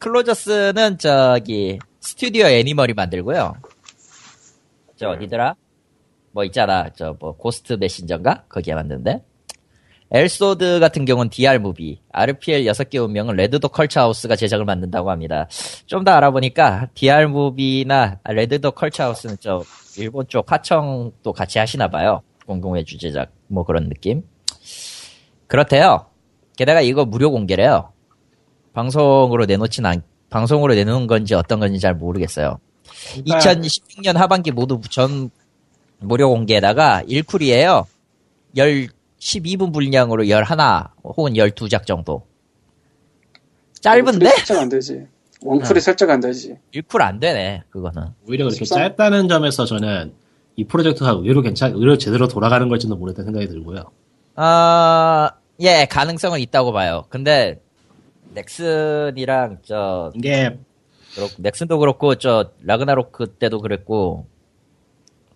클로저스는 저기 Studio Animal이 만들고요. 저 어디더라? 뭐 있잖아. 저 뭐 Ghost Messenger인가? 거기에 만드는데. 엘소드 같은 경우는 DR Movie, RPL 6개 운명은 Red Dog Culture House가 제작을 만든다고 합니다. 좀 더 알아보니까 DR 무비나 Red Dog Culture House는 저 일본 쪽 하청도 같이 하시나 봐요. 공동의 주제작 뭐 그런 느낌. 그렇대요. 게다가 이거 무료 공개래요. 방송으로 내놓진 않, 방송으로 내놓은 건지 어떤 건지 잘 모르겠어요. 2016년 하반기 모두 전 무료 공개에다가 1쿨이에요. 10, 12분 분량으로 11 혹은 12작 정도. 짧은데? 원쿨이 설정 안 되지. 원쿨이 어. 설정 안 되지. 1쿨 안 되네, 그거는. 오히려 그렇게 십삼? 짧다는 점에서 저는 이 프로젝트가 의외로 괜찮, 의외로 제대로 돌아가는 걸지도 모르겠다는 생각이 들고요. 아, 예, 가능성은 있다고 봐요. 근데, 넥슨이랑, 저, 이게, 그렇고, 넥슨도 그렇고, 저, 라그나로크 때도 그랬고,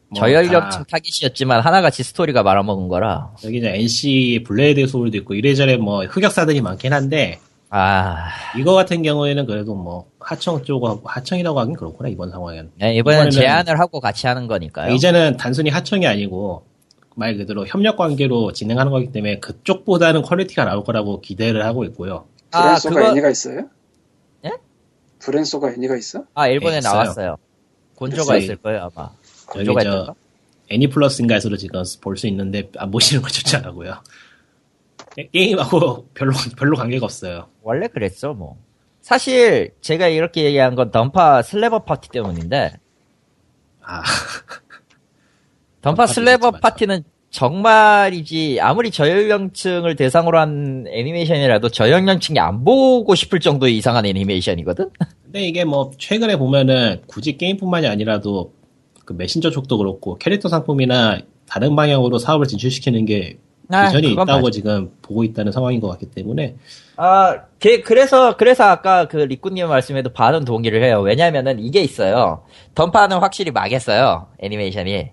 뭐 저연령층 다 타깃이었지만 하나같이 스토리가 말아먹은 거라. 여기 이제 NC Blade Soul도 있고 이래저래 뭐 흑역사들이 많긴 한데 아, 이거 같은 경우에는 그래도 뭐 하청 쪽하고 하청이라고 하긴 그렇구나 이번 상황에는 예, 이번엔 이번에는- 제안을 하고 같이 하는 거니까요. 이제는 단순히 하청이 아니고 말 그대로 협력 관계로 진행하는 거기 때문에 그쪽보다는 퀄리티가 나올 거라고 기대를 하고 있고요. 아, 블앤소가 그거, 애니가 있어요? 예? 블앤소가 애니가 있어? 아, 일본에 예, 있어요. 나왔어요. 곤조가. 있을 거예요, 아마. 여기 저? 애니플러스인가에서도 지금 볼 수 있는데 안 보시는 거 좋지 않고요. 게임하고 별로 별로 관계가 없어요. 원래 그랬어, 뭐. 사실, 제가 이렇게 얘기한 건 던파 Slap Up Party 때문인데, 아 던파 Slap Up Party는 정말이지, 아무리 저연령층을 대상으로 한 애니메이션이라도 저연령층이 안 보고 싶을 정도의 이상한 애니메이션이거든? 근데 이게 뭐 최근에 보면은 굳이 게임뿐만이 아니라도 그 메신저 쪽도 그렇고 캐릭터 상품이나 다른 방향으로 사업을 진출시키는 게 아, 비전이 있다고 맞아. 지금 보고 있다는 상황인 것 같기 때문에 아, 게- 그래서, 그래서 아까 그 리꾸님 말씀에도 반은 동의를 해요. 왜냐면은 이게 있어요. 던파는 확실히 망했어요. 애니메이션이.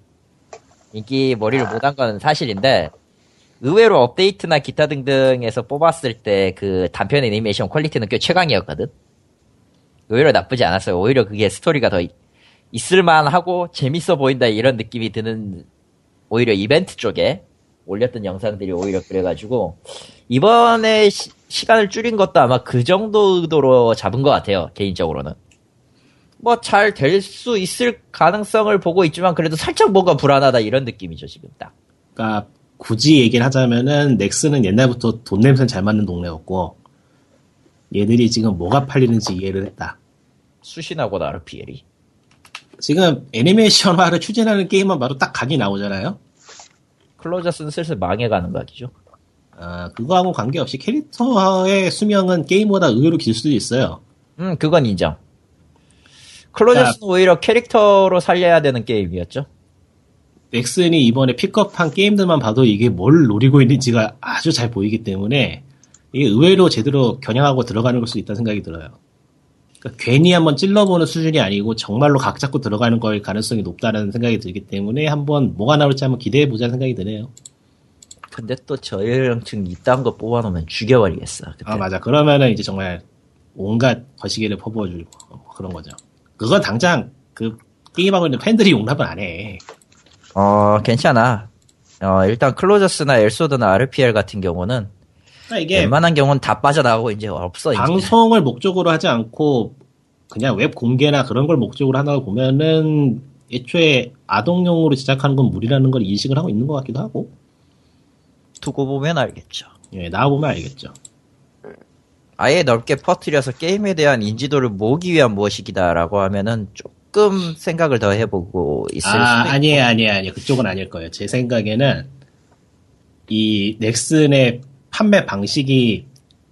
인기몰이를 못 한 건 사실인데, 의외로 업데이트나 기타 등등에서 뽑았을 때 그 단편 애니메이션 퀄리티는 꽤 최강이었거든? 의외로 나쁘지 않았어요. 오히려 그게 스토리가 더 있- 있을만하고 재밌어 보인다 이런 느낌이 드는 오히려 이벤트 쪽에 올렸던 영상들이 오히려 그래가지고 이번에 시, 간을 줄인 것도 아마 그 정도 의도로 잡은 것 같아요 개인적으로는. 뭐 잘 될 수 있을 가능성을 보고 있지만 그래도 살짝 뭔가 불안하다 이런 느낌이죠 지금 딱. 그러니까 굳이 얘기를 하자면은 넥슨은 옛날부터 돈 냄새는 잘 맞는 동네였고 얘들이 지금 뭐가 팔리는지 이해를 했다. 수신하고 RPL이 지금 애니메이션화를 추진하는 게임만 봐도 딱 각이 나오잖아요. 클로저스는 슬슬 망해가는 각이죠 아, 그거하고 관계없이 캐릭터의 수명은 게임보다 의외로 길 수도 있어요. 음 그건 인정 클로저스는 오히려 캐릭터로 살려야 되는 게임이었죠 넥슨이 이번에 픽업한 게임들만 봐도 이게 뭘 노리고 있는지가 아주 잘 보이기 때문에 이게 의외로 제대로 겨냥하고 들어가는 걸 수 있다는 생각이 들어요. 그러니까 괜히 한번 찔러보는 수준이 아니고 정말로 각 잡고 들어가는 걸 가능성이 높다는 생각이 들기 때문에 한번 뭐가 나올지 한번 기대해 보자 생각이 드네요. 근데 또 저연령층 이딴 거 뽑아놓으면 죽여버리겠어 그때. 아 맞아. 그러면은 이제 정말 온갖 거시기를 퍼부어주고 뭐 그런 거죠. 그건 당장 그 게임하고 있는 팬들이 용납을 안 해. 어, 괜찮아. 어, 일단 클로저스나 엘소드나 RPL 같은 경우는 그러니까 이게 웬만한 경우는 다 빠져나가고 이제 없어. 이제. 방송을 목적으로 하지 않고 그냥 웹 공개나 그런 걸 목적으로 하다 보면은 애초에 아동용으로 제작하는 건 무리라는 걸 인식을 하고 있는 것 같기도 하고 두고 보면 알겠죠. 예, 나와보면 알겠죠. 아예 넓게 퍼뜨려서 게임에 대한 인지도를 모으기 위한 무엇이기다라고 하면은 조금 생각을 더 해보고 있을 아, 수도 있고. 아니에요, 아니에요, 아니에요. 그쪽은 아닐 거예요. 제 생각에는 이 넥슨의 판매 방식이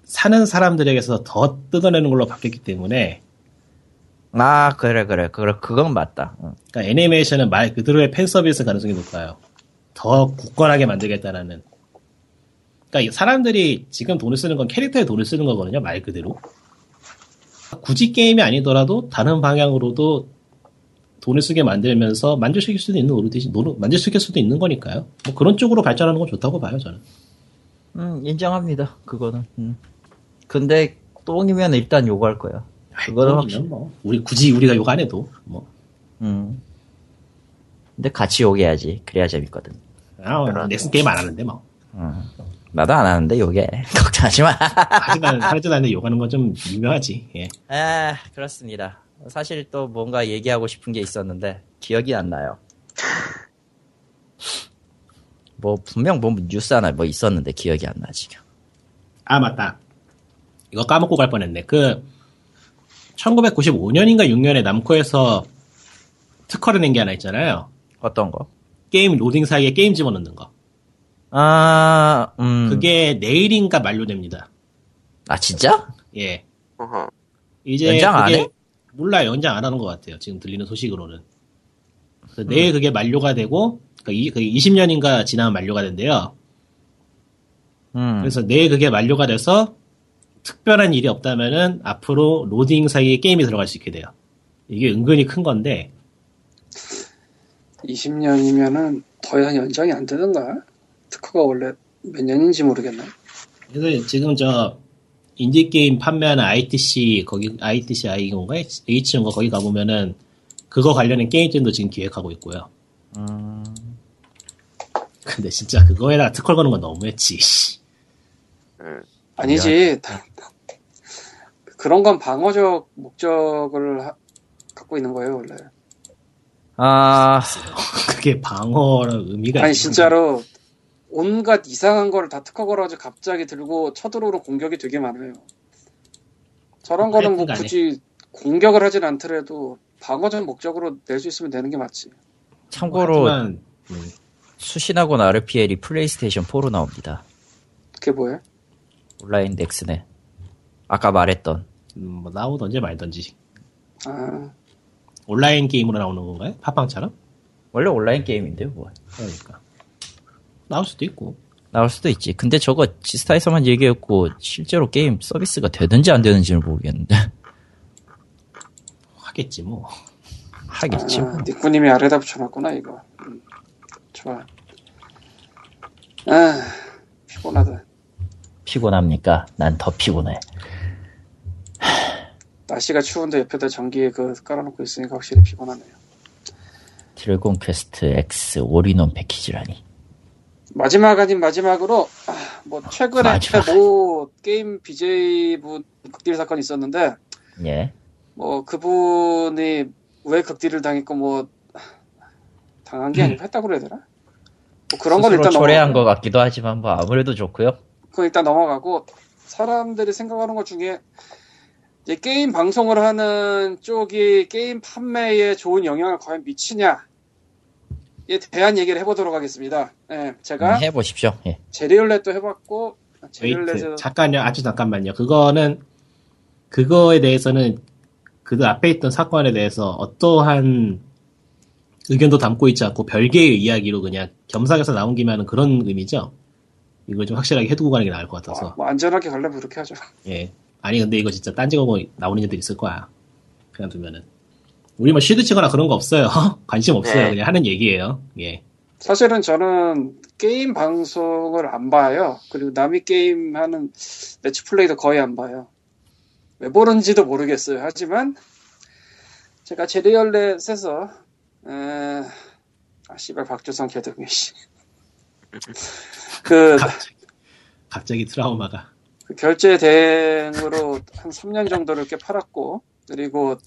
사는 사람들에게서 더 뜯어내는 걸로 바뀌었기 때문에 아, 그래, 그래. 그래, 그건 맞다. 응. 그러니까 애니메이션은 말 그대로의 팬 서비스 가능성이 높아요. 더 굳건하게 만들겠다라는. 그러니까 사람들이 지금 돈을 쓰는 건 캐릭터에 돈을 쓰는 거거든요, 말 그대로. 굳이 게임이 아니더라도 다른 방향으로도 돈을 쓰게 만들면서 만족시킬 수도 있는 오르듯이 노- 만족시킬 수도 있는 거니까요. 뭐 그런 쪽으로 발전하는 건 좋다고 봐요, 저는. 음, 인정합니다. 그거는. 음. 근데 똥이면 일단 욕할 거야. 그거는 그거는 확실히. 뭐 우리 굳이 우리가 욕 안 해도 뭐 음. 근데 같이 욕해야지. 그래야 재밌거든. 아, 넥슨 게임 안 하는데 뭐. 나도 안 하는데 욕해. 걱정하지 마. 하지만 사라지도 않는데 욕하는 건 좀 유명하지. 예. 아, 그렇습니다. 사실 또 뭔가 얘기하고 싶은 게 있었는데 기억이 안 나요. 뭐 분명 뭐 뉴스 하나 뭐 있었는데 기억이 안 나 지금. 아 맞다. 이거 까먹고 갈 뻔했네. 그 1995년인가 6년에 남코에서 특허를 낸 게 하나 있잖아요. 어떤 거? 게임 로딩 사이에 게임 집어넣는 거. 아, 음. 그게 내일인가 만료됩니다. 아 진짜? 예. 이제 연장 안 그게 해? 몰라 연장 안 하는 것 같아요. 지금 들리는 소식으로는. 그래서 내일 그게 만료가 되고 그 20년인가 지나면 만료가 된대요. 음. 그래서 내일 그게 만료가 돼서 특별한 일이 없다면은 앞으로 로딩 사이에 게임이 들어갈 수 있게 돼요. 이게 은근히 큰 건데 20년이면은 더 이상 연장이 안 되는가? 특허가 원래 몇 년인지 모르겠네. 그래서 지금 저 인디 게임 판매하는 ITC 거기 ITC I건가 H인가 거기 가 보면은 그거 관련된 게임들도 지금 기획하고 있고요. 음. 근데 진짜 그거에다가 특허 거는 건 너무했지. 씨. 아니지. 그런 건 방어적 목적을 하- 갖고 있는 거예요, 원래. 아, 그게 방어의 의미가 아니, 진짜로 온갖 이상한 거를 다 특허 걸어가지고 갑자기 들고 쳐들어오는 공격이 되게 많아요. 저런 거는 뭐. 굳이 공격을 하진 않더라도 방어적 목적으로 낼 수 있으면 되는 게 맞지. 참고로 하지만 음, 수신하고는 RPL이 플레이스테이션 4로 나옵니다. 그게 뭐예요? 온라인 넥슨에. 아까 말했던. 음, 뭐 나오던지 말던지 아, 온라인 게임으로 나오는 건가요? 팟빵처럼? 원래 온라인 게임인데요, 뭐. 그러니까 나올 수도 있고 나올 수도 있지. 근데 저거 지스타에서만 얘기했고, 실제로 게임 서비스가 되는지 안 되는지는 모르겠는데. 하겠지 뭐. 하겠지. 뭐. 아, 니꾸님이 아래다 붙여놨구나, 이거. 음, 좋아. 아, 피곤하다. 피곤합니까? 난 더 피곤해. 날씨가 추운데 옆에다 전기에 그 깔아놓고 있으니까 확실히 피곤하네요. 드래곤 퀘스트 X all-in-one 패키지라니. 마지막 아닌 마지막으로 아, 뭐 최근에 마지막. 모 게임 BJ분 극딜 사건이 있었는데 예. 뭐 그분이 왜 극딜을 당했고 뭐 당한 게 아니고 했다고 그래야 되나? 뭐 그런 건 일단 초래한 것 넘어가고 같기도 하지만 뭐 아무래도 좋고요. 그건 일단 넘어가고 사람들이 생각하는 것 중에 이제 게임 방송을 하는 쪽이 게임 판매에 좋은 영향을 과연 미치냐 에 대한 얘기를 해보도록 하겠습니다. 예, 제가 음, 해보십시오. 예. 제리얼렛도 해봤고 제리얼렛에서 잠깐요 아주 잠깐만요. 그거는 그거에 대해서는 그 앞에 있던 사건에 대해서 어떠한 의견도 담고 있지 않고 별개의 이야기로 그냥 겸사겸사 나온 김에 하는 그런 의미죠. 이걸 좀 확실하게 해두고 가는 게 나을 것 같아서. 아, 뭐 안전하게 가려면 그렇게 하죠. 예. 아니 근데 이거 진짜 딴지 거고 나오는 애들 있을 거야. 그냥 두면은. 우리 뭐 쉬드 치거나 그런 거 없어요. 관심 없어요. 네. 그냥 하는 얘기예요. 예. 사실은 저는 게임 방송을 안 봐요. 그리고 남이 게임 하는 매치 플레이도 거의 안 봐요. 왜 보는지도 모르겠어요. 하지만 제가 제리얼렛에서 에... 아 씨발 박주성 개등이 씨. 그 갑자기, 갑자기 트라우마가. 그 결제 대행으로 한 3년 정도를 꽤 팔았고 그리고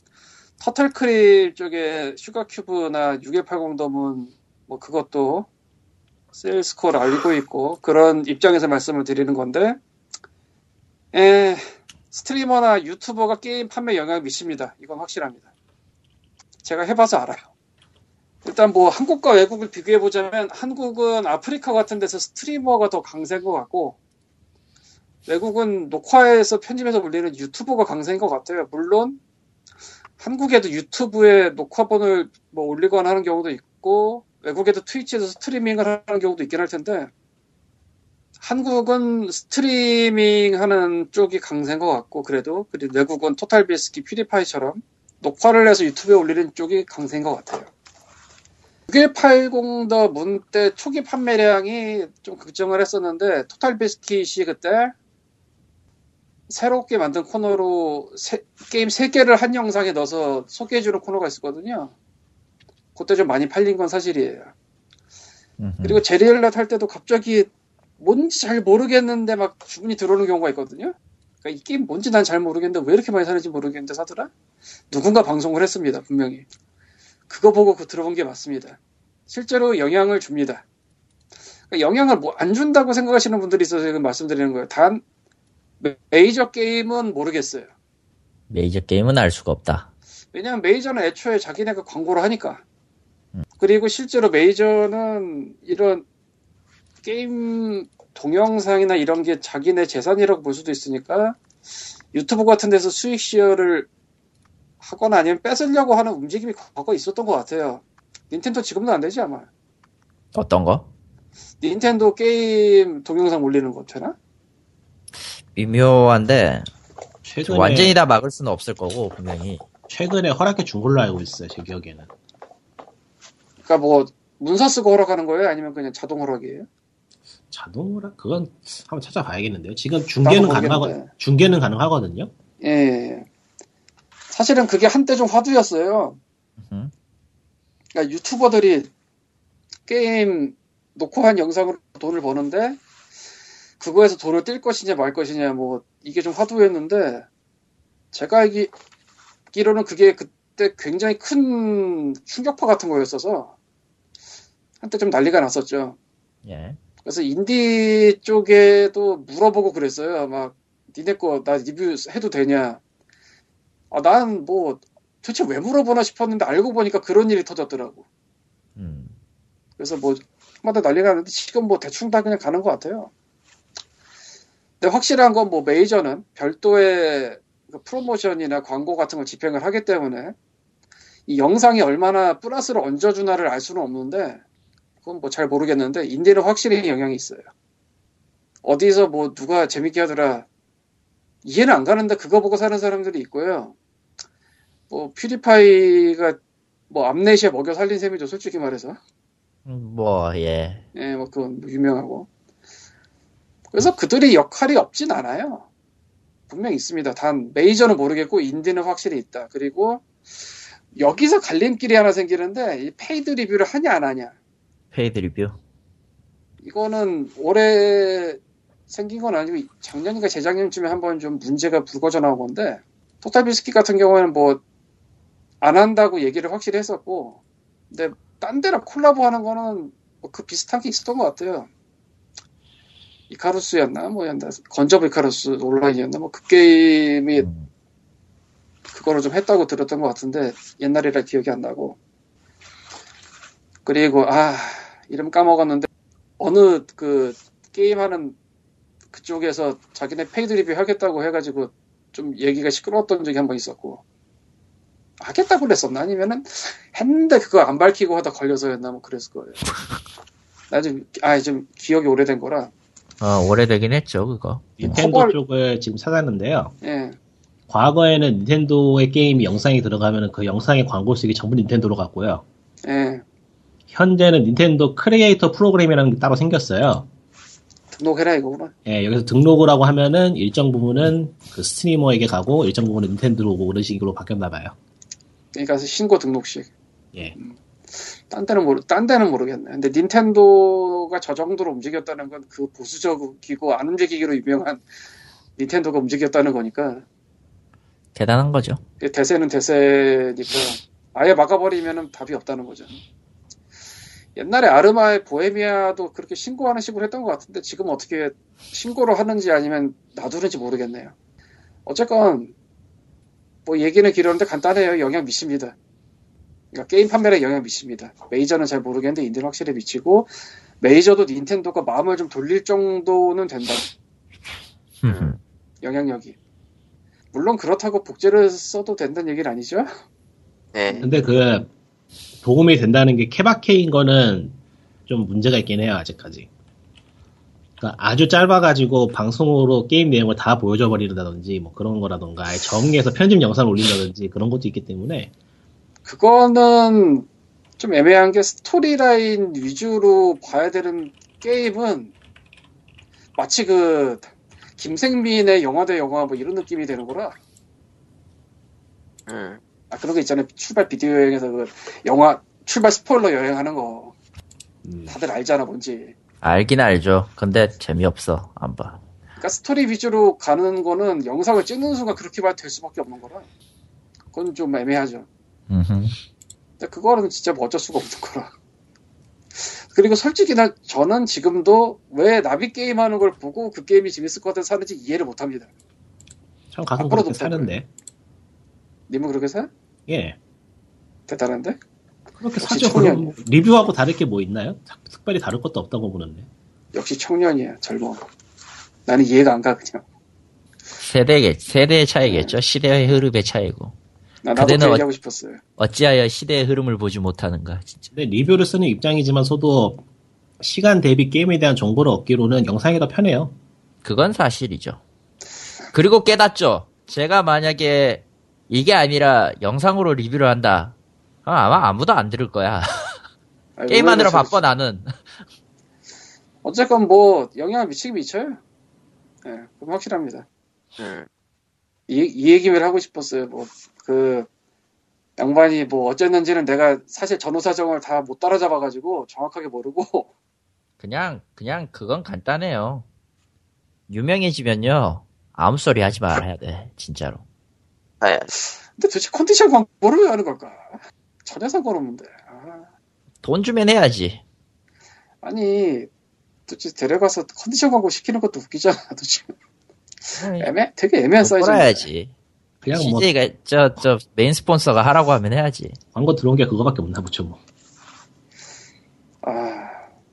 터틀크립 쪽에 슈가큐브나 6180돔은 뭐 그것도 세일 스코어를 알고 있고 그런 입장에서 말씀을 드리는 건데 에, 스트리머나 유튜버가 게임 판매 영향을 미칩니다. 이건 확실합니다. 제가 해봐서 알아요. 일단 뭐 한국과 외국을 비교해 보자면 한국은 아프리카 같은 데서 스트리머가 더 강세인 것 같고 외국은 녹화해서 편집해서 올리는 유튜버가 강세인 것 같아요. 물론 한국에도 유튜브에 녹화본을 뭐 올리거나 하는 경우도 있고 외국에도 트위치에서 스트리밍을 하는 경우도 있긴 할 텐데 한국은 스트리밍 하는 쪽이 강세인 것 같고 그래도 그리고 외국은 토탈 비스키 퓨리파이처럼 녹화를 해서 유튜브에 올리는 쪽이 강세인 것 같아요. 6180 더 문때 초기 판매량이 좀 걱정을 했었는데 토탈 비스킷이 그때 새롭게 만든 코너로 세- 게임 3개를 한 영상에 넣어서 소개해주는 코너가 있었거든요. 그때 좀 많이 팔린 건 사실이에요. 음흠. 그리고 제리얼렛 할 때도 갑자기 뭔지 잘 모르겠는데 막 주문이 들어오는 경우가 있거든요. 그러니까 이 게임 뭔지 난 잘 모르겠는데 왜 이렇게 많이 사는지 모르겠는데 사더라? 누군가 방송을 했습니다, 분명히. 그거 보고 그 들어본 게 맞습니다. 실제로 영향을 줍니다. 그러니까 영향을 뭐 안 준다고 생각하시는 분들이 있어서 지금 말씀드리는 거예요. 단 메이저 게임은 모르겠어요. 메이저 게임은 알 수가 없다. 왜냐면 메이저는 애초에 자기네가 광고를 하니까. 음. 그리고 실제로 메이저는 이런 게임 동영상이나 이런 게 자기네 재산이라고 볼 수도 있으니까 유튜브 같은 데서 수익 시어를 하거나 아니면 뺏으려고 하는 움직임이 과거 있었던 것 같아요. 닌텐도 지금도 안 되지 아마. 어떤 거? 닌텐도 게임 동영상 올리는 거 되나? 미묘한데 최근에 완전히 다 막을 수는 없을 거고 분명히. 최근에 허락해 준 걸로 알고 있어요. 제 기억에는. 그러니까 뭐 문서 쓰고 허락하는 거예요? 아니면 그냥 자동 허락이에요? 자동 허락 그건 한번 찾아봐야겠는데요. 지금 중계는 가능하거. 중계는 가능하거든요. 예. 사실은 그게 한때 좀 화두였어요. 음. 그러니까 유튜버들이 게임 놓고 한 영상으로 돈을 버는데 그거에서 돈을 뛸 것이냐 말 것이냐 뭐 이게 좀 화두였는데 제가 알기로는 그게 그때 굉장히 큰 충격파 같은 거였어서 한때 좀 난리가 났었죠. 예. 그래서 인디 쪽에도 물어보고 그랬어요. 막 니네 거 나 리뷰 해도 되냐? 아, 난 뭐 도대체 왜 물어보나 싶었는데 알고 보니까 그런 일이 터졌더라고. 음. 그래서 뭐 한마디 난리가 났는데 지금 뭐 대충 다 그냥 가는 것 같아요. 근데 확실한 건 뭐 메이저는 별도의 그 프로모션이나 광고 같은 걸 집행을 하기 때문에 이 영상이 얼마나 플러스를 얹어주나를 알 수는 없는데 그건 뭐 잘 모르겠는데 인디는 확실히 영향이 있어요. 어디서 뭐 누가 재밌게 하더라 이해는 안 가는데 그거 보고 사는 사람들이 있고요. 뭐 퓨리파이가 뭐 암네시아 먹여 살린 셈이죠 솔직히 말해서. 음, 뭐 예. 예, 뭐 그건 뭐 유명하고. 그래서 그들이 역할이 없진 않아요. 분명 있습니다. 단 메이저는 모르겠고 인디는 확실히 있다. 그리고 여기서 갈림길이 하나 생기는데 이 paid review를 하냐 안 하냐. paid review. 이거는 올해 생긴 건 아니고 작년인가 재작년쯤에 한번 좀 문제가 불거져 나온 건데 토탈 비스킷 같은 경우에는 뭐 안 한다고 얘기를 확실히 했었고 근데 딴 데랑 콜라보 하는 거는 뭐 그 비슷한 게 있었던 것 같아요. 이카루스였나? 뭐였나? Guns of Icarus Online이었나? 뭐 그 게임이 음. 그거를 좀 했다고 들었던 것 같은데 옛날이라 기억이 안 나고. 그리고 아 이름 까먹었는데 어느 그 게임하는 그쪽에서 자기네 paid review 하겠다고 해가지고 좀 얘기가 시끄러웠던 적이 한 번 있었고 하겠다고 그랬었나 아니면은 했는데 그거 안 밝히고 하다 걸려서였나 뭐 그랬을 거예요. 나좀 아 좀 기억이 오래된 거라 어 오래되긴 했죠 그거. 닌텐도 허벌- 쪽을 지금 찾았는데요. 예 과거에는 닌텐도의 게임이 영상이 들어가면 그 영상의 광고 수익이 전부 닌텐도로 갔고요. 예. 현재는 닌텐도 크리에이터 프로그램이라는 게 따로 생겼어요. 등록해라 이거구나. 예, 여기서 등록을 하고 하면은 일정 부분은 그 스트리머에게 가고 일정 부분은 닌텐도로 오고 그런 식으로 바뀌었나 봐요. 그러니까 신고 등록식. 예. 딴 데는 모르, 딴 데는 모르겠네. 근데 닌텐도가 저 정도로 움직였다는 건 그 보수적이고 안 움직이기로 유명한 닌텐도가 움직였다는 거니까 대단한 거죠. 대세는 대세니까 아예 막아버리면 답이 없다는 거죠. 옛날에 아르마의 보헤미아도 그렇게 신고하는 식으로 했던 것 같은데 지금 어떻게 신고를 하는지 아니면 놔두는지 모르겠네요. 어쨌건 뭐 얘기는 길었는데 간단해요. 영향 미칩니다. 그러니까 게임 판매에 영향 미칩니다. 메이저는 잘 모르겠는데 인디는 확실히 미치고 메이저도 닌텐도가 마음을 좀 돌릴 정도는 된다. 영향력이. 물론 그렇다고 복제를 써도 된다는 얘기는 아니죠. 네. 근데 그 도움이 된다는 게 케바케인 거는 좀 문제가 있긴 해요 아직까지. 그러니까 아주 짧아가지고 방송으로 게임 내용을 다 보여줘 버리는다든지 뭐 그런 거라던가 아예 정리해서 편집 영상을 올린다든지 그런 것도 있기 때문에 그거는 좀 애매한 게 스토리라인 위주로 봐야 되는 게임은 마치 그 김생민의 영화 대 영화 뭐 이런 느낌이 되는 거라. 음. 아 그런 거 있잖아요. 출발 비디오 여행에서 그 영화 출발 스포일러 여행하는 거 음, 다들 알잖아 뭔지. 알긴 알죠. 근데 재미없어 안 봐. 그러니까 스토리 위주로 가는 거는 영상을 찍는 순간 그렇게 봐야 될 수밖에 없는 거라. 그건 좀 애매하죠. 음흠. 근데 그거는 진짜 뭐 어쩔 수가 없는 거라. 그리고 솔직히 나 저는 지금도 왜 나비 게임 하는 걸 보고 그 게임이 재밌을 것 같아서 사는지 이해를 못 합니다. 참 가끔 앞으로도 그렇게 사는데 님은 그렇게 사? 예 대단한데? 그렇게 역시 사죠. 청년. 그럼 리뷰하고 다를 게 뭐 있나요? 특별히 다를 것도 없다고 보는데. 역시 청년이야, 젊어. 나는 이해가 안 가, 그냥. 세대 세대의 차이겠죠. 시대의 흐름의 차이고. 나, 나도 그 얘기하고 싶었어요. 어찌하여 시대의 흐름을 보지 못하는가, 진짜. 근데 리뷰를 쓰는 입장이지만서도 시간 대비 게임에 대한 정보를 얻기로는 영상이 더 편해요. 그건 사실이죠. 그리고 깨닫죠. 제가 만약에 이게 아니라 영상으로 리뷰를 한다. 그럼 아마 아무도 안 들을 거야. 아니, 게임하느라 바빠 나는. 어쨌건 뭐 영향을 미치긴 미쳐요. 예, 그건 확실합니다. 음. 이, 이 얘기를 하고 싶었어요. 뭐 그 양반이 뭐 어쨌는지는 내가 사실 전후 사정을 다 못 따라잡아가지고 정확하게 모르고 그냥 그냥 그건 간단해요. 유명해지면요 아무 소리 하지 말아야 돼 진짜로. 봐야 근데 도대체 컨디션 광고를 왜 하는 걸까? 전혀 상관없는데. 아, 돈 주면 해야지. 아니 도대체 데려가서 컨디션 광고 시키는 것도 웃기잖아. 도대체 애매 되게 애매한 사이즈. 해야지. 그냥 뭐 CJ가 저 저 메인 스폰서가 하라고 하면 해야지. 광고 들어온 게 그거밖에 없나 보죠 뭐. 아,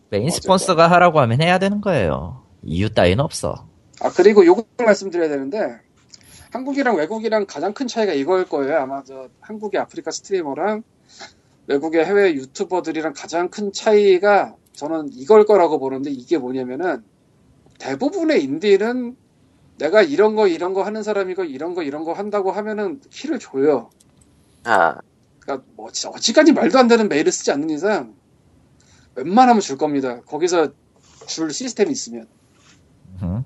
메인. 스폰서가 하라고 하면 해야 되는 거예요. 이유 따위는 없어. 아 그리고 요거 말씀드려야 되는데 한국이랑 외국이랑 가장 큰 차이가 이거일 거예요. 아마 저 한국의 아프리카 스트리머랑 외국의 해외 유튜버들이랑 가장 큰 차이가 저는 이걸 거라고 보는데 이게 뭐냐면은 대부분의 인디는 내가 이런 거 이런 거 하는 사람이고 이런 거 이런 거 한다고 하면은 키를 줘요. 아, 그러니까 뭐 진짜 어지간히 말도 안 되는 메일을 쓰지 않는 이상 웬만하면 줄 겁니다. 거기서 줄 시스템이 있으면. 음.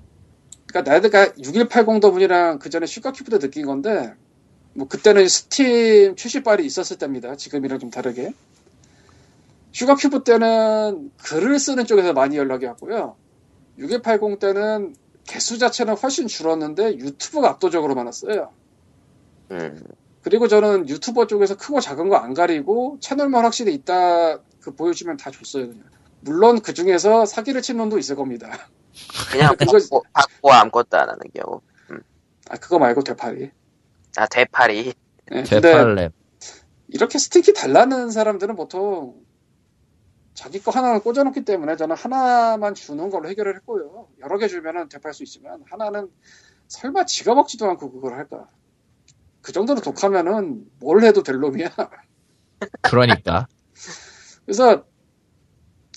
그러니까 나드가 6180 the moon이랑 그 전에 Sugar Cube 때 느낀 건데 뭐 그때는 스팀 출시발이 있었을 때입니다. 지금이랑 좀 다르게. Sugar Cube 때는 글을 쓰는 쪽에서 많이 연락이 왔고요. 6180 때는 개수 자체는 훨씬 줄었는데 유튜브가 압도적으로 많았어요. 음, 그리고 저는 유튜버 쪽에서 크고 작은 거 안 가리고 채널만 확실히 있다 그 보여주면 다 줬어요 그냥. 물론 그 중에서 사기를 친 놈도 있을 겁니다. 그냥 그거- 받고, 받고 아무것도 안 하는 경우. 아 그거 말고 되팔이. 아, 대파리. 네, 되팔렘. 이렇게 스틱이 달라는 사람들은 보통 자기 거 하나는 꽂아놓기 때문에 저는 하나만 주는 걸로 해결을 했고요. 여러 개 주면은 대팔 수 있지만 하나는 설마 지가 먹지도 않고 그걸 할까? 그 정도로 독하면은 뭘 해도 될 놈이야. 그러니까. 그래서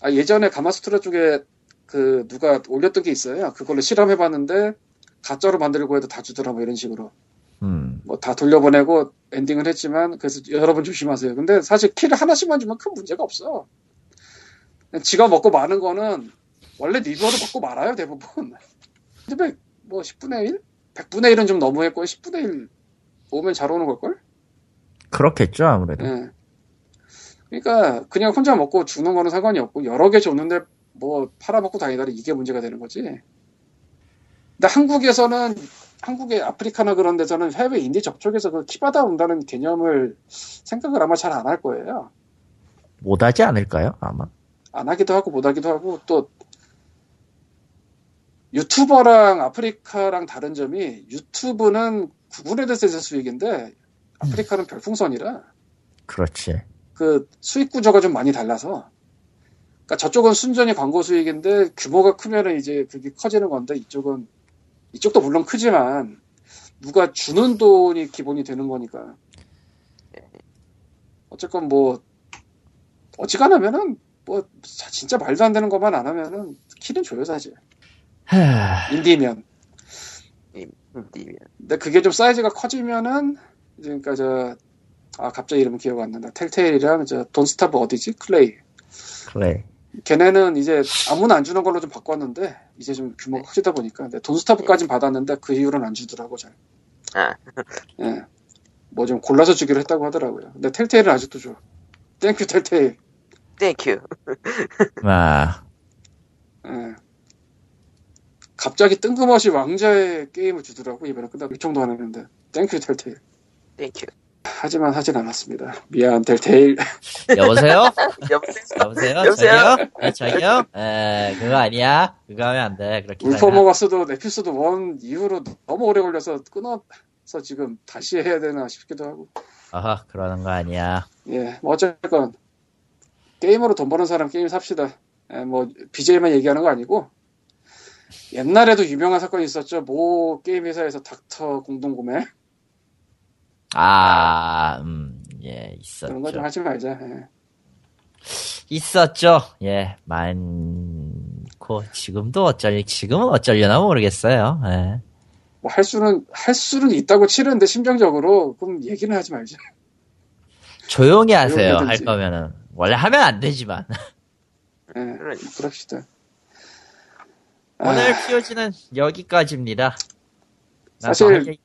아, 예전에 가마스트라 쪽에 그 누가 올렸던 게 있어요. 그걸로 실험해봤는데 가짜로 만들고 해도 다 주더라 뭐 이런 식으로 음. 뭐 다 돌려보내고 엔딩을 했지만 그래서 여러분 조심하세요. 근데 사실 키를 하나씩만 주면 큰 문제가 없어. 지가 먹고 마는 거는 원래 리뷰어도 먹고 말아요 대부분. 근데 뭐 10분의 1? 100분의 1은 좀 너무했고 10분의 1 오면 잘 오는 걸걸? 그렇겠죠 아무래도. 예. 그러니까 그냥 혼자 먹고 주는 거는 상관이 없고 여러 개 줬는데 뭐 팔아먹고 다니다니 이게 문제가 되는 거지. 근데 한국에서는 한국의 아프리카나 그런 데서는 해외 인디 접촉에서 그 키받아 온다는 개념을 생각을 아마 잘 안 할 거예요. 못 하지 않을까요 아마. 안 하기도 하고 못 하기도 하고 또 유튜버랑 아프리카랑 다른 점이 유튜브는 구글에드센스 수익인데 아프리카는 별풍선이라 그렇지. 그 수익 구조가 좀 많이 달라서 그러니까 저쪽은 순전히 광고 수익인데 규모가 크면은 이제 그게 커지는 건데 이쪽은 이쪽도 물론 크지만 누가 주는 돈이 기본이 되는 거니까. 어쨌건 뭐 어지간하면은 뭐 자- 진짜 말도 안 되는 것만 안 하면은 키는 줘요 사실. 하... 인디면. 인디면. 근데 그게 좀 사이즈가 커지면은 이제 그러니까 저 아 갑자기 이름 기억 안 난다. Telltale이랑 저 Don't Starve 어디지? Klei. 그래. 걔네는 이제 아무나 안 주는 걸로 좀 바꿨는데 이제 좀 규모가 커지다 보니까 Don't Starve까진 받았는데 그 이후로는 안 주더라고 잘. 아. 예. 뭐 좀 골라서 주기로 했다고 하더라고요. 근데 Telltale은 아직도 줘. Thank you Telltale. Thank you. 아 예. 갑자기 뜬금없이 왕좌의 게임을 주더라고 이번에 끝나고 요청도 안 했는데 thank you Telltale. Thank you. 하지만 하진 않았습니다. 미안 Telltale. 여보세요? 여보세요? 여보세요? 여보세요? 저기요? 에, 저기요? 에 그거 아니야. 그거 하면 안 돼. 그렇게. 울궈먹었어도 에피소드 1 이후로 너무 오래 걸려서 끊어서 지금 다시 해야 되나 싶기도 하고. 아하 그러는 거 아니야. 예, 뭐 어쨌건 게임으로 돈 버는 사람 게임 삽시다. 예, 뭐 BJ만 얘기하는 거 아니고 옛날에도 유명한 사건이 있었죠. 모 게임 회사에서 닥터 공동구매. 아, 음, 예, 그런 거좀 있었죠. 하지 말자. 예. 있었죠. 예, 많고, 지금도 어쩔, 지금은 어쩌려나 모르겠어요. 예. 뭐 할 수는 할 수는 있다고 치는데 심정적으로 그럼 얘기는 하지 말자. 조용히 하세요. 할. 거면은. 원래 하면 안 되지만. 예. 그럽시다. 오늘 아, POG는 여기까지입니다. 사실.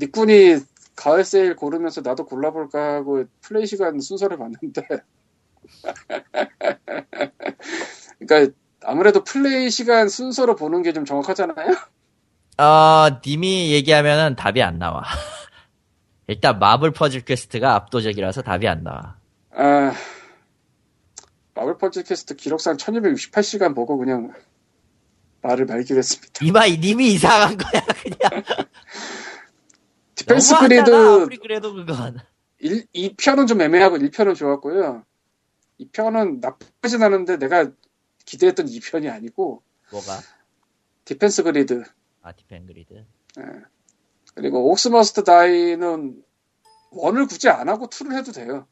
니꾼이 가을 세일 고르면서 나도 골라볼까 하고 플레이 시간 순서를 봤는데 그러니까 아무래도 플레이 시간 순서로 보는 게 좀 정확하잖아요. 어, 님이 얘기하면은 답이 안 나와. 일단 Marvel Puzzle Quest가 압도적이라서 답이 안 나와. 아 Marvel Puzzle Quest 기록상 1268시간 보고 그냥 말을 말기로 했습니다. 이마 님이 이상한 거야 그냥. Defense Grid 아무리 그래도 그건. 1, 2편은 좀 애매하고 1편은 좋았고요. 2편은 나쁘진 않은데 내가 기대했던 2편이 아니고 뭐가? Defense Grid 아 Defense Grid. 그리고 Orcs Must Die는 one을 굳이 안 하고 two를 해도 돼요.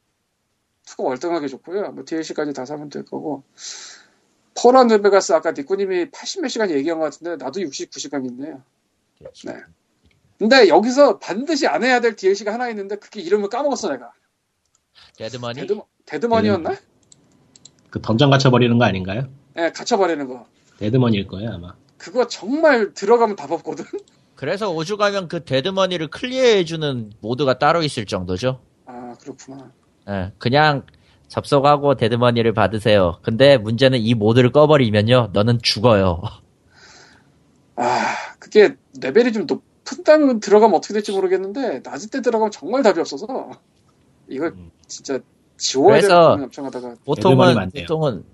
two가 월등하게 좋고요. 뭐 DLC까지 다 사면 될 거고. Fallout New Vegas 아까 니꾸님이 80몇 시간 얘기한 것 같은데 나도 69시간 있네요. 네. 근데 여기서 반드시 안 해야 될 DLC가 하나 있는데 그게 이름을 까먹었어 내가. Dead Money? Dead, Dead Money였나? 그 던전 갇혀버리는 거 아닌가요? 예, 갇혀버리는 거. Dead Money일 거예요 아마. 그거 정말 들어가면 답 없거든. 그래서 오주 가면 그 Dead Money를 클리어해주는 모드가 따로 있을 정도죠. 아 그렇구나. 예, 그냥 접속하고 Dead Money를 받으세요. 근데 문제는 이 모드를 꺼버리면요, 너는 죽어요. 아 그게 레벨이 좀 높은 때 들어가면 어떻게 될지 모르겠는데 낮을 때 들어가면 정말 답이 없어서 이거 음. 진짜 지워야 부분이 엄청하다가 보통은. 보통은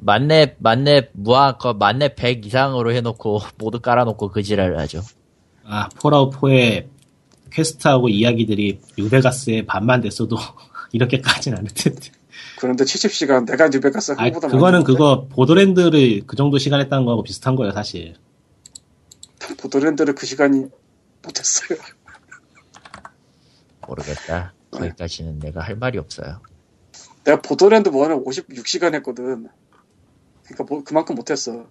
만렙 만렙 무한 거 만렙 100 이상으로 해놓고 모드 깔아놓고 그 지랄을 하죠. 아 폴아웃 4의 퀘스트하고 이야기들이 뉴베가스의 반만 됐어도 이렇게까지는 않을 텐데. 그런데 70시간 내가 뉴베가스 아 한보다 그거는 그거 보드랜드를 그 정도 시간 했다는 거하고 비슷한 거예요 사실. 보더랜드를 그 시간이 못했어요. 모르겠다. 거기까지는 내가 할 말이 없어요. 내가 Borderlands 1을 56시간 했거든. 그러니까 뭐- 그만큼 못했어.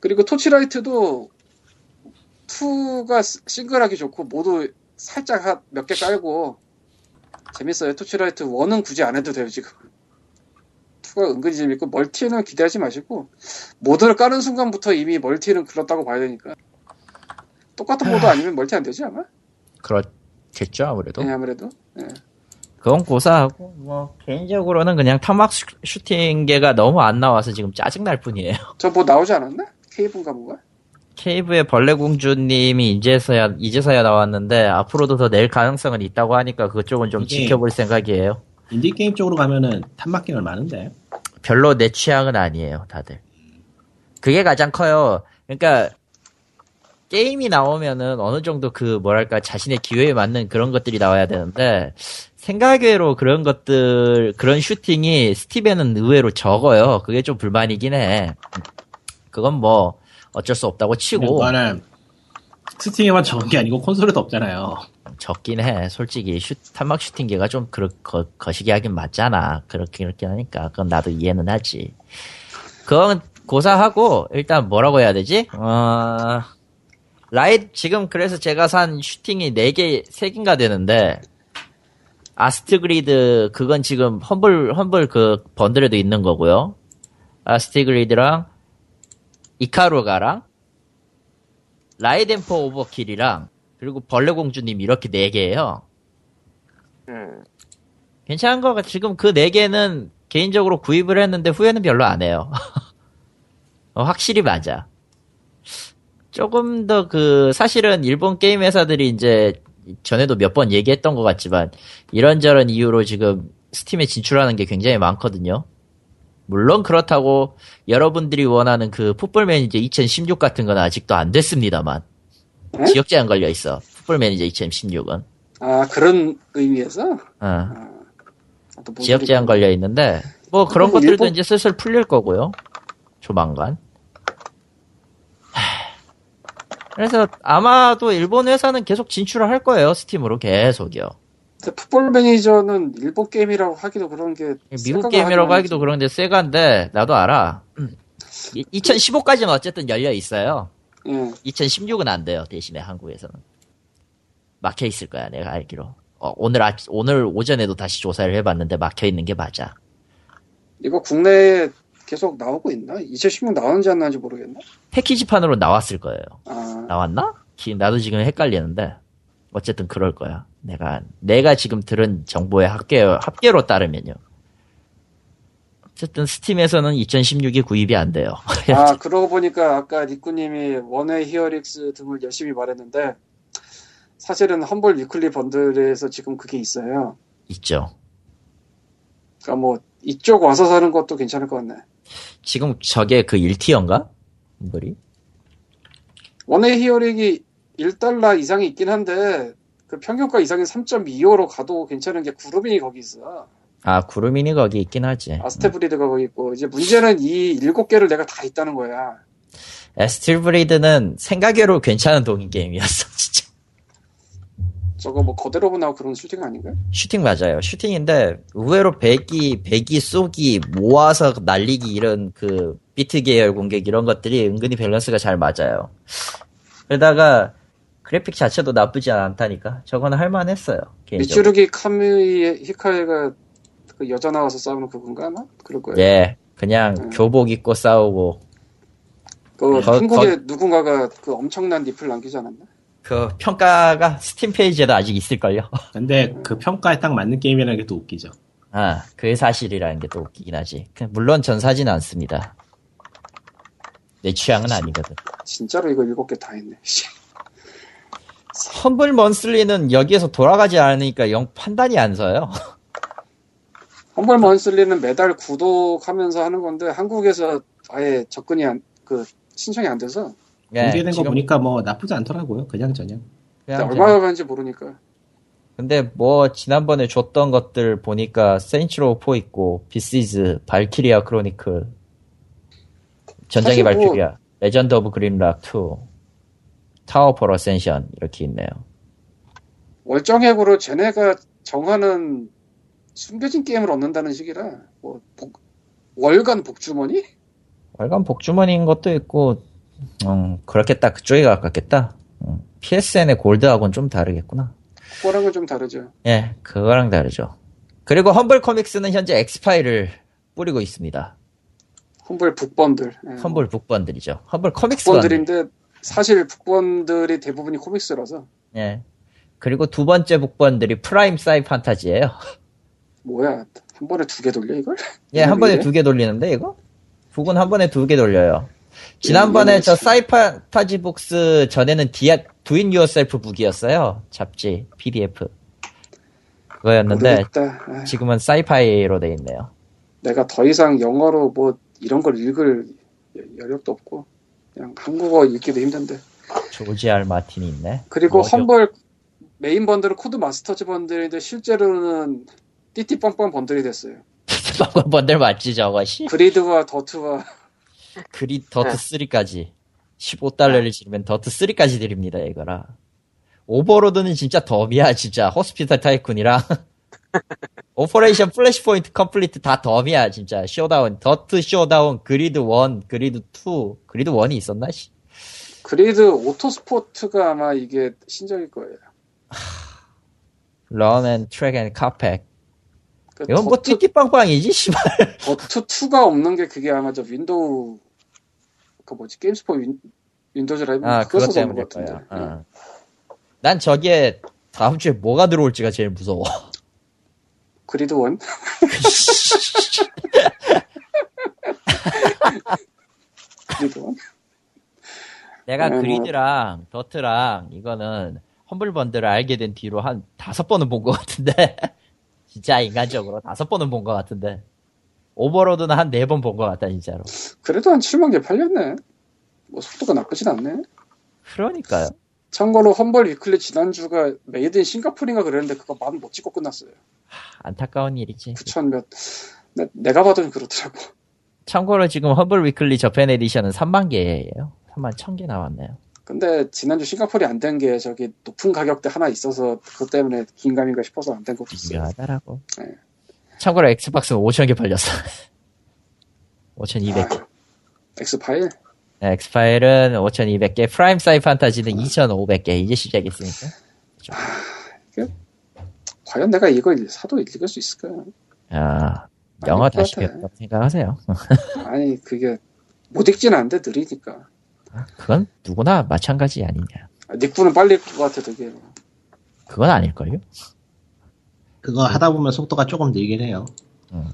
그리고 Torchlight도 2가 싱글하기 좋고 모드 살짝 몇 개 깔고 재밌어요. Torchlight 1은 굳이 안 해도 돼요 지금. 2가 은근히 재밌고 멀티는 기대하지 마시고 모드를 까는 순간부터 이미 멀티는 글렀다고 봐야 되니까 똑같은 모드 아니면 멀티 안 되지 아마? 그렇겠죠 아무래도. 네, 아무래도. 예. 그건 고사하고 뭐 개인적으로는 그냥 탄막 슈- 슈팅계가 너무 안 나와서 지금 짜증 날 뿐이에요. 저 뭐 나오지 않았나? Cave인가 뭐가? Cave의 벌레공주님이 이제서야 이제서야 나왔는데 앞으로도 더 낼 가능성은 있다고 하니까 그쪽은 좀 지켜볼 생각이에요. 인디 게임 쪽으로 가면은 탄막 게임 많은데. 별로 내 취향은 아니에요, 다들. 그게 가장 커요. 그러니까 게임이 나오면은 어느 정도 그 뭐랄까 자신의 기회에 맞는 그런 것들이 나와야 되는데 생각외로 그런 것들 그런 슈팅이 스팀에는 의외로 적어요. 그게 좀 불만이긴 해. 그건 뭐 어쩔 수 없다고 치고 그거는 스팀에만 적은 게 아니고 콘솔에도 없잖아요. 적긴 해. 솔직히 슈, 탄막 슈팅기가 좀 그렇, 거, 거시기 하긴 맞잖아. 그렇게, 그렇게 하니까. 그건 나도 이해는 하지. 그건 고사하고, 일단 뭐라고 해야 되지? 어, 라이, 지금 그래서 제가 산 슈팅이 4개, 3개인가 되는데, Astebreed, 그건 지금 Humble, Humble 그 bundle에도 있는 거고요. Astebreed랑, 이카루가랑, Raiden IV OverKill이랑, 그리고 벌레공주님 이렇게 네 개예요. 음, 괜찮은 거가 지금 그네 개는 개인적으로 구입을 했는데 후회는 별로 안 해요. 어, 확실히 맞아. 조금 더 그 사실은 일본 게임 회사들이 이제 전에도 몇 번 얘기했던 것 같지만 이런저런 이유로 지금 Steam에 진출하는 게 굉장히 많거든요. 물론 그렇다고 여러분들이 원하는 그 Football Manager 2016 같은 건 아직도 안 됐습니다만 응? 지역 제한 걸려 있어. Football Manager 2016은. 아 그런 의미에서 어. 아, 지역. 제한 걸려 있는데 뭐 그런 뭐 것들도 일본- 이제 슬슬 풀릴 거고요. 조만간. 그래서 아마도 일본 회사는 계속 진출을 할 거예요. 스팀으로 계속이요. 근데 풋볼 매니저는 일본 게임이라고 하기도 그런 게 미국 게임이라고 하기도 그런데 세가인데 나도 알아. 2015까지는 어쨌든 열려 있어요. 예. 2016은 안 돼요. 대신에 한국에서는 막혀 있을 거야. 내가 알기로. 어, 오늘 아 오늘 오전에도 다시 조사를 해봤는데 막혀 있는 게 맞아. 이거 국내에 계속 나오고 있나? 2016 나오는지 안 나오는지 모르겠네. 패키지판으로 나왔을 거예요. 아, 나왔나? 기- 나도 지금 헷갈리는데 어쨌든 그럴 거야. 내가 내가 지금 들은 정보의 합계 합계로 따르면요. 어쨌든 스팀에서는 2016이 구입이 안 돼요. 아 그러고 보니까 아까 니꾸님이 One Way Heroics 등을 열심히 말했는데 사실은 Humble Weekly Bundle에서 지금 그게 있어요. 있죠. 그러니까 뭐 이쪽 와서 사는 것도 괜찮을 것 같네. 지금 저게 그 1 tier인가? 이거리? One Way Heroics가 1달러 이상이 있긴 한데 그 평균가 이상이 3.25로 가도 괜찮은 게 구루민이 거기 있어. 아 구루민이 거기 있긴 하지. Astebreed가 거기 있고 이제 문제는 이 일곱 개를 내가 다 있다는 거야. Astebreed는 생각외로 괜찮은 동인 게임이었어 진짜. 저거 뭐 거대로봇 나오고 그런 슈팅 아닌가? 슈팅 맞아요. 슈팅인데 의외로 베기, 베기 쏘기, 모아서 날리기 이런 그 비트 계열 공격 이런 것들이 은근히 밸런스가 잘 맞아요. 그러다가 그래픽 자체도 나쁘지 않다니까. 저건 할만했어요. 미츠루기 카무이 히카에가 그 여자 나와서 싸우는 그건가 아마? 그럴 거예요. 예, 그냥 음. 교복 입고 싸우고 그 거- 한국에 누군가가 그 엄청난 리플 남기지 않았나? 그 평가가 스팀 페이지에도 아직 있을걸요. 근데 그 평가에 딱 맞는 게임이라는 게 또 웃기죠. 아, 그게 사실이라는 게 또 웃기긴 하지. 그- 물론 전 사진 않습니다. 내 취향은 아니거든. 진짜로 이거 일곱 개 다 했네. Humble Monthly는 여기에서 돌아가지 않으니까 영 판단이 안 서요. Humble Monthly는 매달 구독하면서 하는 건데 한국에서 아예 접근이 안, 그 신청이 안 돼서 예, 공개된 거 지금 보니까 뭐 나쁘지 않더라고요. 그냥 저냥. 그냥 얼마나 가는지 모르니까 근데 뭐 지난번에 줬던 것들 보니까 Saints Row 4 있고 Besiege, Valkyria Chronicles, 전장의 뭐- 발키리아, Legend of Grimrock 2, Tower for Ascension 이렇게 있네요. 월정액으로 쟤네가 정하는 숨겨진 게임을 얻는다는 식이라 뭐 복- 월간 복주머니? 월간 복주머니인 것도 있고, 음, 그렇겠다. 그쪽이 가깝겠다. 음, PSN의 골드하고는 좀 다르겠구나. 그거랑은 좀 다르죠. 예, 그거랑 다르죠. 그리고 Humble Comics는 현재 엑스파일을 뿌리고 있습니다. Humble Book Bundle. 예. 험블 Book Bundle이죠. 험블 코믹스 번들. 북번들인데 사실 북번들이 대부분이 코믹스라서 예. 그리고 두 번째 Book Bundle이 Prime Sci-Fantasy예요. 뭐야 한 번에 두 개 돌려 이걸? 예, 한 번에? 두 개 돌리는데 이거? Book은 한 번에 두 개 돌려요. 지난번에 음, 저 Sci-Fantasy Books 전에는 디아 Do It Yourself Book이었어요. 잡지 PDF. 그거였는데 모르겠다. 아, 지금은 Sci-Fi로 돼 있네요. 내가 더 이상 영어로 뭐 이런 걸 읽을 여- 여력도 없고 그냥 한국어 읽기도 힘든데. 조지 알 마틴이 있네. 그리고 뭐죠? Humble Main Bundle은 Codemasters Bundle인데 실제로는 띠띠빵빵 bundle이 됐어요. 번들 맞지 저거 씨. GRID와 DiRT와 그리 더트 3까지 15달러를 지르면 더트 3까지 드립니다 이거라. Overlord는 진짜 덤이야 진짜. Hospital Tycoon이랑 Operation Flashpoint Complete 다 덤이야 진짜. Showdown DiRT Showdown GRID 1 GRID 2 GRID 1이 있었나 씨. GRID Autosport가 아마 이게 신작일 거예요. Road and Track and Car Pack 그 이건 뭐 더트, 띠띠빵빵이지 씨발. 더트 2가 없는 게 그게 아마 저 Windows 그 뭐지? Games for Win, Windows Live 아 그것 때문일 것 같은데. 거야 어. 난 저기에 다음 주에 뭐가 들어올지가 제일 무서워. GRID One? GRID One? 내가 음, 뭐. GRID랑 DiRT랑 이거는 Humble Bundle을 알게 된 뒤로 한 다섯 번은 본 것 같은데. 진짜 인간적으로 다섯 번은 본 것 같은데 Overlord는 한 네 번 본 것 같다 진짜로 그래도 한 7만 개 팔렸네. 뭐 속도가 나쁘진 않네. 그러니까요 참고로 Humble Weekly 지난주가 Made in Singapore인가 그랬는데 그거 만 못 찍고 끝났어요. 안타까운 일이지 9천 몇. 내, 내가 봐도 그렇더라고. 참고로 지금 Humble Weekly Japan Edition은 3만 개예요 3만 1000개 나왔네요 근데 지난주 싱가폴이 안된 게 저기 높은 가격대 하나 있어서 그것 때문에 긴가민가 싶어서 안 된 것도 있어요. 미묘하다라고. 네. 참고로 Xbox는 5,000개 팔렸어. 5,200개. 아, X-Files? 네, X-Files는 5,200개, Prime Sci-Fantasy는 2,500개. 이제 시작했으니까. 과연 내가 이걸 사도 읽을 수 있을까? 아, 영어 다시. 배웠다고 생각하세요. 아니 그게 못 읽지는 않는데 느리니까. 그건 누구나 마찬가지 아니냐. 아, 닉부는 빨리 읽을 것 같아 되게. 그건 아닐걸요? 그거 하다 보면 속도가 조금 늘긴 해요.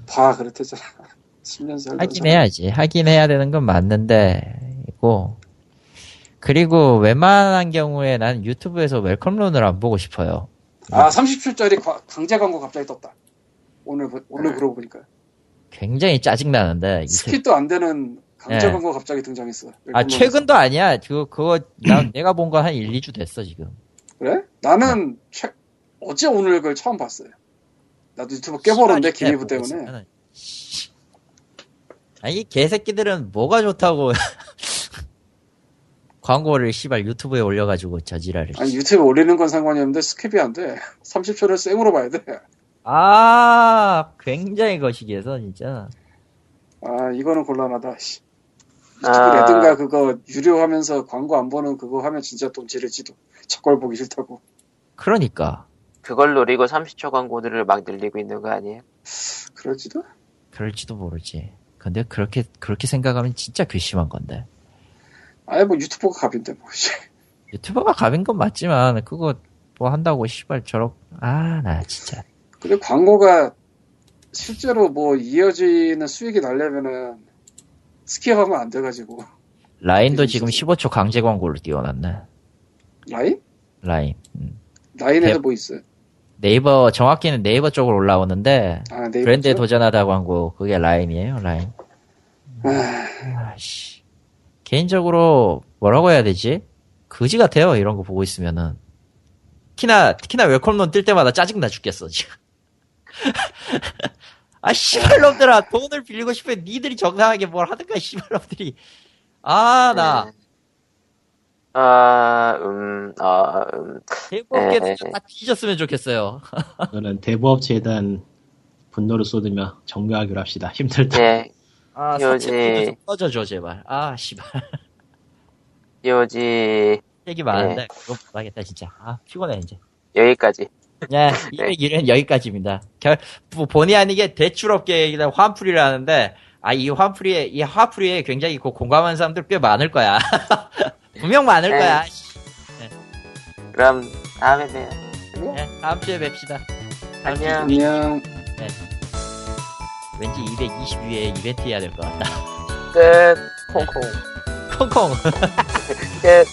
봐 그렇대잖아. 10년 살다. 하긴 해야지. 하긴 해야 되는 건 맞는데, 이고. 그리고 웬만한 경우에 난 유튜브에서 웰컴론을 안 보고 싶어요. 아 30초짜리 강제 광고 갑자기 떴다. 오늘 보- 오늘 그러고 보니까 굉장히 짜증나는데. skip도 안 되는 강제 네. 광고 갑자기 등장했어. 아, 웰컴론에서. 최근도 아니야. 그거, 그거, 나, 내가 본 건 한 1, 2주 됐어, 지금. 그래? 나는 최, 어제 오늘 그걸 처음 봤어요. 나도 유튜브 깨버렸는데 기미부 때문에. 아니, 이 개새끼들은 뭐가 좋다고. 광고를 씨발 유튜브에 올려가지고 저지랄을. 아니 유튜브에 올리는 건 상관이 없는데 skip이 안 돼. 30초를 생으로 봐야 돼. 아, 굉장히 거시기해서, 진짜. 아 이거는 곤란하다. 씨. 유튜브 아. Red든가 그거 유료하면서 광고 안 보는 그거 하면 진짜 돈 지를지도. 저걸 보기 싫다고. 그러니까. 그걸 노리고 30초 광고들을 막 늘리고 있는 거 아니에요? 그럴지도? 그럴지도 모르지. 근데 그렇게, 그렇게 생각하면 진짜 괘씸한 건데. 아예 뭐 유튜버가 갑인데 뭐. 씨. 유튜버가 갑인 건 맞지만, 그거 뭐 한다고 씨발 저렇, 아, 나 진짜. 근데 광고가 실제로 뭐 이어지는 수익이 나려면은 skip하면 안 돼가지고. 라인도 지금 있었어. 15초 강제 광고를 띄워놨네. 라인? 라인. 음. 라인에서 네. 뭐 있어요? 네이버, 정확히는 네이버 쪽으로 올라오는데, 아. 브랜드에 도전하다 광고, 그게 라인이에요, 라인. 아, 아씨. 개인적으로, 뭐라고 해야 되지? 거지 같아요, 이런 거 보고 있으면은. 특히나, 특히나 웰컴론 뜰 때마다 짜증 나 죽겠어, 지금. 아, 씨발 놈들아, 돈을 빌리고 싶으면 니들이 정상하게 뭘 하든가, 씨발 놈들이. 아, 나, 네. 아, 음, 아, 음. 대법계는 에, 다 뒤졌으면 좋겠어요. 그거는 대부업체에 대한 분노를 쏟으며 정교하기로 합시다. 힘들다. 네, 아, 여지. 사채 좀 꺼져줘, 제발. 아, 씨발. 요지, 얘기 많은데, 그거 못하겠다, 진짜. 아, 피곤해, 이제. 여기까지. 네, 201은 여기까지입니다. 결, 뭐, 본의 아니게 대출업계에 화풀이를 하는데, 아, 이 화풀이에, 이 화풀이에 굉장히 고- 공감하는 사람들 꽤 많을 거야. 분명 많을 네. 거야. 그럼, 다음에 봬요. 네, 다음 주에 뵙시다. 다음 주에 안녕. 안녕. 왠지 222회 이벤트 해야 될 것 같다. 끝. 콩콩. 콩콩. 끝.